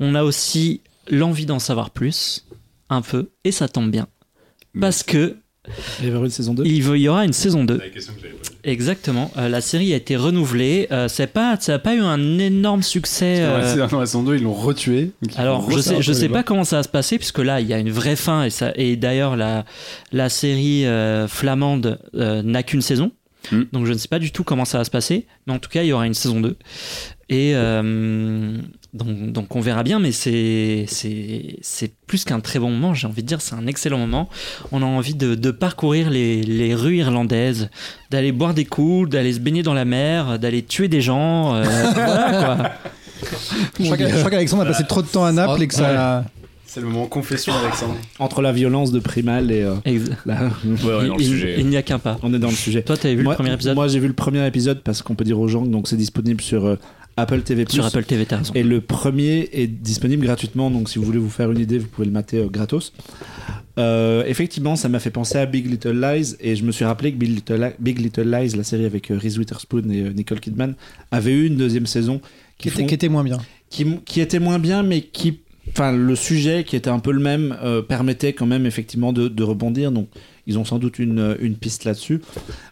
on a aussi l'envie d'en savoir plus, un peu, et ça tombe bien. Parce que Il y avait une saison 2 il va- il y aura une saison 2. la question que j'avais posée. Exactement. Euh, la série a été renouvelée. Euh, c'est pas, ça n'a pas eu un énorme succès. Euh, saison- dans la saison 2, ils l'ont retué. alors, je sais, je sais pas comment ça va se passer, puisque là, il y a une vraie fin, et, ça, et d'ailleurs, la, la série euh, flamande euh, n'a qu'une saison. Mm. Donc je ne sais pas du tout comment ça va se passer, mais en tout cas il y aura une saison 2. Et euh, donc, donc on verra bien, mais c'est plus qu'un très bon moment, j'ai envie de dire, c'est un excellent moment. On a envie de, de parcourir les, les rues irlandaises, d'aller boire des coups, d'aller se baigner dans la mer, d'aller tuer des gens. euh, [laughs] voilà, quoi. Je crois qu'Alexandre a passé trop de temps à Naples et que ça. C'est le moment confession, Alexandre. Entre la violence de Primal et. euh, la- Ouais, ouais, dans le il sujet. il n'y a qu'un pas. On est dans le sujet. Toi, t'avais vu moi, le premier épisode Moi, j'ai vu le premier épisode parce qu'on peut dire aux gens que donc c'est disponible sur euh, Apple TV+. sur Apple TV, t'as raison. Et le premier est disponible gratuitement, donc si vous voulez vous faire une idée, vous pouvez le mater euh, gratos. Euh, effectivement, ça m'a fait penser à Big Little Lies, et je me suis rappelé que Big Little, Li- Big Little Lies, la série avec euh, Reese Witherspoon et euh, Nicole Kidman, avait eu une deuxième saison Qui qui, était, font- qui était moins bien. qui, qui était moins bien, mais qui, enfin, le sujet qui était un peu le même euh, permettait quand même effectivement de, de rebondir. Donc, ils ont sans doute une, une piste là-dessus.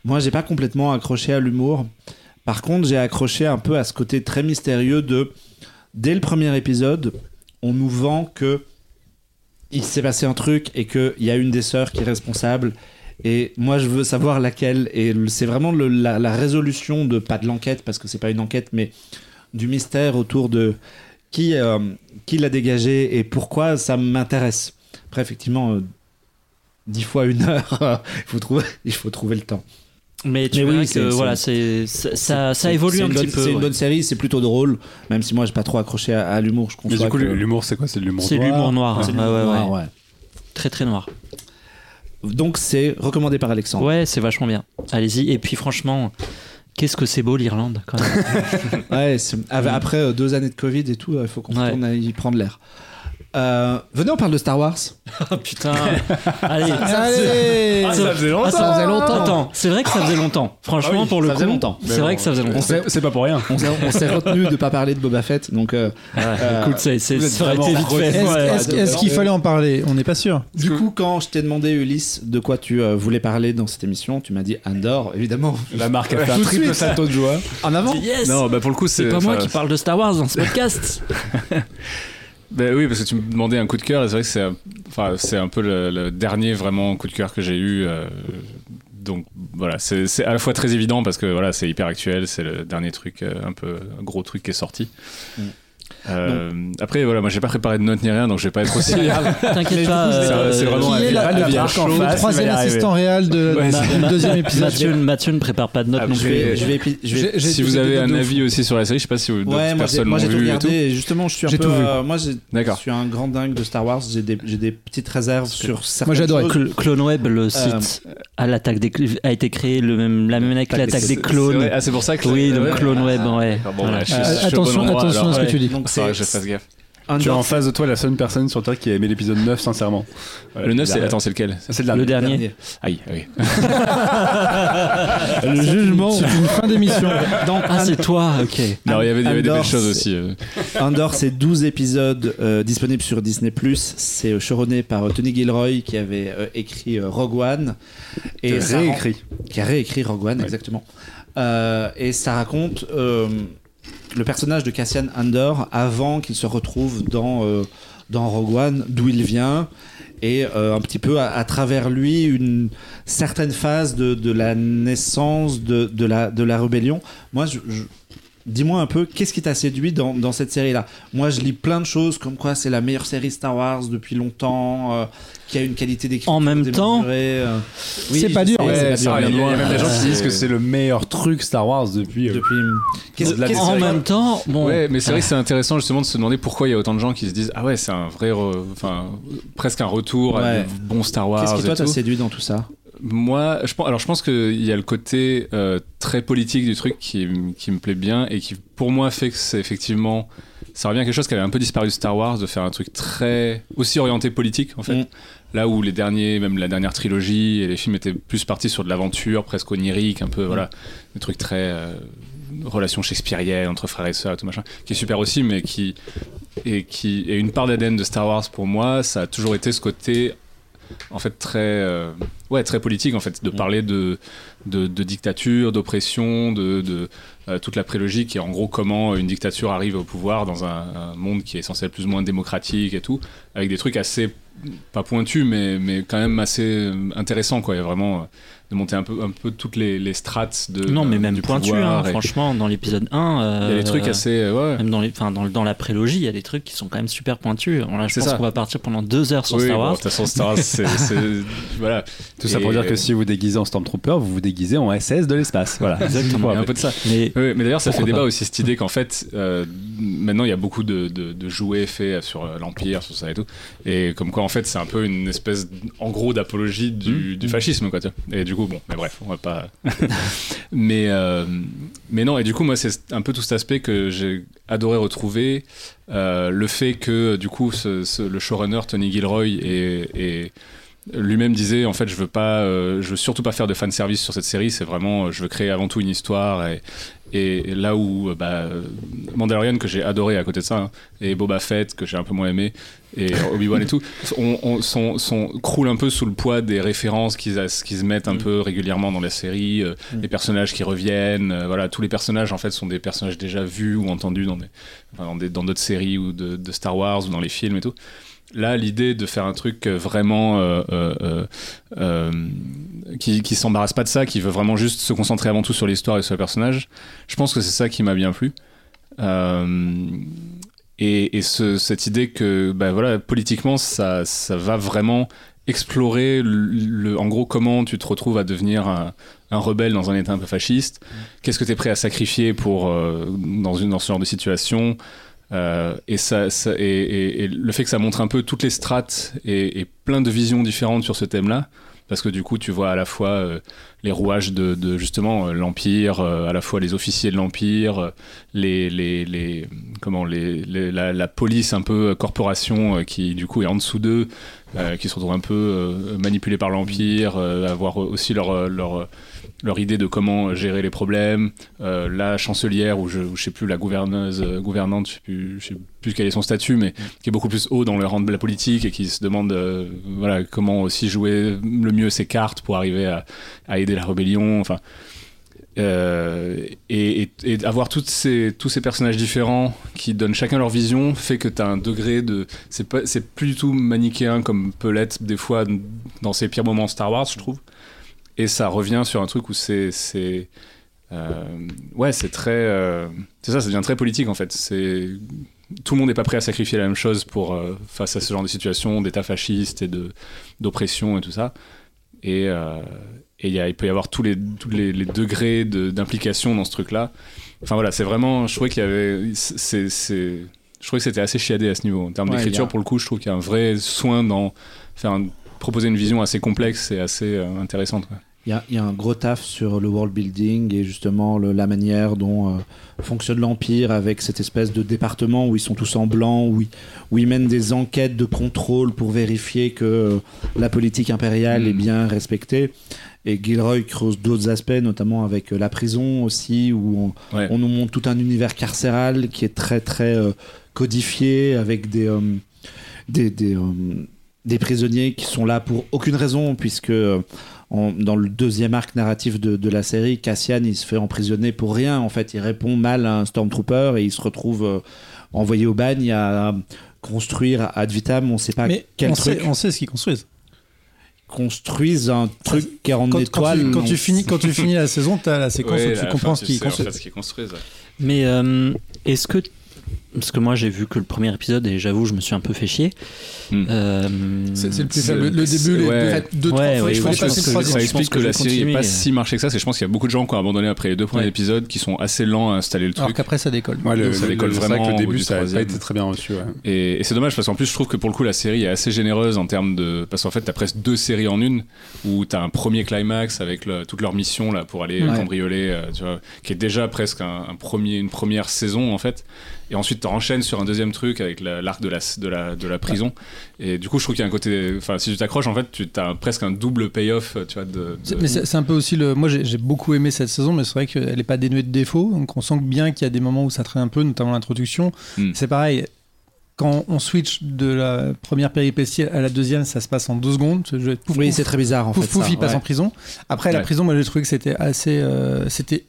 Moi, j'ai pas complètement accroché à l'humour. Par contre, j'ai accroché un peu à ce côté très mystérieux de, dès le premier épisode, on nous vend que il s'est passé un truc et qu'il y a une des sœurs qui est responsable. Et moi, je veux savoir laquelle. Et c'est vraiment la, résolution de, pas de l'enquête, parce que c'est pas une enquête, mais du mystère autour de qui, euh, qui l'a dégagé et pourquoi ça m'intéresse. Après, effectivement, euh, dix fois une heure, [laughs] il, faut trouver, il faut trouver le temps. Mais tu Mais vois oui, que c'est- voilà, c'est- c'est ça, ça, évolue un petit bonne- peu. C'est une ouais. bonne série, c'est plutôt drôle, même si moi, j'ai pas trop accroché à, à l'humour. Je Mais du coup, que- l'humour, c'est quoi? C'est l'humour C'est noir? l'humour noir. c'est ouais, l'humour ouais, ouais. noir, ouais. Très très noir. Donc, c'est recommandé par Alexandre. Ouais, c'est vachement bien. Allez-y. Et puis franchement, qu'est-ce que c'est beau l'Irlande quand même. [laughs] Ouais, c'est- av- après euh, deux années de Covid et tout, il faut qu'on Ouais. retourne y prendre l'air. Euh, venez, on parle de Star Wars. oh [laughs] putain. Allez. [laughs] Allez Ah, ça faisait Ah, ça faisait longtemps. Attends, c'est vrai que ça faisait longtemps. Franchement, Ah oui, pour le ça coup, faisait longtemps. C'est vrai que ça faisait longtemps. C'est pas pour rien. On s'est on s'est retenu de pas parler de Boba Fett, donc euh, Ouais, Euh, écoute, c'est, c'est, vous êtes ça aurait été vite fait. Est-ce ouais. est-ce- est-ce qu'il fallait en parler? On n'est pas sûr. Du coup, quand je t'ai demandé, Ulysse, de quoi tu euh, voulais parler dans cette émission, tu m'as dit Andor, évidemment. La marque a fait un triple salto de joie. En avant Yes. Non, bah pour le coup, c'est c'est. pas moi qui parle de Star Wars dans ce [laughs] podcast. Bah oui, parce que tu me demandais un coup de cœur, c'est vrai que c'est enfin, un peu le, dernier vraiment coup de cœur que j'ai eu. euh, donc voilà, c'est c'est à la fois très évident parce que voilà, c'est hyper actuel, c'est le dernier truc, euh, un peu un gros truc qui est sorti. Mm. Euh, après voilà, moi j'ai pas préparé de notes ni rien, donc je vais pas être aussi. T'inquiète pas. c'est- euh, c'est vraiment Qui est un- la- la- en face. Le troisième assistant réel de, Ouais, deuxième épisode. Mathieu, Mathieu ne prépare pas de notes Ah, non je plus. vais, je vais, épi- je vais- J'ai- j'ai- si vous avez un avis aussi sur la série, je sais pas si d'autres Ouais, personnes l'ont j'ai tout vu et tout. justement je suis un J'ai peu. tout vu. euh, moi je suis un grand dingue de Star Wars, j'ai des, j'ai des petites réserves sur certaines Moi. Cl- Clone Web, le site à l'attaque des cl- a été créé le même, la même année que l'attaque des clones. Ah, c'est pour ça que Oui, donc ouais. Clone Web, ouais. Ah, bon attention, à ce que Ouais. tu dis. Que je fasse gaffe. Tu as en face de toi la seule personne sur Terre qui a aimé l'épisode 9 sincèrement. Voilà, Le 9, il c'est attends, c'est lequel C'est le Le dernier. dernier. Aïe, ah oui. [laughs] le jugement. C'est une fin d'émission. [laughs] Donc, Ah, c'est toi, ok. Non, il y avait, il y avait des belles choses aussi. euh. Andor, c'est 12 épisodes euh, disponibles sur Disney+. C'est euh, showrunné par euh, Tony Gilroy qui avait euh, écrit euh, Rogue One. Et rend- réécrit. Qui a réécrit Rogue One, Ouais. exactement. Euh, et ça raconte euh, le personnage de Cassian Andor avant qu'il se retrouve dans, euh, dans Rogue One, d'où il vient. Et euh, un petit peu à, travers lui, une certaine phase de, de la naissance de, de, la, de la rébellion. Moi, je, Dis-moi un peu, qu'est-ce qui t'a séduit dans, dans cette série-là? Moi, je lis plein de choses comme quoi c'est la meilleure série Star Wars depuis longtemps, euh, qui a une qualité d'écriture En même temps, euh. c'est je pas dur. sais, Ouais, c'est pas dur. il y a- même des gens qui Ouais. disent que c'est le meilleur truc Star Wars depuis. euh, Depuis. Qu'est-ce Au-delà qu'est-ce- des En même temps, bon. Ouais, mais c'est vrai que c'est intéressant justement de se demander pourquoi il y a autant de gens qui se disent Ah ouais, c'est un vrai. re- Enfin, presque un retour à Ouais. du bon Star Wars. Qu'est-ce qui toi t'a séduit dans tout ça? Moi, je pense, alors je pense qu'il y a le côté euh, très politique du truc qui, me plaît bien et qui, pour moi, fait que c'est effectivement. Ça revient à quelque chose qui avait un peu disparu de Star Wars, de faire un truc très. aussi orienté politique, en fait. Mm. Là où les derniers, même la dernière trilogie et les films étaient plus partis sur de l'aventure, presque onirique, un peu, voilà. Des trucs très. euh, relation shakespearienne entre frères et sœurs tout machin, qui est super aussi, mais qui. Et qui est une part d'ADN de Star Wars pour moi, ça a toujours été ce côté en fait très euh, ouais très politique en fait de Mm. parler de de, de dictature, d'oppression, de, de euh, toute la prélogie qui est en gros comment une dictature arrive au pouvoir dans un, un monde qui est censé être plus ou moins démocratique et tout, avec des trucs assez pas pointus mais, mais quand même assez euh, intéressants quoi. Il y a vraiment euh, de monter un peu, un peu toutes les, les strates de non, mais euh, même du pointu, hein, et- franchement, dans l'épisode 1. Il y a des trucs assez euh, ouais. Même dans, les, enfin, dans, dans la prélogie, il y a des trucs qui sont quand même super pointus. Alors Là, je pense ça. qu'on va partir pendant deux heures sur Oui, Star Wars. de toute façon, Star Wars, c'est [laughs] voilà. Tout ça pour dire que si vous déguisez en Stormtrooper, vous vous déguisez en SS de l'espace. Voilà. [laughs] Exactement. Il y a un peu de ça. Mais Oui, mais d'ailleurs, ça fait débat pas aussi cette idée qu'en fait, euh, maintenant, il y a beaucoup de, de- de jouets faits sur euh, l'Empire, sur ça et tout. Et comme quoi, en fait, c'est un peu une espèce, en gros, d'apologie du, du fascisme, quoi. tu vois. Et du coup, bon, mais bref, on va pas. [laughs] mais, euh, mais non, et du coup, moi, c'est un peu tout cet aspect que j'ai adoré retrouver. Euh, le fait que, du coup, ce- ce- le showrunner Tony Gilroy et. lui-même disait en fait je veux pas euh, je veux surtout pas faire de fan service sur cette série c'est vraiment je veux créer avant tout une histoire et, et là où bah, Mandalorian que j'ai adoré à côté de ça hein, et Boba Fett que j'ai un peu moins aimé et [laughs] Obi-Wan et tout on, croulent un peu sous le poids des références qu'ils se mettent un Mm. peu régulièrement dans la série euh, Mm. les personnages qui reviennent euh, voilà tous les personnages en fait sont des personnages déjà vus ou entendus dans des enfin, dans des- dans d'autres séries ou de, de Star Wars ou dans les films et tout Là, l'idée de faire un truc euh, vraiment euh, qui, qui s'embarrasse pas de ça, qui veut vraiment juste se concentrer avant tout sur l'histoire et sur le personnage, je pense que c'est ça qui m'a bien plu. Euh, et et ce- cette idée que, bah voilà, politiquement, ça, ça va vraiment explorer, le, en gros, comment tu te retrouves à devenir un, un rebelle dans un état un peu fasciste. Qu'est-ce que tu es prêt à sacrifier pour, euh, dans, une, dans ce genre de situation euh, et, ça, ça- et, et- et le fait que ça montre un peu toutes les strates et, et plein de visions différentes sur ce thème-là, parce que du coup tu vois à la fois euh, les rouages de, de, justement euh, l'empire, euh, à la fois les officiers de l'empire, les, les, les comment les, les- la, la police un peu corporation qui du coup est en dessous d'eux, qui se retrouvent un peu manipulés par l'empire, avoir aussi leur leur leur idée de comment gérer les problèmes, euh, la chancelière ou je, je sais plus la gouverneuse euh, gouvernante, je sais plus, je sais plus quel est son statut, mais qui est beaucoup plus haut dans le rang de la politique et qui se demande euh, voilà comment aussi jouer le mieux ses cartes pour arriver à, aider la rébellion. Enfin. et, et, et avoir ces, tous ces personnages différents qui donnent chacun leur vision fait que tu as un degré de. C'est pas- c'est plus du tout manichéen comme peut l'être des fois dans ses pires moments Star Wars, je trouve. Et ça revient sur un truc où c'est. c'est euh, ouais, c'est très. euh, c'est ça, ça devient très politique en fait. C'est. Tout le monde n'est pas prêt à sacrifier la même chose pour, euh, face à ce genre de situation d'état fasciste et de, d'oppression et tout ça. Et, euh, et il y a- il peut y avoir tous les, tous les, les degrés de- d'implication dans ce truc-là. Enfin voilà, c'est vraiment. Je trouvais qu'il y avait. C'est, c'est, je trouvais que c'était assez chiadé à ce niveau. En termes Ouais, d'écriture, a- pour le coup, je trouve qu'il y a un vrai soin dans faire un- proposer une vision assez complexe et assez euh, intéressante. Il y, a, il y a un gros taf sur le world building et justement le- la manière dont euh, fonctionne l'Empire avec cette espèce de département où ils sont tous en blanc, où ils, où ils mènent des enquêtes de contrôle pour vérifier que euh, la politique impériale Mm. est bien respectée. Et Gilroy creuse d'autres aspects, notamment avec euh, la prison aussi, où on, Ouais. on nous montre tout un univers carcéral qui est très très codifié avec des, des, des, des prisonniers qui sont là pour aucune raison, puisque en- dans le deuxième arc narratif de, de la série, Cassian il se fait emprisonner pour rien. En fait, il répond mal à un Stormtrooper et il se retrouve euh, envoyé au bagne à construire ad vitam, on sait pas Mais quel on truc, sait, on sait ce qu'ils construisent. construisent un truc qui est en Quand, quand étoile. tu, quand, tu finis, quand tu finis la saison, tu as la séquence Ouais, où tu comprends fin, ce qu'ils sais, en construisent. fait, ce qu'ils construisent. Mais euh, est-ce que. Parce que moi j'ai vu que le premier épisode et j'avoue je me suis un peu fait chier. Hmm. Euh, C'est le plus C'est- faible. Le, le début, les ouais. deux, Ouais, trois fois, ouais, je pense que ça explique que la série n'est pas si marché que ça. C'est je pense qu'il y a beaucoup de gens qui ont abandonné après les deux premiers Ouais. épisodes, qui sont assez lents à installer le Alors truc. qu'après, ça décolle. Ouais, le, Ça le- décolle le- c'est vrai que vraiment le début, ça troisième. été très bien reçu. ouais. Et, et c'est dommage parce qu'en plus je trouve que pour le coup la série est assez généreuse en termes de parce qu'en fait t'as presque deux séries en une où t'as un premier climax avec le- toute leur mission là pour aller cambrioler euh, tu vois qui est déjà presque un, un premier une première saison en fait et ensuite tu enchaînes sur un deuxième truc avec la- l'arc de la de la de la prison et du coup je trouve qu'il y a un côté enfin si tu t'accroches en fait tu as presque un double payoff tu vois de, de- C'est- Mais c'est un peu aussi le. Moi, j'ai beaucoup aimé cette saison, mais c'est vrai qu'elle n'est pas dénuée de défauts. Donc, on sent bien qu'il y a des moments où ça traîne un peu, notamment l'introduction. Hmm. C'est pareil. quand on switch de la première péripétie à la deuxième, ça se passe en deux secondes. Je- pouf, Oui, c'est très bizarre en pouf, fait. pouf, ça, il passe ouais. en prison. Après, la Ouais. prison, moi, j'ai trouvé que c'était assez, euh, c'était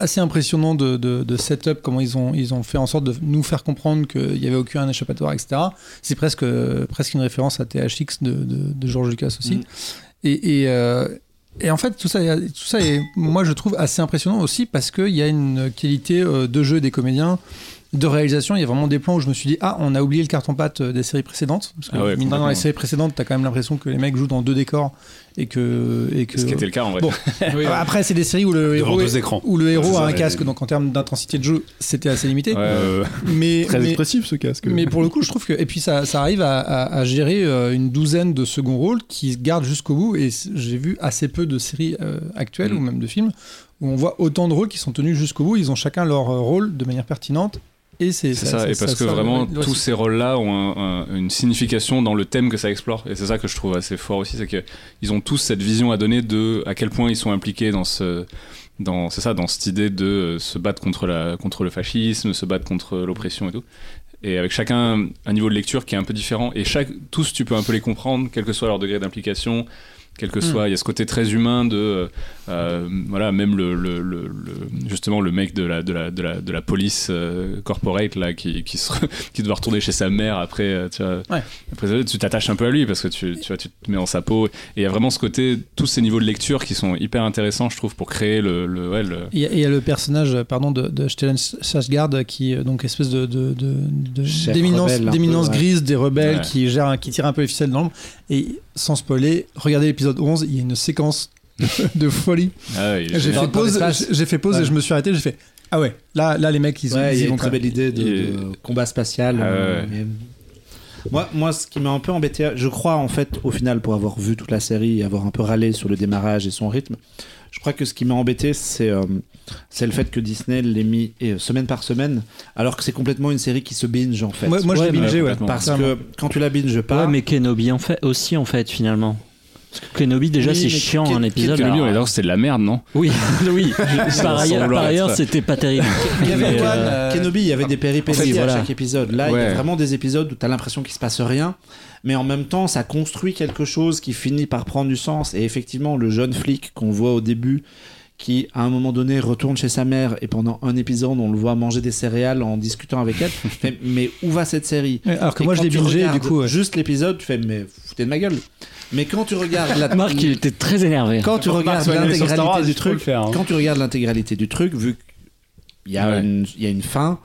assez impressionnant de, de, de setup, comment ils ont, ils ont fait en sorte de nous faire comprendre qu'il n'y avait aucun échappatoire, etc. C'est presque, presque une référence à THX de, de, de George Lucas aussi. Mm. Et, et, euh, et en fait, tout ça, tout ça est, moi, je trouve assez impressionnant aussi parce qu'il y a une qualité euh, de jeu des comédiens, de réalisation. Il y a vraiment des plans où je me suis dit, ah, on a oublié le carton-pâte euh, des séries précédentes. Parce que, Ah ouais, mine de rien, dans les séries précédentes, t'as quand même l'impression que les mecs jouent dans deux décors et que. Et que... Ce qui était le cas en vrai. Bon. [laughs] Après, c'est des séries où le Devant héros, deux écrans. où le héros a un casque, donc en termes d'intensité de jeu, c'était assez limité. Ouais, ouais, ouais. Mais, [laughs] Très mais, expressif ce casque. mais pour le coup, je trouve que. Et puis, ça, ça arrive à, à- à gérer euh, une douzaine de second rôles qui se gardent jusqu'au bout. Et j'ai vu assez peu de séries euh, actuelles Mm. ou même de films où on voit autant de rôles qui sont tenus jusqu'au bout. Ils ont chacun leur rôle de manière pertinente. Et c'est C'est ça, et parce que vraiment tous ces rôles-là ont un- un- une signification dans le thème que ça explore, et c'est ça que je trouve assez fort aussi, c'est que ils ont tous cette vision à donner de à quel point ils sont impliqués dans ce, dans c'est ça, dans cette idée de se battre contre la contre le fascisme, se battre contre l'oppression et tout. Et avec chacun un niveau de lecture qui est un peu différent, et chaque tous tu peux un peu les comprendre, quel que soit leur degré d'implication. Quel que soit, il y a ce côté très humain de, euh, euh, voilà, même le, le, le- le- justement le mec de la, de la, de la, de la police euh, corporate là, qui, qui, se, [laughs] qui doit retourner chez sa mère après, euh, tu vois, Ouais. après tu t'attaches un peu à lui parce que tu, tu, vois, tu te mets dans sa peau. Et il y a vraiment ce côté, tous ces niveaux de lecture qui sont hyper intéressants, je trouve, pour créer le, le, ouais, le- Il y, a, il y a le personnage euh, pardon, de, de Stellan Skarsgård qui euh, donc espèce de, d'éminence, rebelle, un d'éminence peu, ouais. grise des rebelles Ouais. qui gère qui tire un peu les ficelles dans l'ombre et sans spoiler regardez l'épisode 11 il y a une séquence de, folie Ah ouais, j'ai fait pause j'ai fait pause Ouais. et je me suis arrêté j'ai fait ah ouais là là les mecs ils, Ouais, ils il y y a vont une très belle idée de, combat spatial. Ah euh, ouais. Moi, moi, ce qui m'a un peu embêté, je crois en fait, au final, pour avoir vu toute la série et avoir un peu râlé sur le démarrage et son rythme, je crois que ce qui m'a embêté, c'est euh, c'est le fait que Disney l'ait mis euh, semaine par semaine, alors que c'est complètement une série qui se binge en fait. moi, moi je Ouais, l'ai bingé ouais complètement. Parce que quand tu la binges pas, Ouais, mais Kenobi en fait aussi en fait finalement. Parce que Kenobi déjà Oui, c'est chiant un épisode. Kenobi, on est d'accord, c'était de la merde, non Oui, [laughs] oui. par ailleurs, par c'était pas terrible. Euh, [laughs] Kenobi, il y avait des péripéties en fait, à voilà. chaque épisode. Là, il y a vraiment des épisodes où tu as l'impression qu'il se passe rien, mais en même temps, ça construit quelque chose qui finit par prendre du sens. Et effectivement, le jeune flic qu'on voit au début, qui à un moment donné retourne chez sa mère et pendant un épisode, on le voit manger des céréales en discutant avec elle. [laughs] fait, mais où va cette série alors que Et moi je l'ai bingé du coup ouais. juste l'épisode, tu fais mais foutez de ma gueule. Mais quand tu regardes la Marc il était très énervé. quand tu regardes l'intégralité du truc, faire, hein. quand tu regardes l'intégralité du truc, vu qu'il y, a Ouais. une- il y a une fin,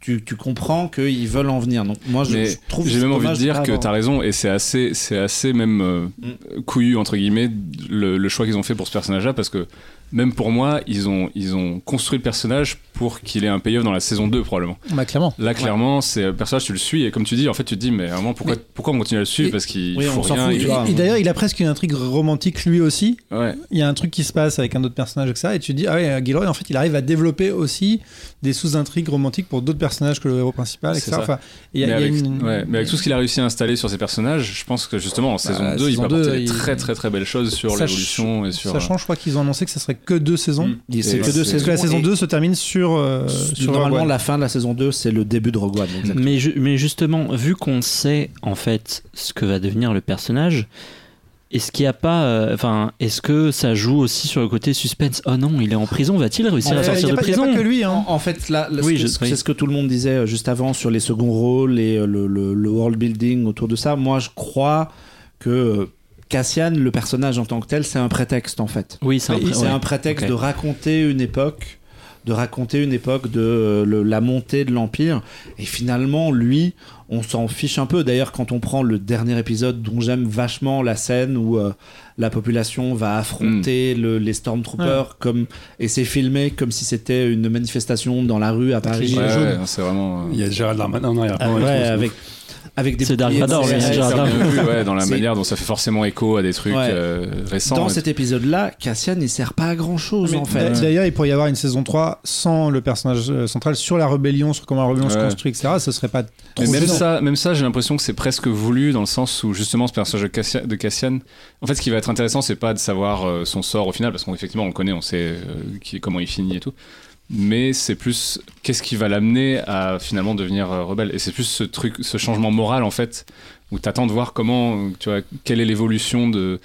tu, tu comprends qu'ils veulent en venir. Donc moi, je, je trouve J'ai même envie de dire que t'as raison, et c'est assez, c'est assez même euh, Mm. couillu entre guillemets le, le choix qu'ils ont fait pour ce personnage-là, parce que même pour moi, ils ont, ils ont construit le personnage pour qu'il ait un payoff dans la saison 2 probablement. bah clairement Là, clairement, c'est un personnage, tu le suis, et comme tu dis, en fait, tu te dis, mais vraiment, pourquoi, Mais- pourquoi on continue à le suivre? Et- Parce qu'il Oui, faut rien. fout, il- et, et d'ailleurs il a presque une intrigue romantique lui aussi Ouais. il y a un truc qui se passe avec un autre personnage que ça et tu te dis ah ouais Gilroy en fait il arrive à développer aussi des sous-intrigues romantiques pour d'autres personnages que le héros principal etc ça. Enfin, il y a, mais, il y a avec, une- ouais, mais avec tout ce qu'il a réussi à installer sur ses personnages, je pense que justement en saison 2, il saison peut apporter 2, des il- très très très belles choses sur l'évolution et sur. sachant je crois qu'ils ont annoncé que ça serait que deux saisons Mm. Il- c'est que deux c'est- parce que la saison et 2 se termine sur euh, sur Normalement, Rogue One. la fin de la saison 2, c'est le début de Rogue One. exactement. Mais, ju- mais justement, vu qu'on sait en fait ce que va devenir le personnage, est-ce qu'il n'y a pas. euh, Enfin, est-ce que ça joue aussi sur le côté suspense? Oh non, il est en prison, va-t-il réussir à sortir de pas- il y a prison? pas que lui hein. En, en fait, là, là, Oui, c'est oui. ce que tout le monde disait euh, juste avant sur les seconds rôles et le, le- le world building autour de ça. Moi, je crois que Cassian, le personnage en tant que tel, c'est un prétexte en fait. Oui, c'est un, C'est pré- ouais. un prétexte de raconter une époque, de raconter une époque de euh, le- la montée de l'empire. Et finalement, lui, on s'en fiche un peu. D'ailleurs, quand on prend le dernier épisode, dont j'aime vachement la scène où euh, la population va affronter le- les Stormtroopers, comme et c'est filmé comme si c'était une manifestation dans la rue à Paris. Ouais, jaune. ouais, c'est vraiment. euh, Il y a Gérald Darmanin, non, il y a Ah ouais, avec avec des C'est Dark Vador, ouais, dans la C'est- manière dont ça fait forcément écho à des trucs Ouais. euh, récents. Dans Et- cet épisode-là, Cassian, il sert pas à grand chose en fait. D'a- D'ailleurs, il pourrait y avoir une saison 3 sans le personnage euh, central sur la rébellion, sur comment la rébellion se construit, etc. Ce serait pas trop Mais même ça, même ça, j'ai l'impression que c'est presque voulu dans le sens où justement ce personnage de Cassian, de Cassian en fait, ce qui va être intéressant, c'est pas de savoir euh, son sort au final, parce qu'effectivement on le connaît, on sait euh, qui- comment il finit et tout. Mais c'est plus qu'est-ce qui va l'amener à finalement devenir euh, rebelle? Et c'est plus ce truc, ce changement moral en fait, où t'attends de voir comment, tu vois, quelle est l'évolution de.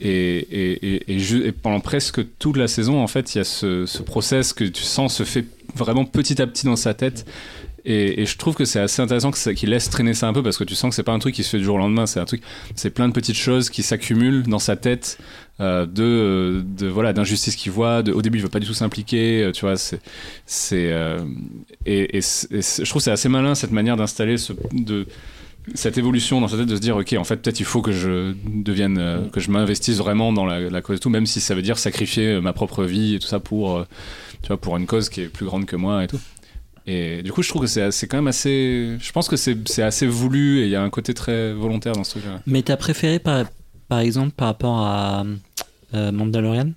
Et, et, et, et pendant presque toute la saison, en fait, il y a ce, ce process que tu sens se fait vraiment petit à petit dans sa tête. Et, je trouve que c'est assez intéressant qu'il laisse traîner ça un peu parce que tu sens que c'est pas un truc qui se fait du jour au lendemain, c'est un truc, c'est plein de petites choses qui s'accumulent dans sa tête euh, de, voilà d'injustices qu'il voit. Au début, il veut pas du tout s'impliquer, euh, tu vois. C'est euh, et, je trouve c'est assez malin cette manière d'installer cette évolution dans sa tête de se dire ok en fait peut-être il faut que je devienne euh, que je m'investisse vraiment dans la, la cause et tout même si ça veut dire sacrifier ma propre vie et tout ça pour tu vois pour une cause qui est plus grande que moi et tout et du coup je trouve que c'est c'est quand même assez je pense que c'est c'est assez voulu et il y a un côté très volontaire dans ce truc là Mais t'as préféré par, par exemple par rapport à euh, Mandalorian?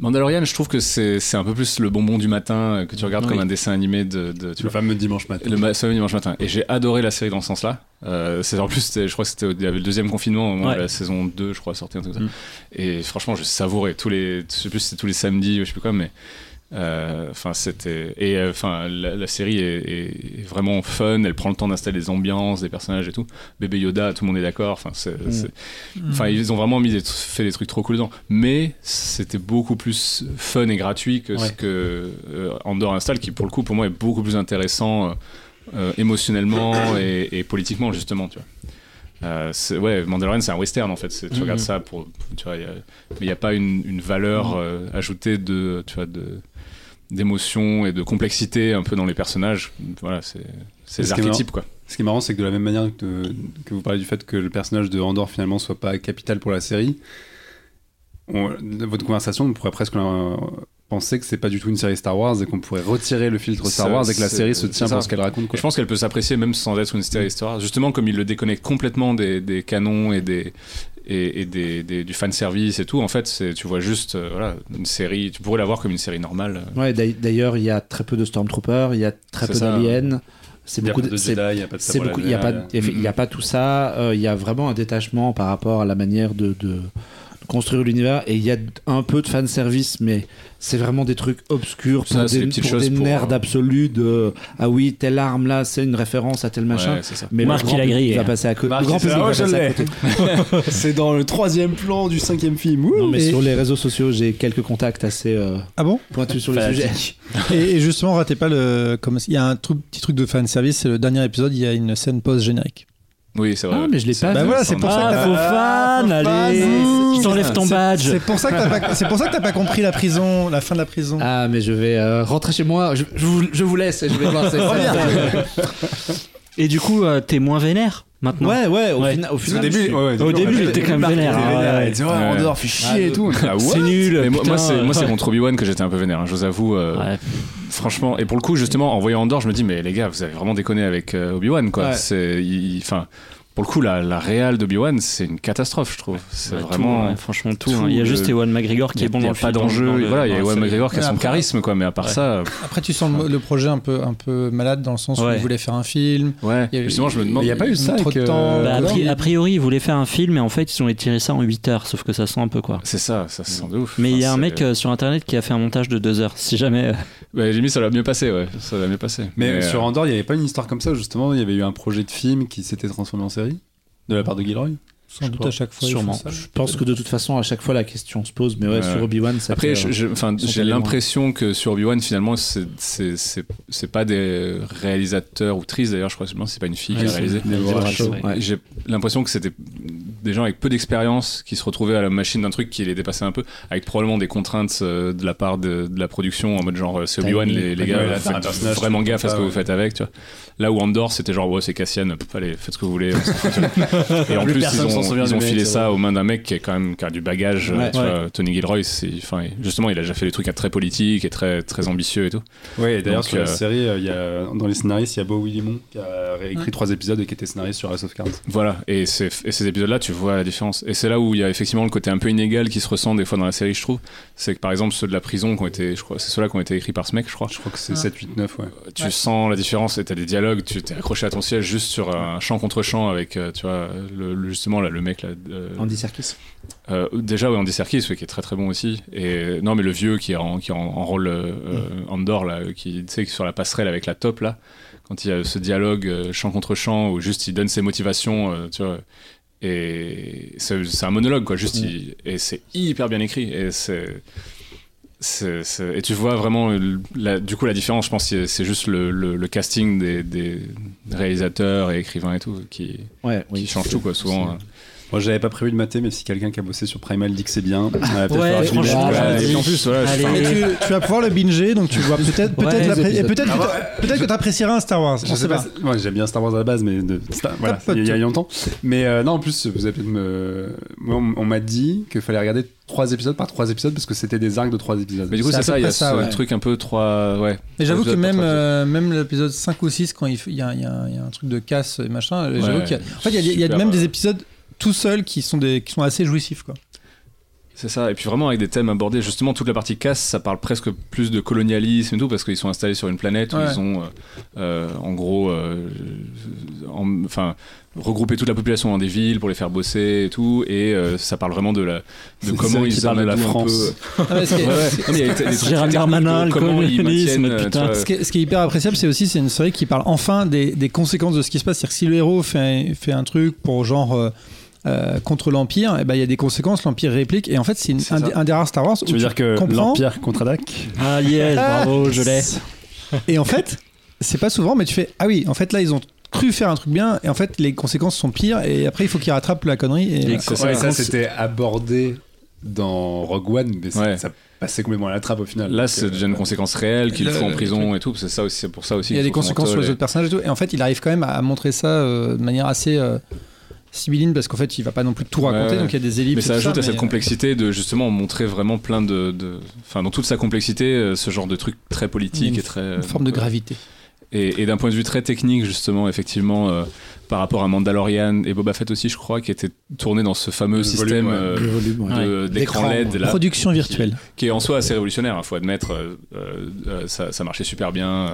Mandalorian je trouve que c'est c'est un peu plus le bonbon du matin que tu regardes Oui. comme un dessin animé de, de tu Le vois fameux dimanche matin. Le ma- fameux dimanche matin. Et j'ai adoré la série dans ce sens-là. Euh, c'est en plus, je crois que c'était au- il y avait le deuxième confinement, au moment Ouais. la saison 2, je crois, sortait un truc comme ça. Mm. Et franchement, je savourais tous les, je sais plus si c'était tous les samedis ou je sais plus quoi, mais euh, enfin c'était et euh, enfin la, la série est, vraiment fun. Elle prend le temps d'installer des ambiances, des personnages et tout. Bébé Yoda, tout le monde est d'accord. Enfin, c'est- enfin ils ont vraiment mis des, fait des trucs trop cool dedans. Mais c'était beaucoup plus fun et gratuit que ce Ouais. que euh, Andor installe, qui pour le coup pour moi est beaucoup plus intéressant. euh, émotionnellement [coughs] et, et politiquement justement tu vois euh, ouais Mandalorian c'est un western en fait tu Mhm. regardes ça pour tu vois il y a- mais il n'y a pas une, une valeur euh, ajoutée de tu vois de d'émotion et de complexité un peu dans les personnages voilà c'est c'est Ce les archétypes quoi Ce qui est marrant, c'est que de la même manière que, que vous parlez du fait que le personnage de Andor finalement soit pas capital pour la série, on- votre conversation, on pourrait presque penser que c'est pas du tout une série Star Wars et qu'on pourrait retirer le filtre Star Wars et que la série se tient pour ce qu'elle raconte. Quoi. je pense qu'elle peut s'apprécier même sans être une série histoire. Justement, comme il le déconnecte complètement des, des canons et des et, et des, des- du fan service et tout. En fait, c'est tu vois juste euh, voilà une série. Tu pourrais la voir comme une série normale. Ouais, d'ail- d'ailleurs, il y a très peu de Stormtroopers, il y a très peu d'aliens. C'est Il y a beaucoup pas de Jedi, il y a pas de c'est beaucoup, il y a pas, il y a pas tout ça. euh, Il y a vraiment un détachement par rapport à la manière de, de construire l'univers et il y a un peu de fan service, mais c'est vraiment des trucs obscurs pour Ça, c'est des, des petites pour choses des pour, nerds absolus de ah oui telle arme là c'est une référence à tel machin. Ouais, c'est ça. Mais Marc, il a grillé, va hein. passer à côté. Ah va ouais, je passer à l'ai. côté. [laughs] c'est dans le troisième plan du cinquième film. Ouh. Non, mais Et- sur les réseaux sociaux, j'ai quelques contacts assez euh, Ah bon pointus sur le sujet. et, et justement, ratez pas le. Comme il y a un truc, petit truc de fan service, c'est le dernier épisode, il y a une scène post générique. Oui, c'est vrai. Ah, mais je l'ai C'est- pas Bah vu. voilà, c'est pour ça que Ah, t'as Ah, fan, faux allez fan. Je t'enlève ton badge C'est pour ça que t'as pas, c'est pour ça que t'as pas compris la prison, la fin de la prison. Ah, mais je vais euh, rentrer chez moi. Je, je vous, je vous laisse et je vais voir cette [laughs] scène. Et du coup, euh, t'es moins vénère maintenant Ouais, ouais, au, Ouais. fina- au Au final. début, je- ouais, ouais, Au début, quand même vénère, ah ouais. Il disait, ouais, chier et tout. Ah, C'est nul Mais moi, putain. moi, c'est, moi, c'est contre Obi-Wan que j'étais un peu vénère, hein, je vous avoue. euh, Ouais. Franchement, et pour le coup, justement, en voyant Andor, je me dis, mais les gars, vous avez vraiment déconné avec euh, Obi-Wan, quoi. Ouais. C'est, enfin, pour le coup, la, la réal d'Obi-Wan, c'est une catastrophe, je trouve. C'est Ouais, tout, vraiment. ouais, franchement tout. tout hein. Il y a le- juste Ewan McGregor qui est bon dans le pas film, dans- d'enjeu. Voilà, il y a la Ewan. McGregor qui a son après- charisme, quoi. Mais à part Ouais. ça, Après, tu sens le, le projet un peu, un peu malade dans le sens où il voulait faire un film. ouais. Il y a eu- Justement, je me demande. Il n'y a pas eu ça trop de temps. euh, Bah, a, priori, ils voulaient faire un film, mais en fait, ils ont étiré ça en 8 heures, sauf que ça sent un peu quoi. C'est ça, ça se sent de ouf. Mais il y a un mec euh, sur internet qui a fait un montage de 2 heures, si jamais. euh, Ouais, j'ai mis, ça va mieux passer, ouais. Ça va mieux passer. Mais, sur euh, Andor, il n'y avait pas une histoire comme ça, justement. Il y avait eu un projet de film qui s'était transformé en série de la part de Gilroy. Sans doute à chaque fois. Sûrement. ça. Je pense que de toute façon, à chaque fois, la question se pose. Mais ouais, Ouais. sur Obi-Wan, ça Après, euh, j'ai l'impression que sur Obi-Wan, finalement, c'est- c'est c'est- c'est pas des réalisateurs ou trices d'ailleurs, je crois que c'est pas une fille qui a c'est- réalisé. J'ai l'impression que c'était des gens avec peu d'expérience qui se retrouvaient à la machine d'un truc qui les dépassait un peu, avec probablement des contraintes euh, de la part de, de la production en mode genre euh, c'est Obi-Wan, les, gars, là, faites personnage, vraiment gaffe à ce que vous faites avec, tu vois. Là où Andor, c'était genre ouais, c'est Cassian, allez, faites ce que vous voulez. [laughs] Et en Plus plus, ils ont, ils ont filé ça aux mains d'un mec qui est quand même qui a du bagage. Ouais. tu vois. Tony Gilroy, enfin, justement, il a déjà fait des trucs très politiques et très très ambitieux et tout. Oui, d'ailleurs, sur la euh, série, euh, il y a, dans les scénaristes, il y a Beau Willimon qui a réécrit trois épisodes et qui était scénariste sur House of Cards. Voilà, et, ces- et ces épisodes-là, tu, vois la différence. Et c'est là où il y a effectivement le côté un peu inégal qui se ressent des fois dans la série, je trouve. C'est que par exemple, ceux de la prison qui ont été, je crois, c'est ceux-là qui ont été écrits par ce mec, je crois. Je crois que c'est 7, 8, 9, ouais. Tu sens la différence et t'as des dialogues, tu t'es accroché à ton siège juste sur un chant contre chant avec, euh, tu vois, le, justement là, le mec là. euh, Andy Serkis. euh, déjà, ouais, Andy Serkis, ouais, qui est très très bon aussi. Et non, mais le vieux qui est en, qui est en, en rôle euh, euh, Andor, là, qui, tu sais, sur la passerelle avec la top, là, quand il y a ce dialogue euh, chant contre chant où juste il donne ses motivations, euh, tu vois. Et c'est un monologue, quoi, juste. il- et c'est hyper bien écrit. Et c'est. Et tu vois vraiment, la- du coup, la différence, je pense, c'est juste le, le- le casting des, des réalisateurs et écrivains et tout qui, Ouais, qui change tout, quoi, souvent. Moi, j'avais pas prévu de mater, mais si quelqu'un qui a bossé sur Primal dit que c'est bien, euh, peut-être Ouais, franchement. Ouais, vas-y. et en plus, Allez. Mais tu, tu vas pouvoir le binger, donc tu vois peut-être peut-être Ouais, et peut-être que peut-être que t'apprécieras un Star Wars. Je sais pas. Moi, j'aime bien Star Wars à la base, mais de... Star- voilà, Pas- il y a il y a longtemps. Mais euh, non, en plus, vous avez peut-être me. Moi, on, on m'a dit qu'il fallait regarder trois épisodes par trois épisodes parce que c'était des arcs de trois épisodes. Mais du coup, C'est ça, il y a ça, ce ouais. truc un peu trois. Ouais. Mais j'avoue que même, euh, même l'épisode 5 ou 6, quand il y, a, il y a- il y a un truc de casse et machin, Ouais, j'avoue ouais. qu'il y a, en fait, il y a, y même euh, des épisodes tout seuls qui sont, des, qui sont assez jouissifs. Quoi. C'est ça. Et puis vraiment avec des thèmes abordés. Justement, toute la partie casse, ça parle presque plus de colonialisme et tout parce qu'ils sont installés sur une planète où Ouais. ils ont, euh, euh, en gros, euh, en- enfin, regroupé toute la population dans des villes pour les faire bosser et tout. Et euh, ça parle vraiment de la, de C'est comment ils parle de la France. Gérald Darmanin, le comment ils communisme, maintiennent, euh, putain. ce qui est- ce qui est hyper appréciable, c'est aussi c'est une série qui parle enfin des, des conséquences de ce qui se passe. C'est-à-dire que si le héros fait, fait un truc pour genre euh, contre l'Empire, eh ben, il y a des conséquences, l'Empire réplique. Et en fait, c'est un, un des rares Star Wars où Tu veux dire que comprends. l'Empire contre-attaque [laughs] Ah yes, bravo, je l'ai. Et en fait, c'est pas souvent, mais tu fais Ah oui, en fait, là, ils ont cru faire un truc bien, et en fait, les conséquences sont pires, et après, il faut qu'ils rattrapent la connerie. Et, Et ça. Ouais, ça, c'était abordé dans Rogue One, mais ça- Ouais. ça passait complètement à la trappe au final. Là, c'est euh, déjà une conséquence réelle qu'il le- faut en prison et tout. C'est ça aussi, c'est pour ça aussi. il y a des conséquences sur les autres personnages et tout. Et en fait, il arrive quand même à montrer ça euh, de manière assez euh, sibylline, parce qu'en fait, il va pas non plus tout raconter, Ouais, ouais. donc il y a des ellipses. Mais ça ajoute à cette euh, complexité de justement montrer vraiment plein de, de- enfin dans toute sa complexité, euh, ce genre de truc très politique une et très Une forme de euh, gravité. Et, et d'un point de vue très technique justement, effectivement, euh, par rapport à Mandalorian et Boba Fett aussi, je crois, qui était tourné dans ce fameux Le système volume, ouais. euh, Le volume, ouais. de- d'écran D'écran, LED là, Production virtuelle. qui est en soi assez révolutionnaire. Il faut admettre, euh, euh, euh, ça, ça marchait super bien. euh,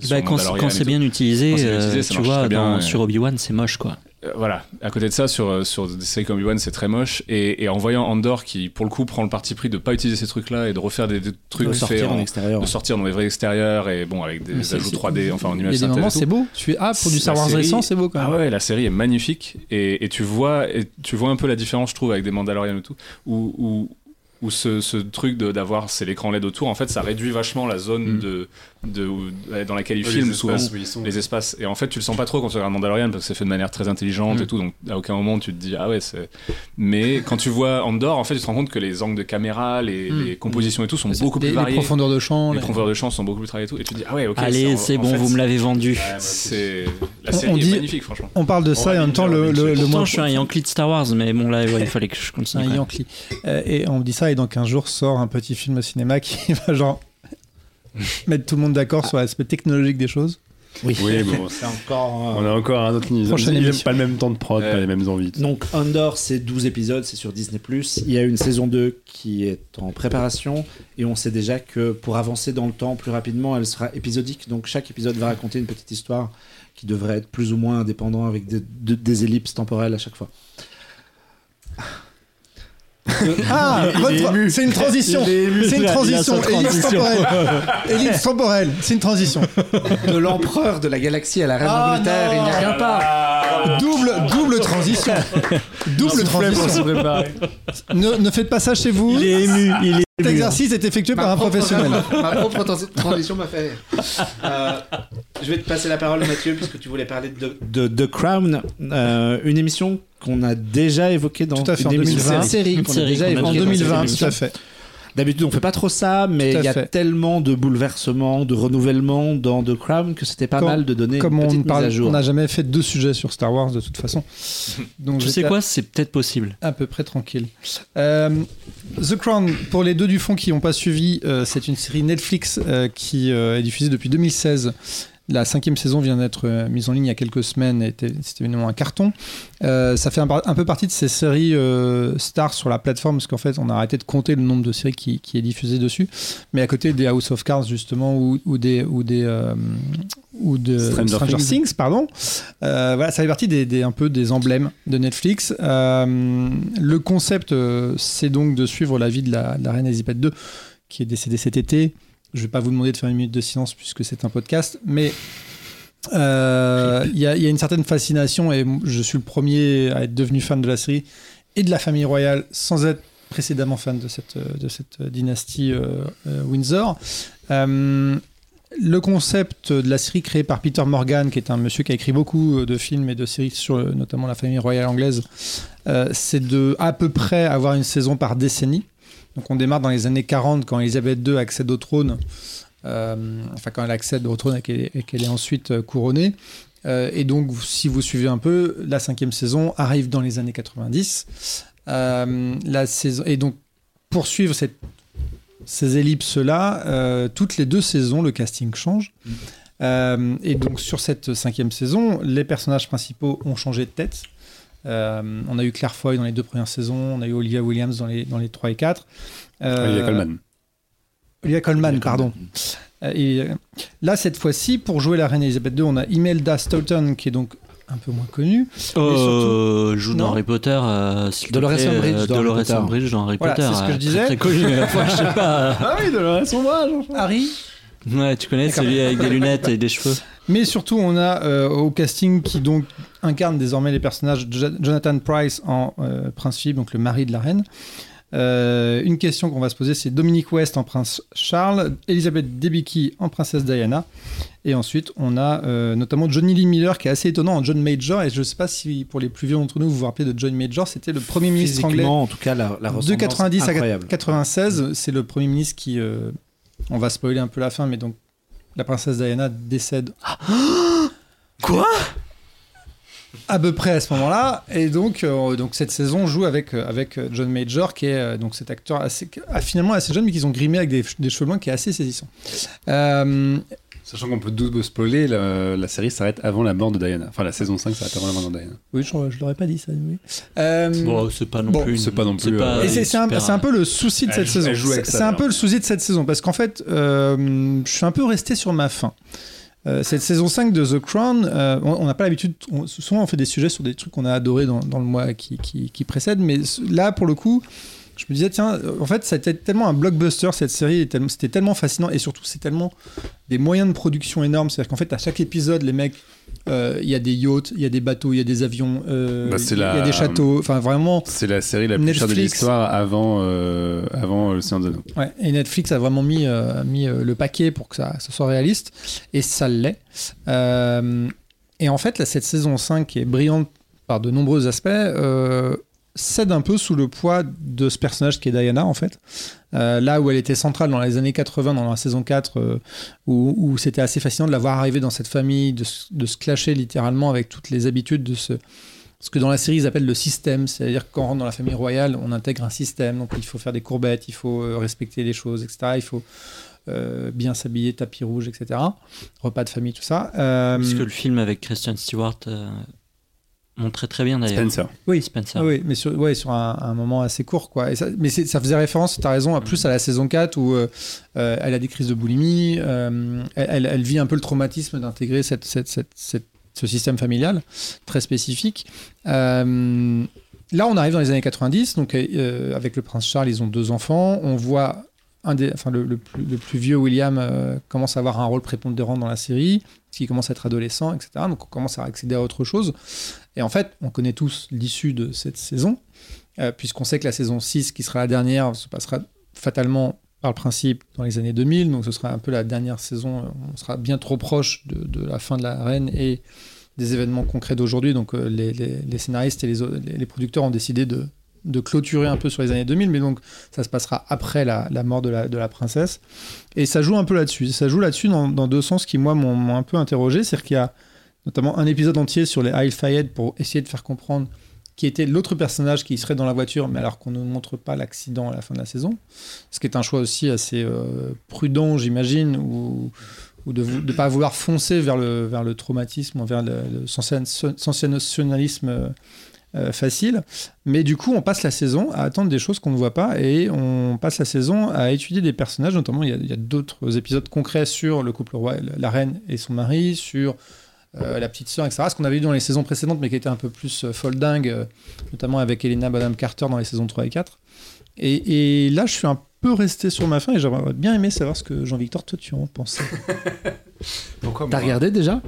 sur Bah, quand c'est bien utilisé, Quand c'est bien utilisé, ça tu vois, très bien, dans- ouais. sur Obi-Wan, c'est moche quoi. Euh, voilà, à côté de ça, sur, sur des séries comme Obi-Wan, c'est très moche. Et, et en voyant Andor qui, pour le coup, prend le parti pris de pas utiliser ces trucs-là et de refaire des, des trucs de faits sortir en, en extérieur. de sortir dans des vrais extérieurs et bon, avec des c'est- ajouts c'est- 3D, enfin en Il y a image des moments, et tout. c'est beau. Tu fais Ah, pour du Star Wars récent, c'est beau quand même. Ah ouais, la série est magnifique et, et tu vois et tu vois un peu la différence, je trouve, avec des Mandalorians et tout, où, où, où ce, ce truc de- d'avoir c'est l'écran LED autour, en fait, ça réduit vachement la zone Mm. de, de, où- dans laquelle ils les filment espaces souvent où ils sont. les espaces. Et en fait, tu le sens pas trop quand tu regardes Mandalorian parce que c'est fait de manière très intelligente Mm. et tout. Donc, à aucun moment, tu te dis, ah ouais, c'est. Mais quand tu vois Andor, en fait, tu te rends compte que les angles de caméra, les, Mm. les compositions et tout sont beaucoup les, plus les variés. profondeurs de champ. Les les- profondeurs de champ sont beaucoup plus travaillées et tout. Et tu te dis, ah ouais, ok. Allez, c'est bon, fait, vous me l'avez vendu. Ouais. C'est. La On- série on est dit- magnifique, franchement. On parle de ça et en même temps, le, le, Pourtant, je suis un Yankee de Star Wars, mais bon, là, il fallait que je continue. un. Yankee. Euh, et on me dit ça, et donc un jour sort un petit film au cinéma qui [laughs] va genre mettre tout le monde d'accord sur l'aspect technologique des choses. Oui, bon, [laughs] c'est encore. On a encore un autre niveau. Pas le même temps de prod, Ouais. pas les mêmes envies. Donc Andor, c'est 12 épisodes, c'est sur Disney+. Il y a une saison 2 qui est en préparation et on sait déjà que pour avancer dans le temps plus rapidement, elle sera épisodique. Donc chaque épisode va raconter une petite histoire qui devrait être plus ou moins indépendant avec des, de- des ellipses temporelles à chaque fois. Ah, votre- c'est une transition. C'est une transition. Ellipse temporelle. [laughs] Ellipse temporelle. C'est une transition. De l'empereur de la galaxie à la reine Ah, d'Angleterre, il n'y a rien pas. Double, double transition. [laughs] Double transition. Ne, ne faites pas ça chez vous. Il est ému, il est Cet ému. exercice est effectué par un professionnel. [laughs] Ma propre trans- transition m'a fait rire. Euh, je vais te passer la parole, Mathieu, puisque tu voulais parler de, de, de Crown, euh, une émission qu'on a déjà évoquée dans Tout à fait, une en émission- 2020. c'est une série Une série déjà En Ok, dans cette 2020, émission. tout à fait. D'habitude, on fait pas trop ça, mais il y a fait. tellement de bouleversements, de renouvellements dans The Crown que c'était pas Comme- mal de donner Comme une on petite mise à parle, jour. on n'a jamais fait deux sujets sur Star Wars de toute façon. [laughs] Donc Tu sais quoi, c'est peut-être possible. À peu près tranquille. Euh, The Crown, pour les deux du fond qui n'ont pas suivi, euh, c'est une série Netflix euh, qui euh, est diffusée depuis 2016 La cinquième saison vient d'être euh, mise en ligne il y a quelques semaines, et était- c'était évidemment un carton. Euh, ça fait un, peu partie de ces séries euh, stars sur la plateforme, parce qu'en fait, on a arrêté de compter le nombre de séries qui, qui est diffusé dessus. Mais à côté des House of Cards, justement, ou, ou des. Ou des euh, ou de Stranger Things. Things, pardon. Voilà, ça fait partie des, des- un peu des emblèmes de Netflix. Le concept, c'est donc de suivre la vie de la, de la reine Elisabeth II, qui est décédée cet été. Je vais pas vous demander de faire une minute de silence puisque c'est un podcast, mais euh, il y, a, une certaine fascination et je suis le premier à être devenu fan de la série et de la famille royale sans être précédemment fan de cette, de cette dynastie euh, euh, Windsor. Le concept de la série créée par Peter Morgan, qui est un monsieur qui a écrit beaucoup de films et de séries sur notamment la famille royale anglaise, c'est de à peu près avoir une saison par décennie. Donc on démarre dans les années 40 quand Elisabeth II accède au trône, euh, enfin quand elle accède au trône et qu'elle est, ensuite euh, couronnée. Euh, et donc si vous suivez un peu, la cinquième saison arrive dans les années 90. Euh, la saison, et donc pour suivre cette, ces ellipses-là, toutes les deux saisons, le casting change. Euh, et donc sur cette cinquième saison, les personnages principaux ont changé de tête. Euh, on a eu Claire Foy dans les deux premières saisons, on a eu Olivia Williams dans les, dans les 3 et 4. Euh, Olivia Colman. Olivia Colman, pardon. Euh, Et là, cette fois-ci, pour jouer la reine Elisabeth II, on a Imelda Staunton, qui est donc un peu moins connue. Euh, joue dans. Harry Potter. euh, Dolores Umbridge dans Harry Dolores Potter. Umbridge dans Harry Voilà, Potter. c'est ce que je disais. Très, très connu. Enfin, je sais pas. [laughs] Ah oui, de la sombrage. Harry? Ouais, tu connais celui avec des lunettes et des cheveux. Mais surtout, on a euh, au casting qui donc incarne désormais les personnages Jo- Jonathan Price en euh, Prince Philippe, donc le mari de la reine. Euh, une question qu'on va se poser, c'est Dominique West en Prince Charles, Elizabeth Debicki en Princesse Diana, et ensuite on a euh, notamment Johnny Lee Miller qui est assez étonnant en John Major. Et je ne sais pas si pour les plus vieux d'entre nous vous vous rappelez de John Major, c'était le premier ministre anglais en tout cas, la, la de ressemblance 90 à incroyable. 96, c'est le premier ministre qui. euh, on va spoiler un peu la fin, mais donc la princesse Diana décède. [gasps] Quoi? À peu près à ce moment-là, et donc, euh, donc cette saison joue avec, euh, avec euh, John Major, qui est euh, donc cet acteur assez, ah, finalement assez jeune, mais qu'ils ont grimé avec des, des cheveux blancs, qui est assez saisissant. Euh, Sachant qu'on peut double spoiler, la, la série s'arrête avant la mort de Diana. Enfin, la saison 5 s'arrête avant la mort de Diana. oui, je, je l'aurais pas dit ça. Oui. Euh, Bon, c'est pas non Bon, plus. c'est pas non plus, euh, Et c'est un, un peu le souci de Elle cette joue- saison. C'est un peu le souci de cette saison parce qu'en fait, euh, je suis un peu resté sur ma faim. Euh, cette saison 5 de The Crown, euh, on n'a pas l'habitude, on- souvent on fait des sujets sur des trucs qu'on a adorés dans, dans le mois qui, qui, qui précède, mais là pour le coup, je me disais, tiens, euh, en fait, ça a été tellement un blockbuster cette série, c'était tellement fascinant, et surtout, c'est tellement des moyens de production énormes. C'est-à-dire qu'en fait, à chaque épisode, les mecs, euh, il y a des yachts, il y a des bateaux, il y a des avions, euh, Bah, il y a des châteaux, enfin vraiment. C'est la série la plus chère de Netflix. l'histoire avant, euh, avant Le Seigneur des Anneaux. Ouais, et Netflix a vraiment mis, euh, mis euh, le paquet pour que ça, ça soit réaliste, et ça l'est. Euh, et en fait, là, cette saison 5, qui est brillante par de nombreux aspects, euh, cède un peu sous le poids de ce personnage qui est Diana, en fait. Euh, là où elle était centrale dans les années 80, dans la saison 4, euh, où, c'était assez fascinant de la voir arriver dans cette famille, de, se- clasher littéralement avec toutes les habitudes de ce, ce que dans la série ils appellent le système, c'est-à-dire que quand rentre dans la famille royale, on intègre un système, donc il faut faire des courbettes, il faut euh, respecter les choses, etc. Il faut bien s'habiller, tapis rouge, etc. Repas de famille, tout ça. Euh, Parce que le film avec Christian Stewart montrait très bien d'ailleurs. Spencer. oui, Spencer. Ah oui, mais sur, ouais, sur un, un moment assez court, quoi. Et ça, mais ça faisait référence, tu as raison, à plus à la saison 4 où euh, euh, elle a des crises de boulimie, euh, elle, vit un peu le traumatisme d'intégrer cette, cette- cette- cette- ce système familial très spécifique. Euh, là, on arrive dans les années 90, donc euh, avec le prince Charles, ils ont deux enfants. On voit un des, enfin, le, le plus, le plus vieux William euh, commence à avoir un rôle prépondérant dans la série, parce qu'il commence à être adolescent, etc. Donc on commence à accéder à autre chose. Et en fait, on connaît tous l'issue de cette saison, euh, puisqu'on sait que la saison 6, qui sera la dernière, se passera fatalement par le principe dans les années 2000, donc ce sera un peu la dernière saison, on sera bien trop proche de, la fin de la reine et des événements concrets d'aujourd'hui, donc euh, les, scénaristes et les, producteurs ont décidé de, clôturer un peu sur les années 2000, mais donc ça se passera après la, mort de la, princesse. Et ça joue un peu là-dessus. Ça joue là-dessus dans, dans deux sens qui, moi, m'ont m'ont un peu interrogé. C'est-à-dire qu'il y a notamment un épisode entier sur les Isle Fayed pour essayer de faire comprendre qui était l'autre personnage qui serait dans la voiture, mais alors qu'on ne montre pas l'accident à la fin de la saison. Ce qui est un choix aussi assez euh, prudent, j'imagine, où, ou de ne pas vouloir foncer vers le, vers le traumatisme, vers le, le sensationnalisme euh, euh, facile. Mais du coup, on passe la saison à attendre des choses qu'on ne voit pas et on passe la saison à étudier des personnages. Notamment, il y a, d'autres épisodes concrets sur le couple roi, la reine et son mari, sur la petite sœur, etc. Ce qu'on avait vu dans les saisons précédentes, mais qui était un peu plus euh, folle dingue, euh, notamment avec Elena Bonham Carter dans les saisons 3 et 4. Et, et là, je suis un peu resté sur ma fin et j'aurais bien aimé savoir ce que Jean-Victor, toi, tu en pensais. [laughs] Pourquoi T'as regardé déjà?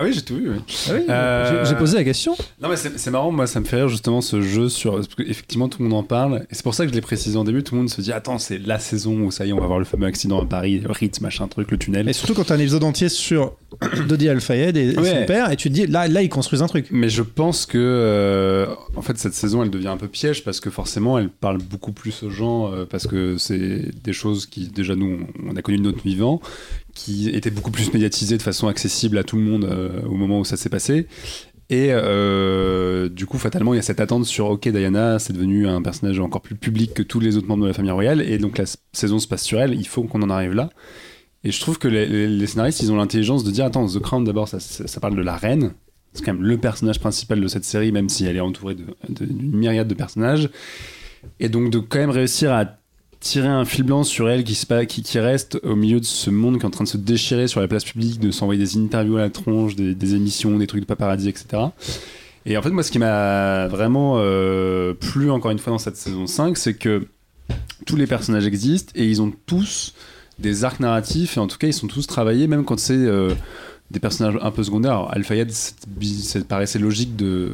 Ah oui, j'ai tout vu. Oui. Ah oui, Euh, j'ai- posé la question. Non, mais c'est marrant, moi, ça me fait rire justement ce jeu sur. Parce que, effectivement, tout le monde en parle. Et c'est pour ça que je l'ai précisé en début. Tout le monde se dit Attends, c'est la saison où ça y est, on va voir le fameux accident à Paris, le Ritz, machin truc, le tunnel. Et surtout quand tu as un épisode entier sur [coughs] Dodi Al-Fayed et, et Ouais. son père, et tu te dis, là, là ils construisent un truc. Mais je pense que, euh, en fait, cette saison, elle devient un peu piège parce que forcément, elle parle beaucoup plus aux gens euh, parce que c'est des choses qui, déjà, nous, on a connu de notre vivant, qui étaient beaucoup plus médiatisées de façon accessible à tout le monde euh, au moment où ça s'est passé. Et euh, du coup, fatalement, il y a cette attente sur OK, Diana, c'est devenu un personnage encore plus public que tous les autres membres de la famille royale, et donc la saison se passe sur elle, il faut qu'on en arrive là. Et je trouve que les, scénaristes, ils ont l'intelligence de dire Attends, The Crown, d'abord, ça, ça- parle de la reine. C'est quand même le personnage principal de cette série, même si elle est entourée d'une myriade de personnages. Et donc, de quand même réussir à tirer un fil blanc sur elle qui, qui, qui reste au milieu de ce monde qui est en train de se déchirer sur la place publique, de s'envoyer des interviews à la tronche, des, des émissions, des trucs de paparazzi, etc. Et en fait, moi, ce qui m'a vraiment euh, plu encore une fois dans cette saison 5, c'est que tous les personnages existent et ils ont tous des arcs narratifs et en tout cas ils sont tous travaillés même quand c'est euh, des personnages un peu secondaires. Alors, Al-Fayed, ça paraissait logique de,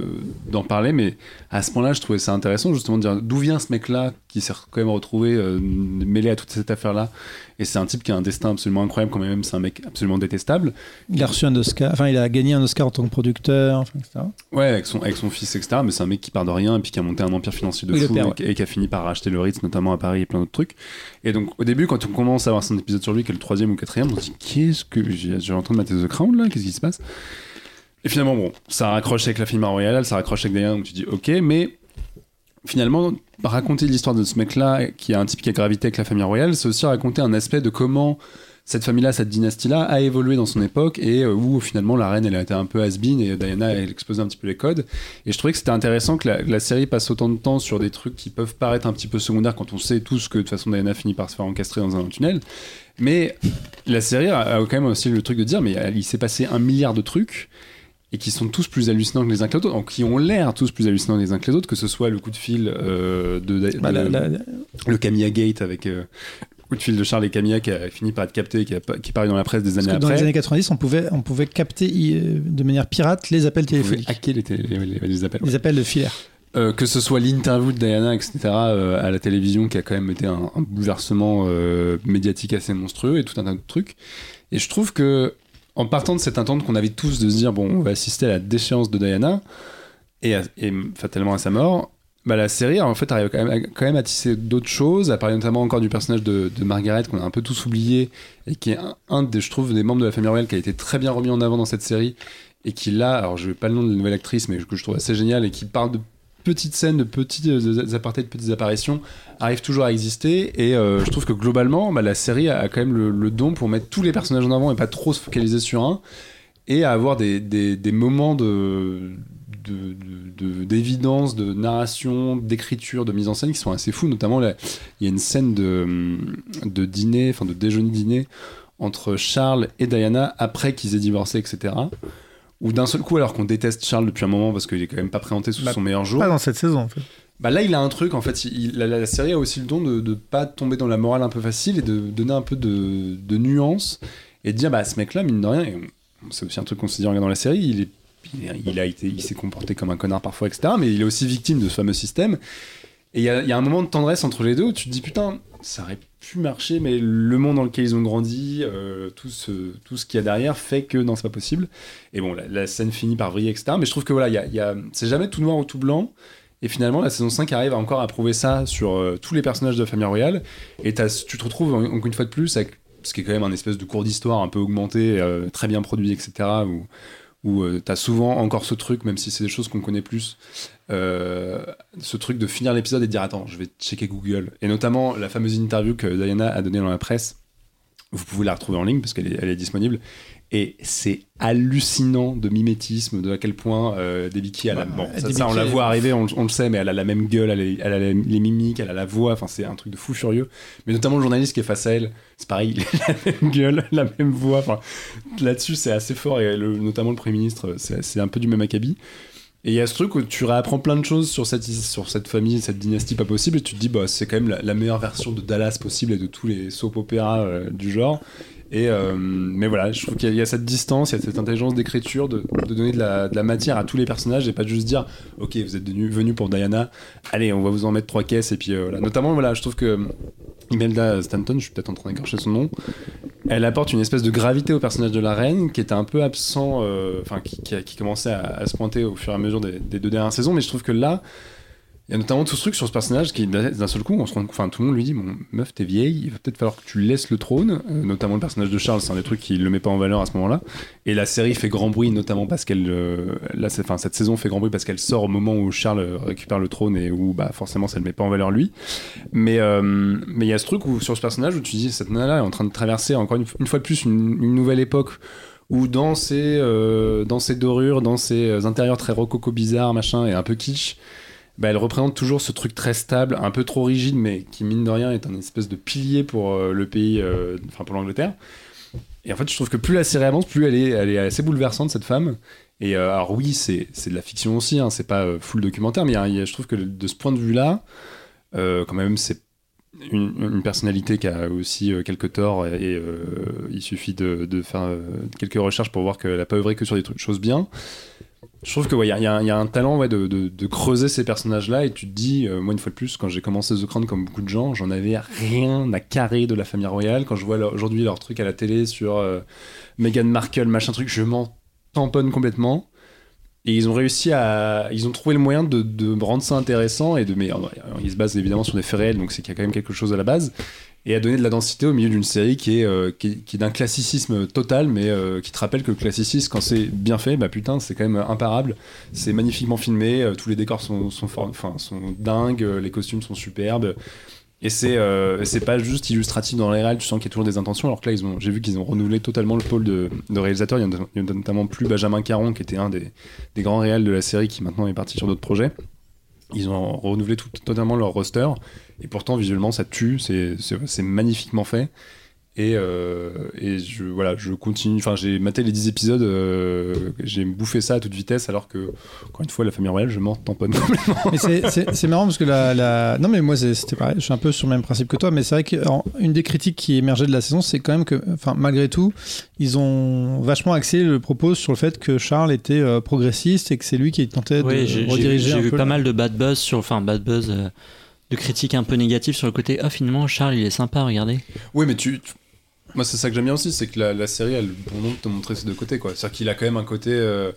d'en parler, mais à ce point-là, je trouvais ça intéressant justement de dire d'où vient ce mec-là qui s'est quand même retrouvé euh, mêlé à toute cette affaire-là. Et c'est un type qui a un destin absolument incroyable, quand même, c'est un mec absolument détestable. Il a reçu un Oscar, enfin, il a gagné un Oscar en tant que producteur, enfin, etc. Ouais, avec son, avec son fils, etc. Mais c'est un mec qui part de rien et puis qui a monté un empire financier de Oui, fou père, et, ouais. qui- et qui a fini par racheter le Ritz, notamment à Paris et plein d'autres trucs. Et donc, au début, quand on commence à avoir son épisode sur lui, qui est le troisième ou quatrième, on se dit Qu'est-ce que. J'ai en train de mater The Crown là Qu'est-ce qui se passe? Et finalement, bon, ça raccroche avec la famille royale, ça raccroche avec Diana, donc tu dis Ok, mais finalement, raconter l'histoire de ce mec-là, qui est un type qui a gravité avec la famille royale, c'est aussi raconter un aspect de comment cette famille-là, cette dynastie-là, a évolué dans son époque et euh, où finalement la reine, elle a été un peu has-been et Diana, elle exposait un petit peu les codes. Et je trouvais que c'était intéressant que la, série passe autant de temps sur des trucs qui peuvent paraître un petit peu secondaires quand on sait tous que de toute façon Diana finit par se faire encastrer dans un tunnel. Mais la série a, a quand même aussi le truc de dire, mais il s'est passé un milliard de trucs et qui sont tous plus hallucinants que les uns que les autres, qui ont l'air tous plus hallucinants les uns que les autres, que ce soit le coup de fil euh, de, de- Bah, la- la- le Camilla Gate avec euh, le coup de fil de Charles et Camilla qui a fini par être capté, qui, a, qui est paru dans la presse des Parce années que dans après. les années 90, on pouvait, on pouvait capter euh, de manière pirate les appels téléphoniques, hacker les, télé- les- les- les appels. ouais. les appels de filaire. Euh, que ce soit l'interview de Diana, etc., euh, à la télévision, qui a quand même été un, un bouleversement euh, médiatique assez monstrueux et tout un tas de trucs. Et je trouve que, en partant de cette attente qu'on avait tous de se dire, bon, on va assister à la déchéance de Diana, et, fatalement à sa mort, bah, la série, en fait, arrive quand même, à- tisser d'autres choses, à parler notamment encore du personnage de, Margaret, qu'on a un peu tous oublié, et qui est un, des, je trouve, des membres de la famille royale qui a été très bien remis en avant dans cette série, et qui là, alors je vais pas le nom de la nouvelle actrice, mais que je trouve assez génial, et qui parle de petites scènes, de petits euh, apartés, de petites apparitions, arrive toujours à exister. Et euh, je trouve que globalement, bah, la série a quand même le, don pour mettre tous les personnages en avant et pas trop se focaliser sur un, et à avoir des, des, moments de de- de- de- d'évidence, de, narration, d'écriture, de mise en scène qui sont assez fous. Notamment, il y a une scène de, de dîner, enfin de déjeuner-dîner entre Charles et Diana après qu'ils aient divorcé, etc. Où d'un seul coup, alors qu'on déteste Charles depuis un moment parce qu'il est quand même pas présenté sous Bah, son meilleur jour, Pas dans cette saison, en fait. bah là, il a un truc, en fait. il- la, la série a aussi le don de ne pas tomber dans la morale un peu facile et de donner un peu de, de nuance et de dire, bah, ce mec-là, mine de rien, c'est aussi un truc qu'on se dit en regardant la série, il est. A été, il s'est comporté comme un connard parfois, etc. Mais il est aussi victime de ce fameux système. Et il y a, il y a un moment de tendresse entre les deux où tu te dis putain, ça aurait pu marcher, mais le monde dans lequel ils ont grandi, euh, tout ce, tout ce qu'il y a derrière fait que non, c'est pas possible. Et bon, la, scène finit par vriller, etc. Mais je trouve que voilà, c'est jamais tout noir ou tout blanc. Et finalement, la saison 5 arrive encore à prouver ça sur euh, tous les personnages de la famille royale. Et tu te retrouves en- encore une fois de plus avec ce qui est quand même un espèce de cours d'histoire un peu augmenté, euh, très bien produit, etc. Où, où euh, t'as souvent encore ce truc, même si c'est des choses qu'on connaît plus, euh, ce truc de finir l'épisode et de dire attends, je vais checker Google. Et notamment la fameuse interview que Diana a donnée dans la presse Vous pouvez la retrouver en ligne parce qu'elle est, elle est disponible. Et c'est hallucinant de mimétisme, de à quel point euh, Debicki a la. Bon, ça, ça, on la voit arriver, on, on le sait, mais elle a la même gueule, elle, a- elle a les mimiques, elle a la voix, enfin c'est un truc de fou furieux. Mais notamment le journaliste qui est face à elle, c'est pareil, [laughs] il a la même gueule, la même voix. Enfin, là-dessus, c'est assez fort, et le- notamment le Premier ministre, c'est c'est un peu du même acabit. Et il y a ce truc où tu réapprends plein de choses sur cette, sur cette famille, cette dynastie pas possible, et tu te dis, bah, c'est quand même la, meilleure version de Dallas possible et de tous les soap opéras euh, du genre. Et euh, mais voilà, je trouve qu'il y, a- cette distance, il y a cette intelligence d'écriture, de, de donner de la, de matière à tous les personnages et pas juste dire, ok, vous êtes venus venu pour Diana, allez, on va vous en mettre trois caisses et puis euh, voilà. Notamment, voilà, je trouve que Imelda Stanton, je suis peut-être en train d'écorcher son nom, elle apporte une espèce de gravité au personnage de la reine qui était un peu absent, euh, enfin qui, commençait à, se pointer au fur et à mesure des deux dernières saisons, mais je trouve que là, il y a notamment tout ce truc sur ce personnage qui, d'un seul coup, on se rend, enfin, tout le monde lui dit, bon, meuf, t'es vieille, il va peut-être falloir que tu laisses le trône. Euh, notamment le personnage de Charles, c'est un des trucs qui le met pas en valeur à ce moment-là. Et la série fait grand bruit, notamment parce qu'elle, euh, là, enfin, cette saison fait grand bruit parce qu'elle sort au moment où Charles euh, récupère le trône et où, bah, forcément, ça le met pas en valeur lui. Mais, mais il y a ce truc où, sur ce personnage où tu dis, cette nana-là est en train de traverser encore une, fois de plus une, une nouvelle époque où dans ses, dans ses dorures, dans ses intérieurs très rococo bizarres, machin, et un peu kitsch, bah, elle représente toujours ce truc très stable, un peu trop rigide, mais qui mine de rien est un espèce de pilier pour euh, le pays, euh, enfin pour l'Angleterre. Et en fait, je trouve que plus la série avance, plus elle est, assez bouleversante cette femme. Et euh, alors oui, c'est de la fiction aussi, hein, c'est pas full documentaire, mais je trouve que de ce point de vue-là, quand même, c'est une, personnalité qui a aussi quelques torts et il suffit de, faire quelques recherches pour voir qu'elle n'a pas œuvré que sur des trucs, choses bien. Je trouve qu'il ouais, y, a- y un- talent ouais, de, de- creuser ces personnages-là et tu te dis, euh, moi une fois de plus, quand j'ai commencé The Crown comme beaucoup de gens, j'en avais rien à carrer de la famille royale. Quand je vois aujourd'hui leur truc à la télé sur euh, Meghan Markle, machin truc, je m'en tamponne complètement. Et ils ont réussi à. Ils ont trouvé le moyen de, rendre ça intéressant et de. Mais ils se basent évidemment sur des faits réels, donc c'est qu'il y a quand même quelque chose à la base. Et à donner de la densité au milieu d'une série qui est, euh, d'un classicisme total, mais euh, qui te rappelle que le classicisme, quand c'est bien fait, bah putain, c'est quand même imparable. C'est magnifiquement filmé, euh, tous les décors sont, sont, dingues, les costumes sont superbes. Et c'est pas juste illustratif dans les réels, tu sens qu'il y a toujours des intentions. Alors que là, ils ont, j'ai vu qu'ils ont renouvelé totalement le pôle de, de réalisateurs. Il y, en a, il y en a notamment plus Benjamin Caron, qui était un des, des grands réels de la série, qui maintenant est parti sur d'autres projets. Ils ont renouvelé tout, totalement leur roster. Et pourtant, visuellement, ça tue. C'est magnifiquement fait. Et, euh, et je, voilà, je continue. Enfin, j'ai maté les 10 épisodes. euh, j'ai bouffé ça à toute vitesse, alors que, encore une fois, la famille royale, je m'en tamponne [laughs] complètement. Mais c'est- marrant parce que la, la- Non, mais moi, c'était pareil. Je suis un peu sur le même principe que toi. Mais c'est vrai qu'une des critiques qui émergeait de la saison, c'est quand même que, enfin, malgré tout, ils ont vachement axé le propos sur le fait que Charles était euh, progressiste et que c'est lui qui tentait Oui, de vu, rediriger j'ai un vu peu pas mal de bad buzz sur, enfin bad buzz, euh, de critiques un peu négatives sur le côté. Ah finalement Charles il est sympa, regardez. Oui, mais tu. tu- Moi, c'est ça que j'aime bien aussi, c'est que la, série a le bon de te montrer ces deux côtés, quoi. C'est-à-dire qu'il a quand même un côté. euh,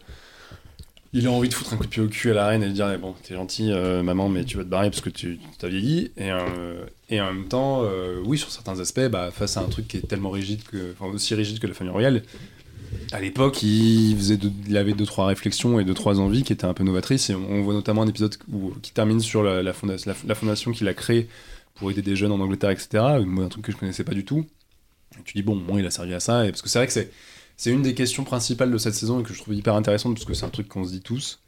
Il a envie de foutre un coup de pied au cul à la reine et de dire eh Bon, t'es gentil, euh, maman, mais tu vas te barrer parce que tu t'as vieilli. Et, euh, et en même temps, oui, sur certains aspects, bah, face à un truc qui est tellement rigide, que, aussi rigide que la famille royale, à l'époque, il, faisait il avait deux, trois réflexions et deux, trois envies qui étaient un peu novatrices. Et on, voit notamment un épisode qui termine sur la, la, fonda- la- la fondation qu'il a créée pour aider des jeunes en Angleterre, etc. Un truc que je connaissais pas du tout. Tu dis, bon, moi, il a servi à ça. Et parce que c'est vrai que c'est, c'est une des questions principales de cette saison et que je trouve hyper intéressante parce que c'est un truc qu'on se dit tous.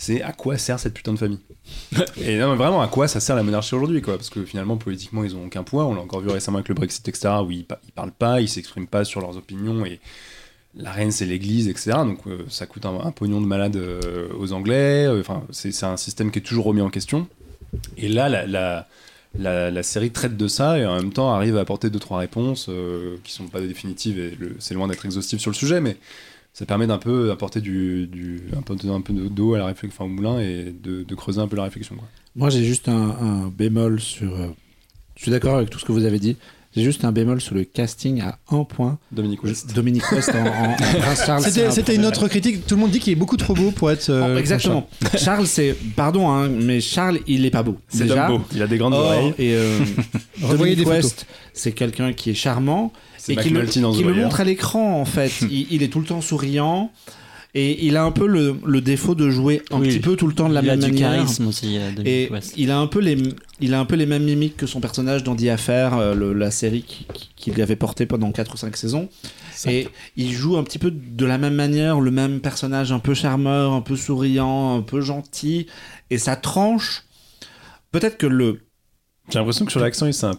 C'est à quoi sert cette putain de famille [laughs] Et non, mais vraiment, à quoi ça sert la monarchie aujourd'hui, quoi? Parce que finalement, politiquement, ils ont aucun poids. On l'a encore vu récemment avec le Brexit, etc., où ils, pa- ils parlent pas, ils s'expriment pas sur leurs opinions et la reine, c'est l'église, etc. Donc euh, ça coûte un, un pognon de malade euh, aux Anglais. Euh, Enfin, c'est, c'est un système qui est toujours remis en question. Et là, la, la, la, série traite de ça et en même temps arrive à apporter deux trois réponses euh, qui sont pas définitives et c'est loin d'être exhaustif sur le sujet, mais ça permet d'un peu d'apporter du, un peu d'eau à la réflexion, au moulin et de, creuser un peu la réflexion. Quoi. Moi, j'ai juste un, un bémol sur. euh, je suis d'accord avec tout ce que vous avez dit. J'ai juste un bémol sur le casting à un point. Dominique West. Dominique West en, en- en [laughs] Prince Charles. c'est C'était un c'était une autre critique. Tout le monde dit qu'il est beaucoup trop beau pour être. euh, Oh, exactement. Charles, c'est. Pardon, hein, mais Charles, il est pas beau. C'est Déjà. Dumbo. Il a des grandes Or, oreilles. et euh, [laughs] Dominique des photos. West, c'est quelqu'un qui est charmant C'est et qui, le, qui The le montre à l'écran en fait. il, il est tout le temps souriant. Et il a un peu le, le défaut de jouer un Oui. petit peu tout le temps de la il a même du manière. charisme aussi. euh, Dominic Et West. il a un peu les, il a un peu les mêmes mimiques que son personnage dans The Affair, euh, le- la série qui- qui- qu'il avait porté pendant 4 ou 5 saisons. Et il joue un petit peu de la même manière, le même personnage un peu charmeur, un peu souriant, un peu gentil. Et ça tranche. Peut-être que le. J'ai l'impression que sur l'accent, il s'est un.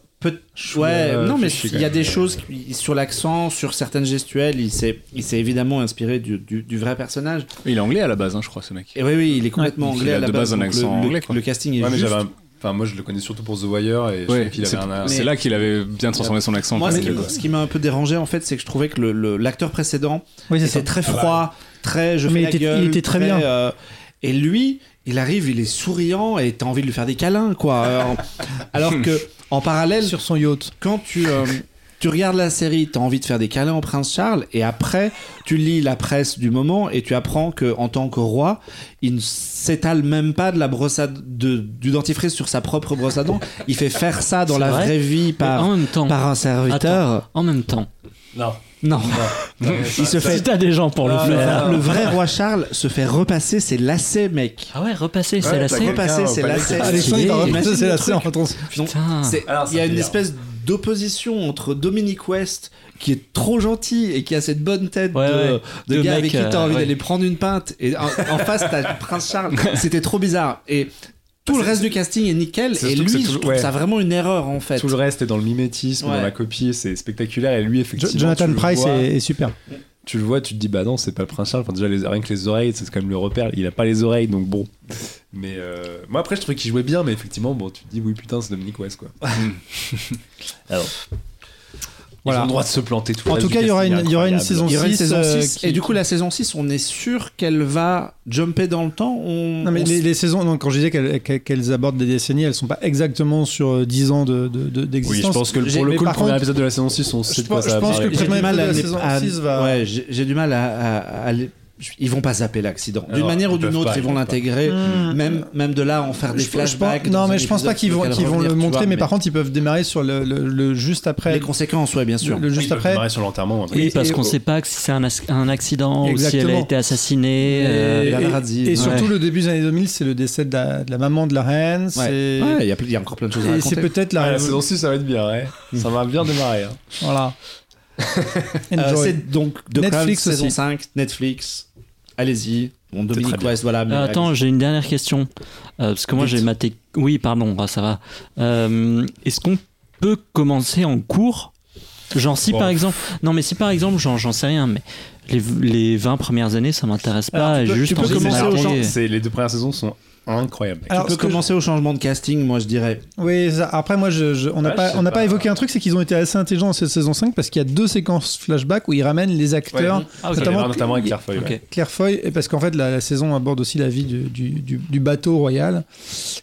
Chou- Ouais, euh, non, mais il y a des choses qui- sur l'accent, sur certaines gestuelles. Il s'est, il s'est évidemment inspiré du, du, du vrai personnage. Il est anglais à la base, hein, je crois, ce mec. Et oui, oui, il est complètement Ouais. anglais Il a à la de base base. un accent le, anglais, quoi. le casting est Ouais, mais juste. un- Enfin, moi, je le connais surtout pour The Wire et Ouais, avait c'est un. Mais- c'est là qu'il avait bien transformé son accent. Moi, ce qui, ce qui m'a un peu dérangé, en fait, c'est que je trouvais que le- le- l'acteur précédent Oui, c'est était ça. très froid, très je Mais fais il la était- gueule, il était très bien. euh, et lui, il arrive, il est souriant et t'as envie de lui faire des câlins, quoi. Alors, [laughs] alors que, en parallèle, Sur son yacht. quand tu, euh, tu regardes la série, t'as envie de faire des câlins au prince Charles, et après, tu lis la presse du moment et tu apprends que en tant que roi, il ne s'étale même pas de la brosse à, de, du dentifrice sur sa propre brosse à dents. Il fait faire ça dans la vrai vraie vie par, en même temps, par un serviteur. en même temps, Non. Non. [laughs] il se fait si t'as des gens pour le Ah, faire. le vrai roi Charles se fait repasser ses lacets, mec. Ah ouais, repasser, c'est Ouais, la t'as scène. quelqu'un Repasser ses lacets. qui- Alexandre, il va Imagine repasser le la truc. scène en rentrant. Putain. il y a une espèce d'opposition entre Dominic West qui est trop gentil et qui a cette bonne tête Ouais, de, ouais. de De gars mec, avec qui t'as euh, envie ouais. d'aller prendre une pinte et en, en face t'as Prince Charles [laughs] c'était trop bizarre et tout le reste du casting est nickel c'est et lui c'est je tout- trouve ouais. ça vraiment une erreur en fait Tout le reste est dans le mimétisme, Ouais. dans la copie, c'est spectaculaire. Et lui, effectivement. Jo- Jonathan Price vois- est, est super. tu le vois, tu te dis bah non, c'est pas le prince Charles. Enfin déjà les, rien que les oreilles, c'est quand même le repère. Il a pas les oreilles, donc bon. Mais euh, moi après je trouvais qu'il jouait bien, mais effectivement bon, tu te dis oui putain c'est Dominique West quoi. [laughs] Alors. Voilà. Ils ont le droit de se planter tout le En tout cas, il y aura une- il y aura une saison il y aura une 6, saison euh, 6 qui- et du coup la saison 6 on est sûr qu'elle va jumper dans le temps on, Non, mais on les, les saisons, donc, quand je disais qu'elles qu'elles abordent des décennies, elles sont pas exactement sur euh, 10 ans de- de- de- Oui, d'existence. je pense que pour le coup, le premier contre, épisode de la saison 6, on sait je de quoi pense- ça je va pense que parler. le j'ai du premier mal à, épisode de la saison à- 6 va- ouais j'ai du mal à, à- ils vont pas zapper l'accident d'une manière ou d'une autre pas, ils vont l'intégrer Hmm. même même de là en faire des Je- je pense- flashbacks non, mais je pense pas qu'ils vont, qu'ils vont revenir, le montrer, vois, mais par contre, ils peuvent démarrer sur le, le- le juste après. les conséquences ouais bien sûr le juste Ils peuvent après. démarrer sur l'enterrement. Oui, Et- parce qu'on sait pas si c'est un, un accident ou si elle a été assassinée. euh, Et, la et- et ouais. surtout, le début des années 2000, c'est le décès de la, de la maman de la reine. ouais c'est- Ouais, il y a il y a encore plein de choses à Et c'est raconter peut-être la. La saison 6, ça va être bien, ouais. Ça va bien démarrer. hein. Voilà. [laughs] Euh, Enjoy. c'est donc The Netflix Crown, saison aussi. 5 Netflix allez-y bon Dominique. West voilà mais Euh, attends, j'ai une dernière question. Euh, parce que moi, j'ai maté. Oui, pardon, bah, ça va. Euh, Est-ce qu'on peut commencer en cours? Genre, si Bon. par exemple. Non, mais si par exemple, j'en sais rien, mais les, les 20 premières années, ça m'intéresse pas. Alors, tu peux- juste tu peux commencer C'est les deux premières saisons sont incroyables. Alors, tu peux je- commencer au changement de casting moi je dirais Oui, ça- après moi, je, je- on n'a Ouais, pas, on pas pas. évoqué un truc, c'est qu'ils ont été assez intelligents dans cette saison 5 parce qu'il y a deux séquences flashback où ils ramènent les acteurs, Ah, ok. notamment, notamment avec Claire Foy. Ok. ouais. Claire Foy, et parce qu'en fait la, la saison aborde aussi la vie du, du- du- du bateau royal,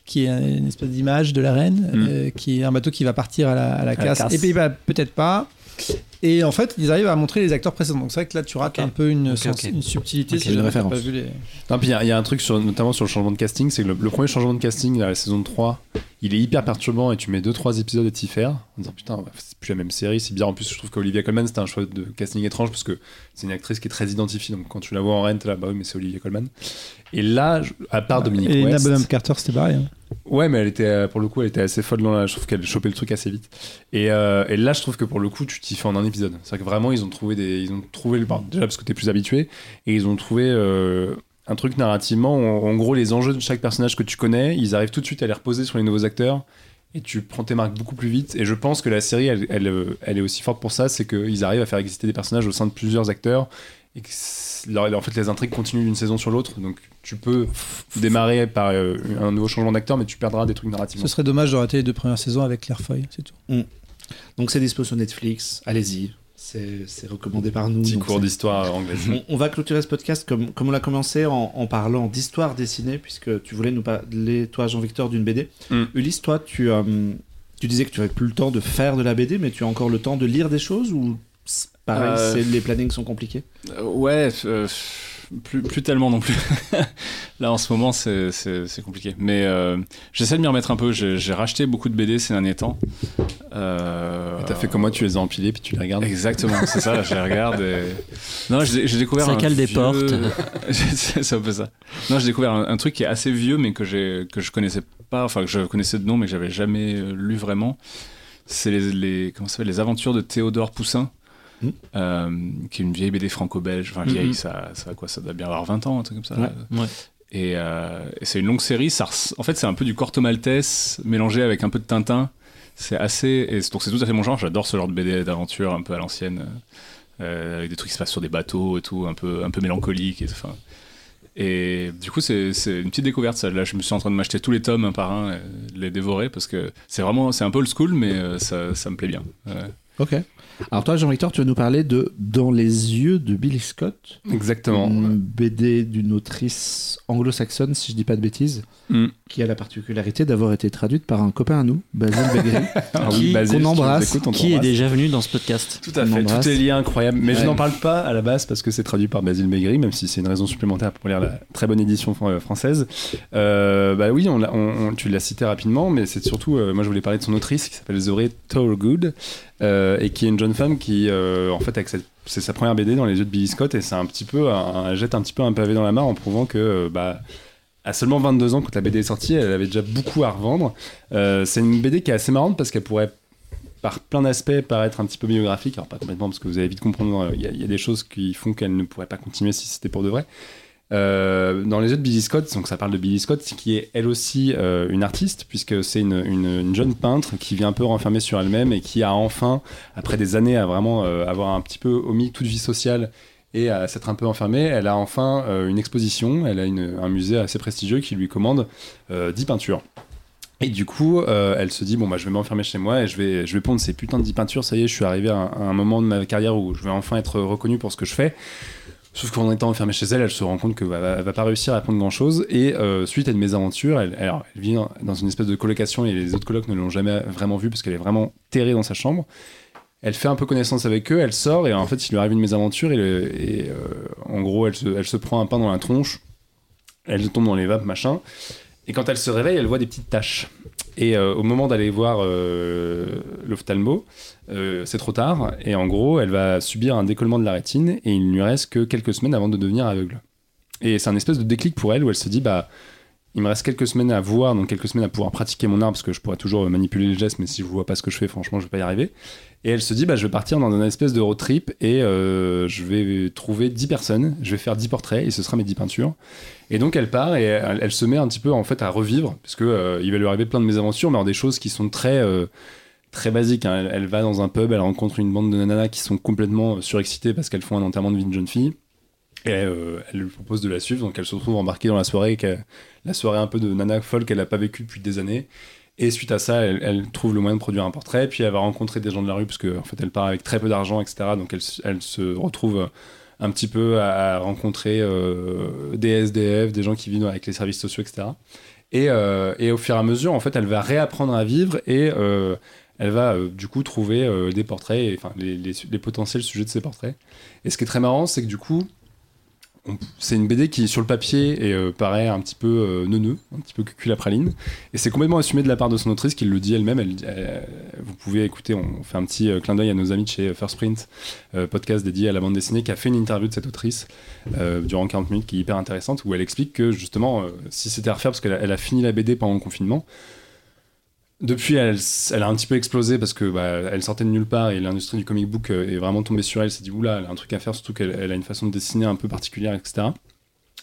qui est une espèce d'image de la reine, Mm. euh, qui est un bateau qui va partir à la, à la la casse, casse. et puis bah, peut-être pas. Et en fait, ils arrivent à montrer les acteurs précédents. Donc c'est vrai que là, tu rates un peu une, subtilité si une référence. pas vu les. Non, puis il y, a- il y a un truc sur, notamment sur le changement de casting, c'est que le, le premier changement de casting, là, la saison 3, il est hyper perturbant et tu mets 2-3 épisodes et t'y faire en disant putain, bah, c'est plus la même série, c'est bien. En plus, je trouve qu'Olivia Colman, c'était un choix de casting étrange parce que c'est une actrice qui est très identifiée. Donc quand tu la vois en reine, t'es là, bah oui, mais c'est Olivia Colman. Et là, je- à part Dominique Et West. Bonham Carter, c'était pareil. hein. Ouais, mais elle était, euh, pour le coup, elle était assez folle dans la. Je trouve qu'elle chopait le truc assez vite. Et, euh, et là, je trouve que pour le coup, tu t'y fais en un épisode. C'est vrai que vraiment, ils ont trouvé des. Ils ont trouvé le. bon, déjà parce que t'es plus habitué. Et ils ont trouvé euh, un truc narrativement. où, en gros, les enjeux de chaque personnage que tu connais, ils arrivent tout de suite à les reposer sur les nouveaux acteurs. Et tu prends tes marques beaucoup plus vite. Et je pense que la série, elle, elle, euh, elle est aussi forte pour ça. C'est qu'ils arrivent à faire exister des personnages au sein de plusieurs acteurs. Et que en fait, les intrigues continuent d'une saison sur l'autre. Donc, tu peux démarrer par euh, un nouveau changement d'acteur, mais tu perdras des trucs narrativement. Ce serait dommage d'arrêter les deux premières saisons avec Claire Foy, c'est tout. Donc c'est dispo sur Netflix allez-y c'est recommandé par nous Petit cours d'histoire anglaise. [laughs] on, on va clôturer ce podcast comme, comme on l'a commencé en, en parlant d'histoire dessinée, puisque tu voulais nous parler, toi, Jean-Victor, d'une BD. Mm. Ulysse, toi, tu, euh, tu disais que tu n'avais plus le temps de faire de la BD, mais tu as encore le temps de lire des choses ou pareil, Euh, les plannings sont compliqués? Euh, ouais, euh, plus, plus tellement non plus. [laughs] Là, en ce moment, c'est c'est compliqué. Mais euh, j'essaie de m'y remettre un peu. J'ai j'ai racheté beaucoup de BD ces derniers temps. Euh, T'as fait comme moi, tu les as empilés puis tu les regardes. Exactement, c'est ça, je les regarde et... [laughs] Non, j'ai découvert Ça un cale des portes. [laughs] c'est un peu ça. Non, j'ai découvert un, un truc qui est assez vieux mais que, je connaissais pas, enfin que je connaissais de nom mais que j'avais jamais lu vraiment. C'est les, les, comment ça s'appelle, les aventures de Théodore Poussin, Mhm. euh, qui est une vieille BD franco-belge, enfin vieille, Mhm. ça, ça, quoi, ça doit bien avoir 20 ans, un truc comme ça. Ouais. Ouais. Et, euh, et c'est une longue série. Ça, en fait, c'est un peu du Corto Maltese mélangé avec un peu de Tintin. C'est assez. Et donc, c'est tout à fait mon genre. J'adore ce genre de BD d'aventure un peu à l'ancienne. euh, avec des trucs qui se passent sur des bateaux et tout, un peu, un peu mélancolique. Et, enfin, et du coup, c'est une petite découverte. Ça. Là, je me suis en train de m'acheter tous les tomes un par un, et de les dévorer parce que c'est vraiment. C'est un peu old school, mais ça, ça me plaît bien. Ouais. Ok. Alors toi, Jean-Victor, tu vas nous parler de Dans les yeux de Billy Scott, Exactement. une BD d'une autrice anglo-saxonne, si je dis pas de bêtises, Mm. qui a la particularité d'avoir été traduite par un copain à nous, Basile Begri. [laughs] Ah Qui- Basile, qu'on embrasse, écoutes, on Qui est déjà venu dans ce podcast Tout à On fait, embrasse. tout est lié incroyable. Mais je n'en parle pas à la base parce que c'est traduit par Basile Maigri, même si c'est une raison supplémentaire pour lire la très bonne édition euh, française. Euh, bah oui, on l'a- on- on- tu l'as cité rapidement, mais c'est surtout, euh, moi je voulais parler de son autrice qui s'appelle Zoé Thorogood euh, et qui est une jeune femme qui, euh, en fait, c'est sa première BD dans les yeux de Billy Scott et c'est un petit peu, elle jette un petit peu un pavé dans la mare en prouvant que, euh, bah, à seulement 22 ans quand la BD est sortie, elle avait déjà beaucoup à revendre. C'est une BD qui est assez marrante parce qu'elle pourrait par plein d'aspects paraître un petit peu biographique, alors pas complètement parce que vous allez vite comprendre, il y a des choses qui font qu'elle ne pourrait pas continuer si c'était pour de vrai. Euh, dans les yeux de Billy Scott, donc ça parle de Billy Scott, qui est elle aussi euh, une artiste, puisque c'est une, une- une jeune peintre qui vient un peu renfermer sur elle-même et qui a enfin, après des années à vraiment euh, avoir un petit peu omis toute vie sociale et à s'être un peu enfermée, elle a enfin une exposition, elle a un musée assez prestigieux qui lui commande euh, 10 peintures. Et du coup, elle se dit bon bah je vais m'enfermer chez moi et je vais je vais pondre ces putains de 10 peintures. Ça y est, je suis arrivé à un, à un moment de ma carrière où je vais enfin être reconnu pour ce que je fais. Sauf qu'en étant enfermée chez elle, elle se rend compte que bah, elle va pas réussir à prendre grand chose. Et euh, suite à une mésaventure, elle, alors, elle vit dans- une espèce de colocation et les autres colocs ne l'ont jamais vraiment vue parce qu'elle est vraiment terrée dans sa chambre. Elle fait un peu connaissance avec eux, elle sort et en fait il lui arrive une mésaventure et, euh, en gros elle se, prend un pain dans la tronche, elle tombe dans les vapes machin. Et quand elle se réveille, elle voit des petites taches. Et euh, au moment d'aller voir l'ophtalmo, euh, c'est trop tard. Et en gros, elle va subir un décollement de la rétine et il ne lui reste que quelques semaines avant de devenir aveugle. Et c'est un espèce de déclic pour elle où elle se dit bah il me reste quelques semaines à voir, donc quelques semaines à pouvoir pratiquer mon art parce que je pourrais toujours manipuler les gestes, mais si je vois pas ce que je fais, franchement, je vais pas y arriver. Et elle se dit bah je vais partir dans un espèce de road trip et euh, je vais trouver 10 personnes, je vais faire 10 portraits et ce sera mes 10 peintures. Et donc elle part et elle, se met un petit peu en fait à revivre parce euh, il va lui arriver plein de mésaventures, mais alors des choses qui sont très très basiques. hein. Elle, va dans un pub, elle rencontre une bande de nanas qui sont complètement surexcitées parce qu'elles font un enterrement de vie de jeune fille. Et euh, elle lui propose de la suivre, donc elle se retrouve embarquée dans la soirée, la soirée un peu de nana folle qu'elle n'a pas vécue depuis des années. Et suite à ça, elle, trouve le moyen de produire un portrait, puis elle va rencontrer des gens de la rue, parce qu'en en fait, elle part avec très peu d'argent, etc. Donc elle, se- retrouve un petit peu à, rencontrer euh, des SDF, des gens qui vivent avec les services sociaux, etc. Et, euh, au fur et à mesure, en fait, elle va réapprendre à vivre et euh, elle va euh, du coup trouver euh, des portraits, enfin les, les- potentiels sujets de ces portraits. Et ce qui est très marrant, c'est que du coup, c'est une BD qui sur le papier et euh, paraît un petit peu euh, neuneux, un petit peu cucul à praline. Et c'est complètement assumé de la part de son autrice qui le dit elle-même. Elle, elle- vous pouvez écouter, on fait un petit clin d'œil à nos amis de chez First Print, podcast dédié à la bande dessinée, qui a fait une interview de cette autrice durant 40 minutes qui est hyper intéressante, où elle explique que justement, si c'était à refaire, parce qu'elle elle a fini la BD pendant le confinement, depuis, elle, a un petit peu explosé parce que bah, elle sortait de nulle part et l'industrie du comic book euh, est vraiment tombée sur elle. Elle s'est dit oula, elle a un truc à faire, surtout qu'elle elle a une façon de dessiner un peu particulière, etc.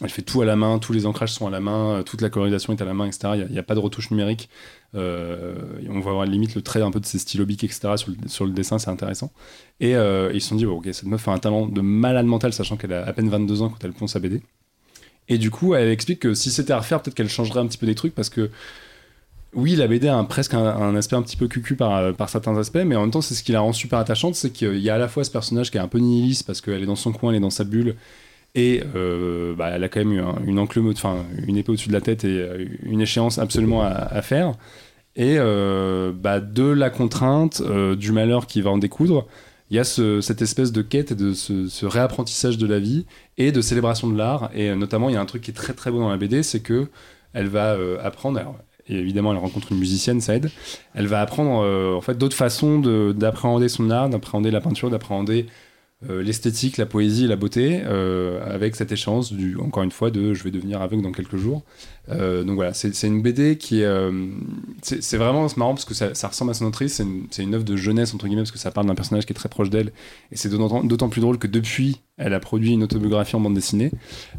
Elle fait tout à la main, tous les ancrages sont à la main, euh, toute la colorisation est à la main, etc. Il n'y a, pas de retouche numérique. Euh, on va avoir limite le trait un peu de ses stylobiques, etc. sur le, sur le dessin, c'est intéressant. Et ils se sont dit, ok, cette meuf a un talent de malade mental, sachant qu'elle a à peine 22 ans quand elle pond sa BD. Et du coup, elle explique que si c'était à refaire, peut-être qu'elle changerait un petit peu des trucs parce que oui, la BD a presque un, aspect un petit peu cucu par, par certains aspects, mais en même temps, c'est ce qui la rend super attachante, c'est qu'il y a à la fois ce personnage qui est un peu nihiliste parce qu'elle est dans son coin, elle est dans sa bulle, et euh, bah, elle a quand même eu un- une enclume, enfin une épée au-dessus de la tête et euh, une échéance absolument à, faire. Et euh, bah, de la contrainte, euh, du malheur qui va en découdre, il y a ce- cette espèce de quête et de ce, réapprentissage de la vie et de célébration de l'art. Et euh, notamment, il y a un truc qui est très très beau dans la BD, c'est que elle va euh, apprendre. Et évidemment, elle rencontre une musicienne, ça aide. Elle va apprendre euh, en fait d'autres façons de- d'appréhender son art, d'appréhender la peinture, d'appréhender l'esthétique, la poésie, la beauté, euh, avec cette échéance du, encore une fois, de je vais devenir aveugle dans quelques jours. Euh, donc voilà, c'est une BD qui est. euh, c'est vraiment marrant parce que ça, ressemble à son autrice, c'est une, une œuvre de jeunesse, entre guillemets, parce que ça parle d'un personnage qui est très proche d'elle. Et c'est d'autant d'autant plus drôle que depuis, elle a produit une autobiographie en bande dessinée,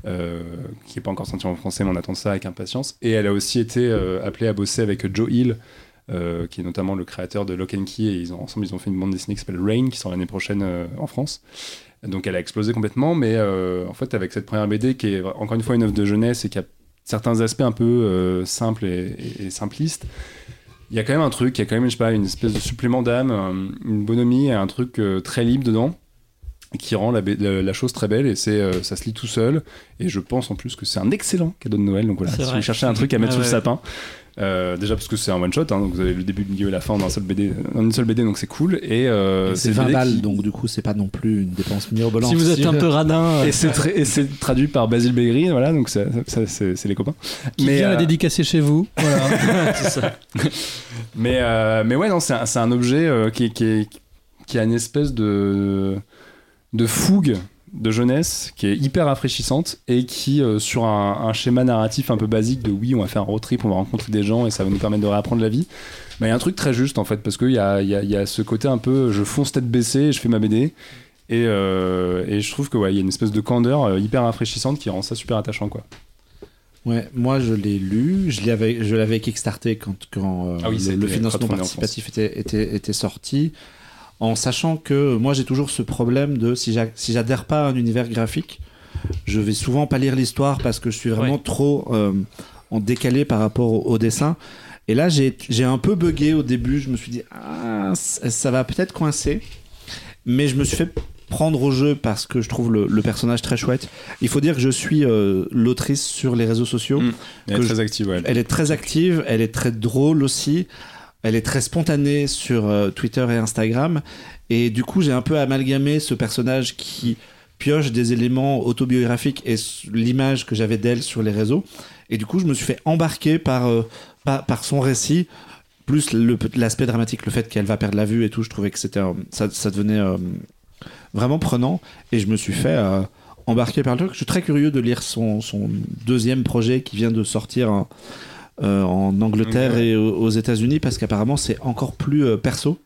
euh, qui n'est pas encore sortie en français, mais on attend ça avec impatience. Et elle a aussi été euh, appelée à bosser avec Joe Hill. Euh, qui est notamment le créateur de Lock and Key, et ils ont, ensemble ils ont fait une bande dessinée qui s'appelle Rain, qui sort l'année prochaine euh, en France. Donc elle a explosé complètement, mais euh, en fait avec cette première BD qui est encore une fois une œuvre de jeunesse et qui a certains aspects un peu simples et, et- et simplistes, il y a quand même un truc, il y a quand même je sais pas, une espèce de supplément d'âme, un- une bonhomie, et un truc très libre dedans qui rend la, B- la- la chose très belle et c'est euh, ça se lit tout seul et je pense en plus que c'est un excellent cadeau de Noël donc voilà si vrai. vous cherchez un truc à mettre Ah sous le sapin euh, déjà parce que c'est un one shot hein, donc vous avez le début le milieu et la fin dans un seul BD dans une seule BD donc c'est cool et, euh, Et c'est une 20 BD balles, qui- donc du coup, c'est pas non plus une dépense mirobolante. Si vous êtes un peu radin, euh, et c'est tra- traduit par Basile Begri voilà donc ça, ça, c'est les copains Qui vient la euh, dédicacer chez vous. Voilà. [laughs] c'est ça. Mais, euh, mais ouais, non, c'est un, objet euh, qui, qui, est- qui a une espèce de, de fougue de jeunesse qui est hyper rafraîchissante et qui, euh, sur un, un schéma narratif un peu basique de oui, on va faire un road trip, on va rencontrer des gens et ça va nous permettre de réapprendre la vie, bah, il y a un truc très juste en fait, parce qu'il y a, y, a, il y a ce côté un peu je fonce tête baissée, je fais ma BD. Et, euh, et je trouve que ouais, il y a une espèce de candeur euh, hyper rafraîchissante qui rend ça super attachant quoi. Ouais, moi je l'ai lu, je l'avais, je l'avais kickstarté quand, quand euh, Ah oui, le, le financement participatif était, était, était sorti, en sachant que moi j'ai toujours ce problème de si j'a- si j'adhère pas à un univers graphique, je vais souvent pas lire l'histoire parce que je suis vraiment Ouais. trop euh, en décalé par rapport au, au dessin. Et là j'ai un peu bugué au début, je me suis dit ah ça va peut-être coincer, mais je me suis fait prendre au jeu parce que je trouve le, le personnage très chouette. Il faut dire que je suis euh, l'autrice sur les réseaux sociaux. Mm. Elle est je- très active, ouais. Elle est très active, elle est très drôle aussi. Elle est très spontanée sur euh, Twitter et Instagram. Et du coup, j'ai un peu amalgamé ce personnage qui pioche des éléments autobiographiques et l'image que j'avais d'elle sur les réseaux. Et du coup, je me suis fait embarquer par, euh, par, son récit, plus l'aspect dramatique, le fait qu'elle va perdre la vue et tout. Je trouvais que c'était, ça, ça devenait euh, vraiment prenant. Et je me suis fait embarquer par le truc. Je suis très curieux de lire son, son deuxième projet qui vient de sortir hein, en Angleterre et aux, États-Unis parce qu'apparemment c'est encore plus euh, perso.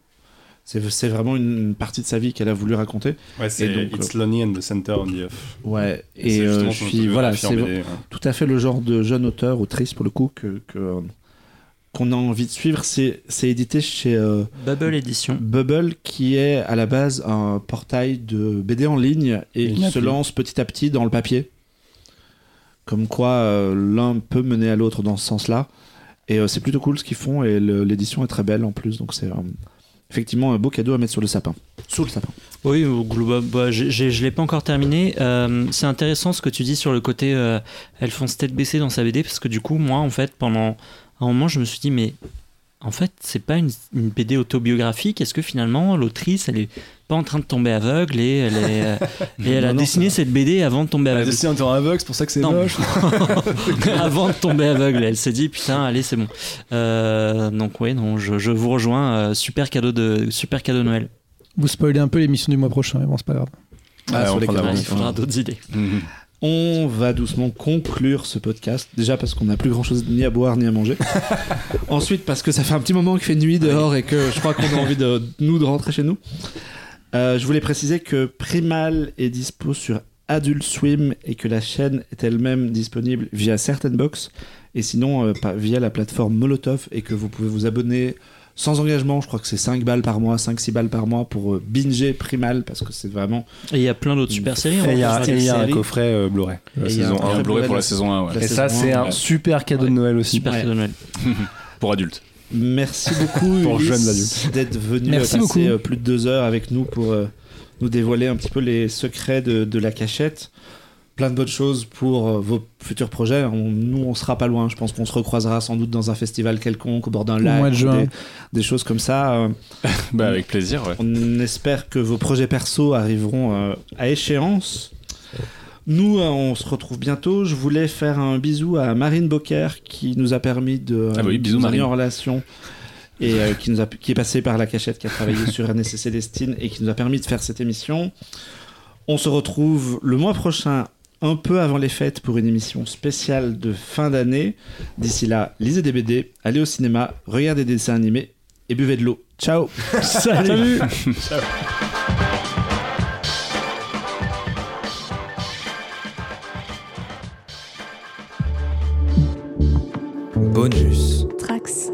C'est vraiment une partie de sa vie qu'elle a voulu raconter. Ouais, c'est donc, It's Lonely and the Center of the Earth. Ouais. Et euh, je suis voilà, c'est ouais. tout à fait le genre de jeune auteur, autrice pour le coup que que, qu'on a envie de suivre. C'est c'est édité chez euh, Bubble Edition. Bubble qui est à la base un portail de BD en ligne et qui se lance petit à petit dans le papier. Comme quoi euh, l'un peut mener à l'autre dans ce sens-là. Et euh, c'est plutôt cool ce qu'ils font et l'édition est très belle en plus. Donc c'est euh, effectivement un beau cadeau à mettre sur le sapin. Sous le sapin. Oui, bah, je l'ai pas encore terminé. C'est intéressant ce que tu dis sur le côté euh, elle fonce tête baissée dans sa BD parce que du coup, moi, en fait, pendant un moment, je me suis dit, mais en fait, c'est pas une, une BD autobiographique. Est-ce que finalement, l'autrice, elle est pas en train de tomber aveugle et elle, est, euh, [laughs] et elle a Non, non, dessiné cette BD avant de tomber Elle a aveugle? dessiné un temps aveugle, c'est pour ça que c'est Non. moche. [laughs] avant de tomber aveugle. Elle s'est dit putain, allez, c'est bon. Euh, donc ouais, non, je, je vous rejoins. euh, super cadeau de super cadeau de Noël. Vous spoilez un peu l'émission du mois prochain, mais bon, c'est pas grave. Ah, sur on les il faudra d'autres idées. Mhm. On va doucement conclure ce podcast. Déjà parce qu'on n'a plus grand chose ni à boire ni à manger. [laughs] Ensuite parce que ça fait un petit moment qu'il fait nuit dehors et que je crois qu'on a envie de nous de rentrer chez nous. Euh, je voulais préciser que Primal est dispo sur Adult Swim et que la chaîne est elle-même disponible via certaines box et sinon euh, via la plateforme Molotov et que vous pouvez vous abonner sans engagement. Je crois que c'est 5 balles par mois, 5-6 balles par mois pour euh, binger Primal parce que c'est vraiment Et il y a plein d'autres super séries. Et il y a, Une et il y a un coffret euh, Blu-ray. La saison un un. très Blu-ray pour la la- saison 1, ouais. la Et ça, c'est un, ouais. super cadeau de Noël aussi. Super Ouais. cadeau de Noël. [laughs] Pour adultes. Merci beaucoup [laughs] Pour jeunes adultes. d'être venu Merci euh, beaucoup. passer euh, plus de deux heures avec nous pour euh, nous dévoiler un petit peu les secrets de, de la cachette. Plein de bonnes choses pour euh, vos futurs projets. On- nous, on sera pas loin. Je pense qu'on se recroisera sans doute dans un festival quelconque, au bord d'un lac, de. Des, des choses comme ça. Euh, [laughs] Bah, avec plaisir, ouais. On espère que vos projets perso arriveront euh, à échéance. Nous, on se retrouve bientôt. Je voulais faire un bisou à Marine Bocquer qui nous a permis de Ah bah oui, bisous, Marine. en relation et euh, qui, nous a, qui est passée par la cachette, qui a travaillé sur NSC Célestine et qui nous a permis de faire cette émission. On se retrouve le mois prochain, un peu avant les fêtes, pour une émission spéciale de fin d'année. D'ici là, lisez des BD, allez au cinéma, regardez des dessins animés et buvez de l'eau. Ciao [laughs] Salut Bonus. Trax.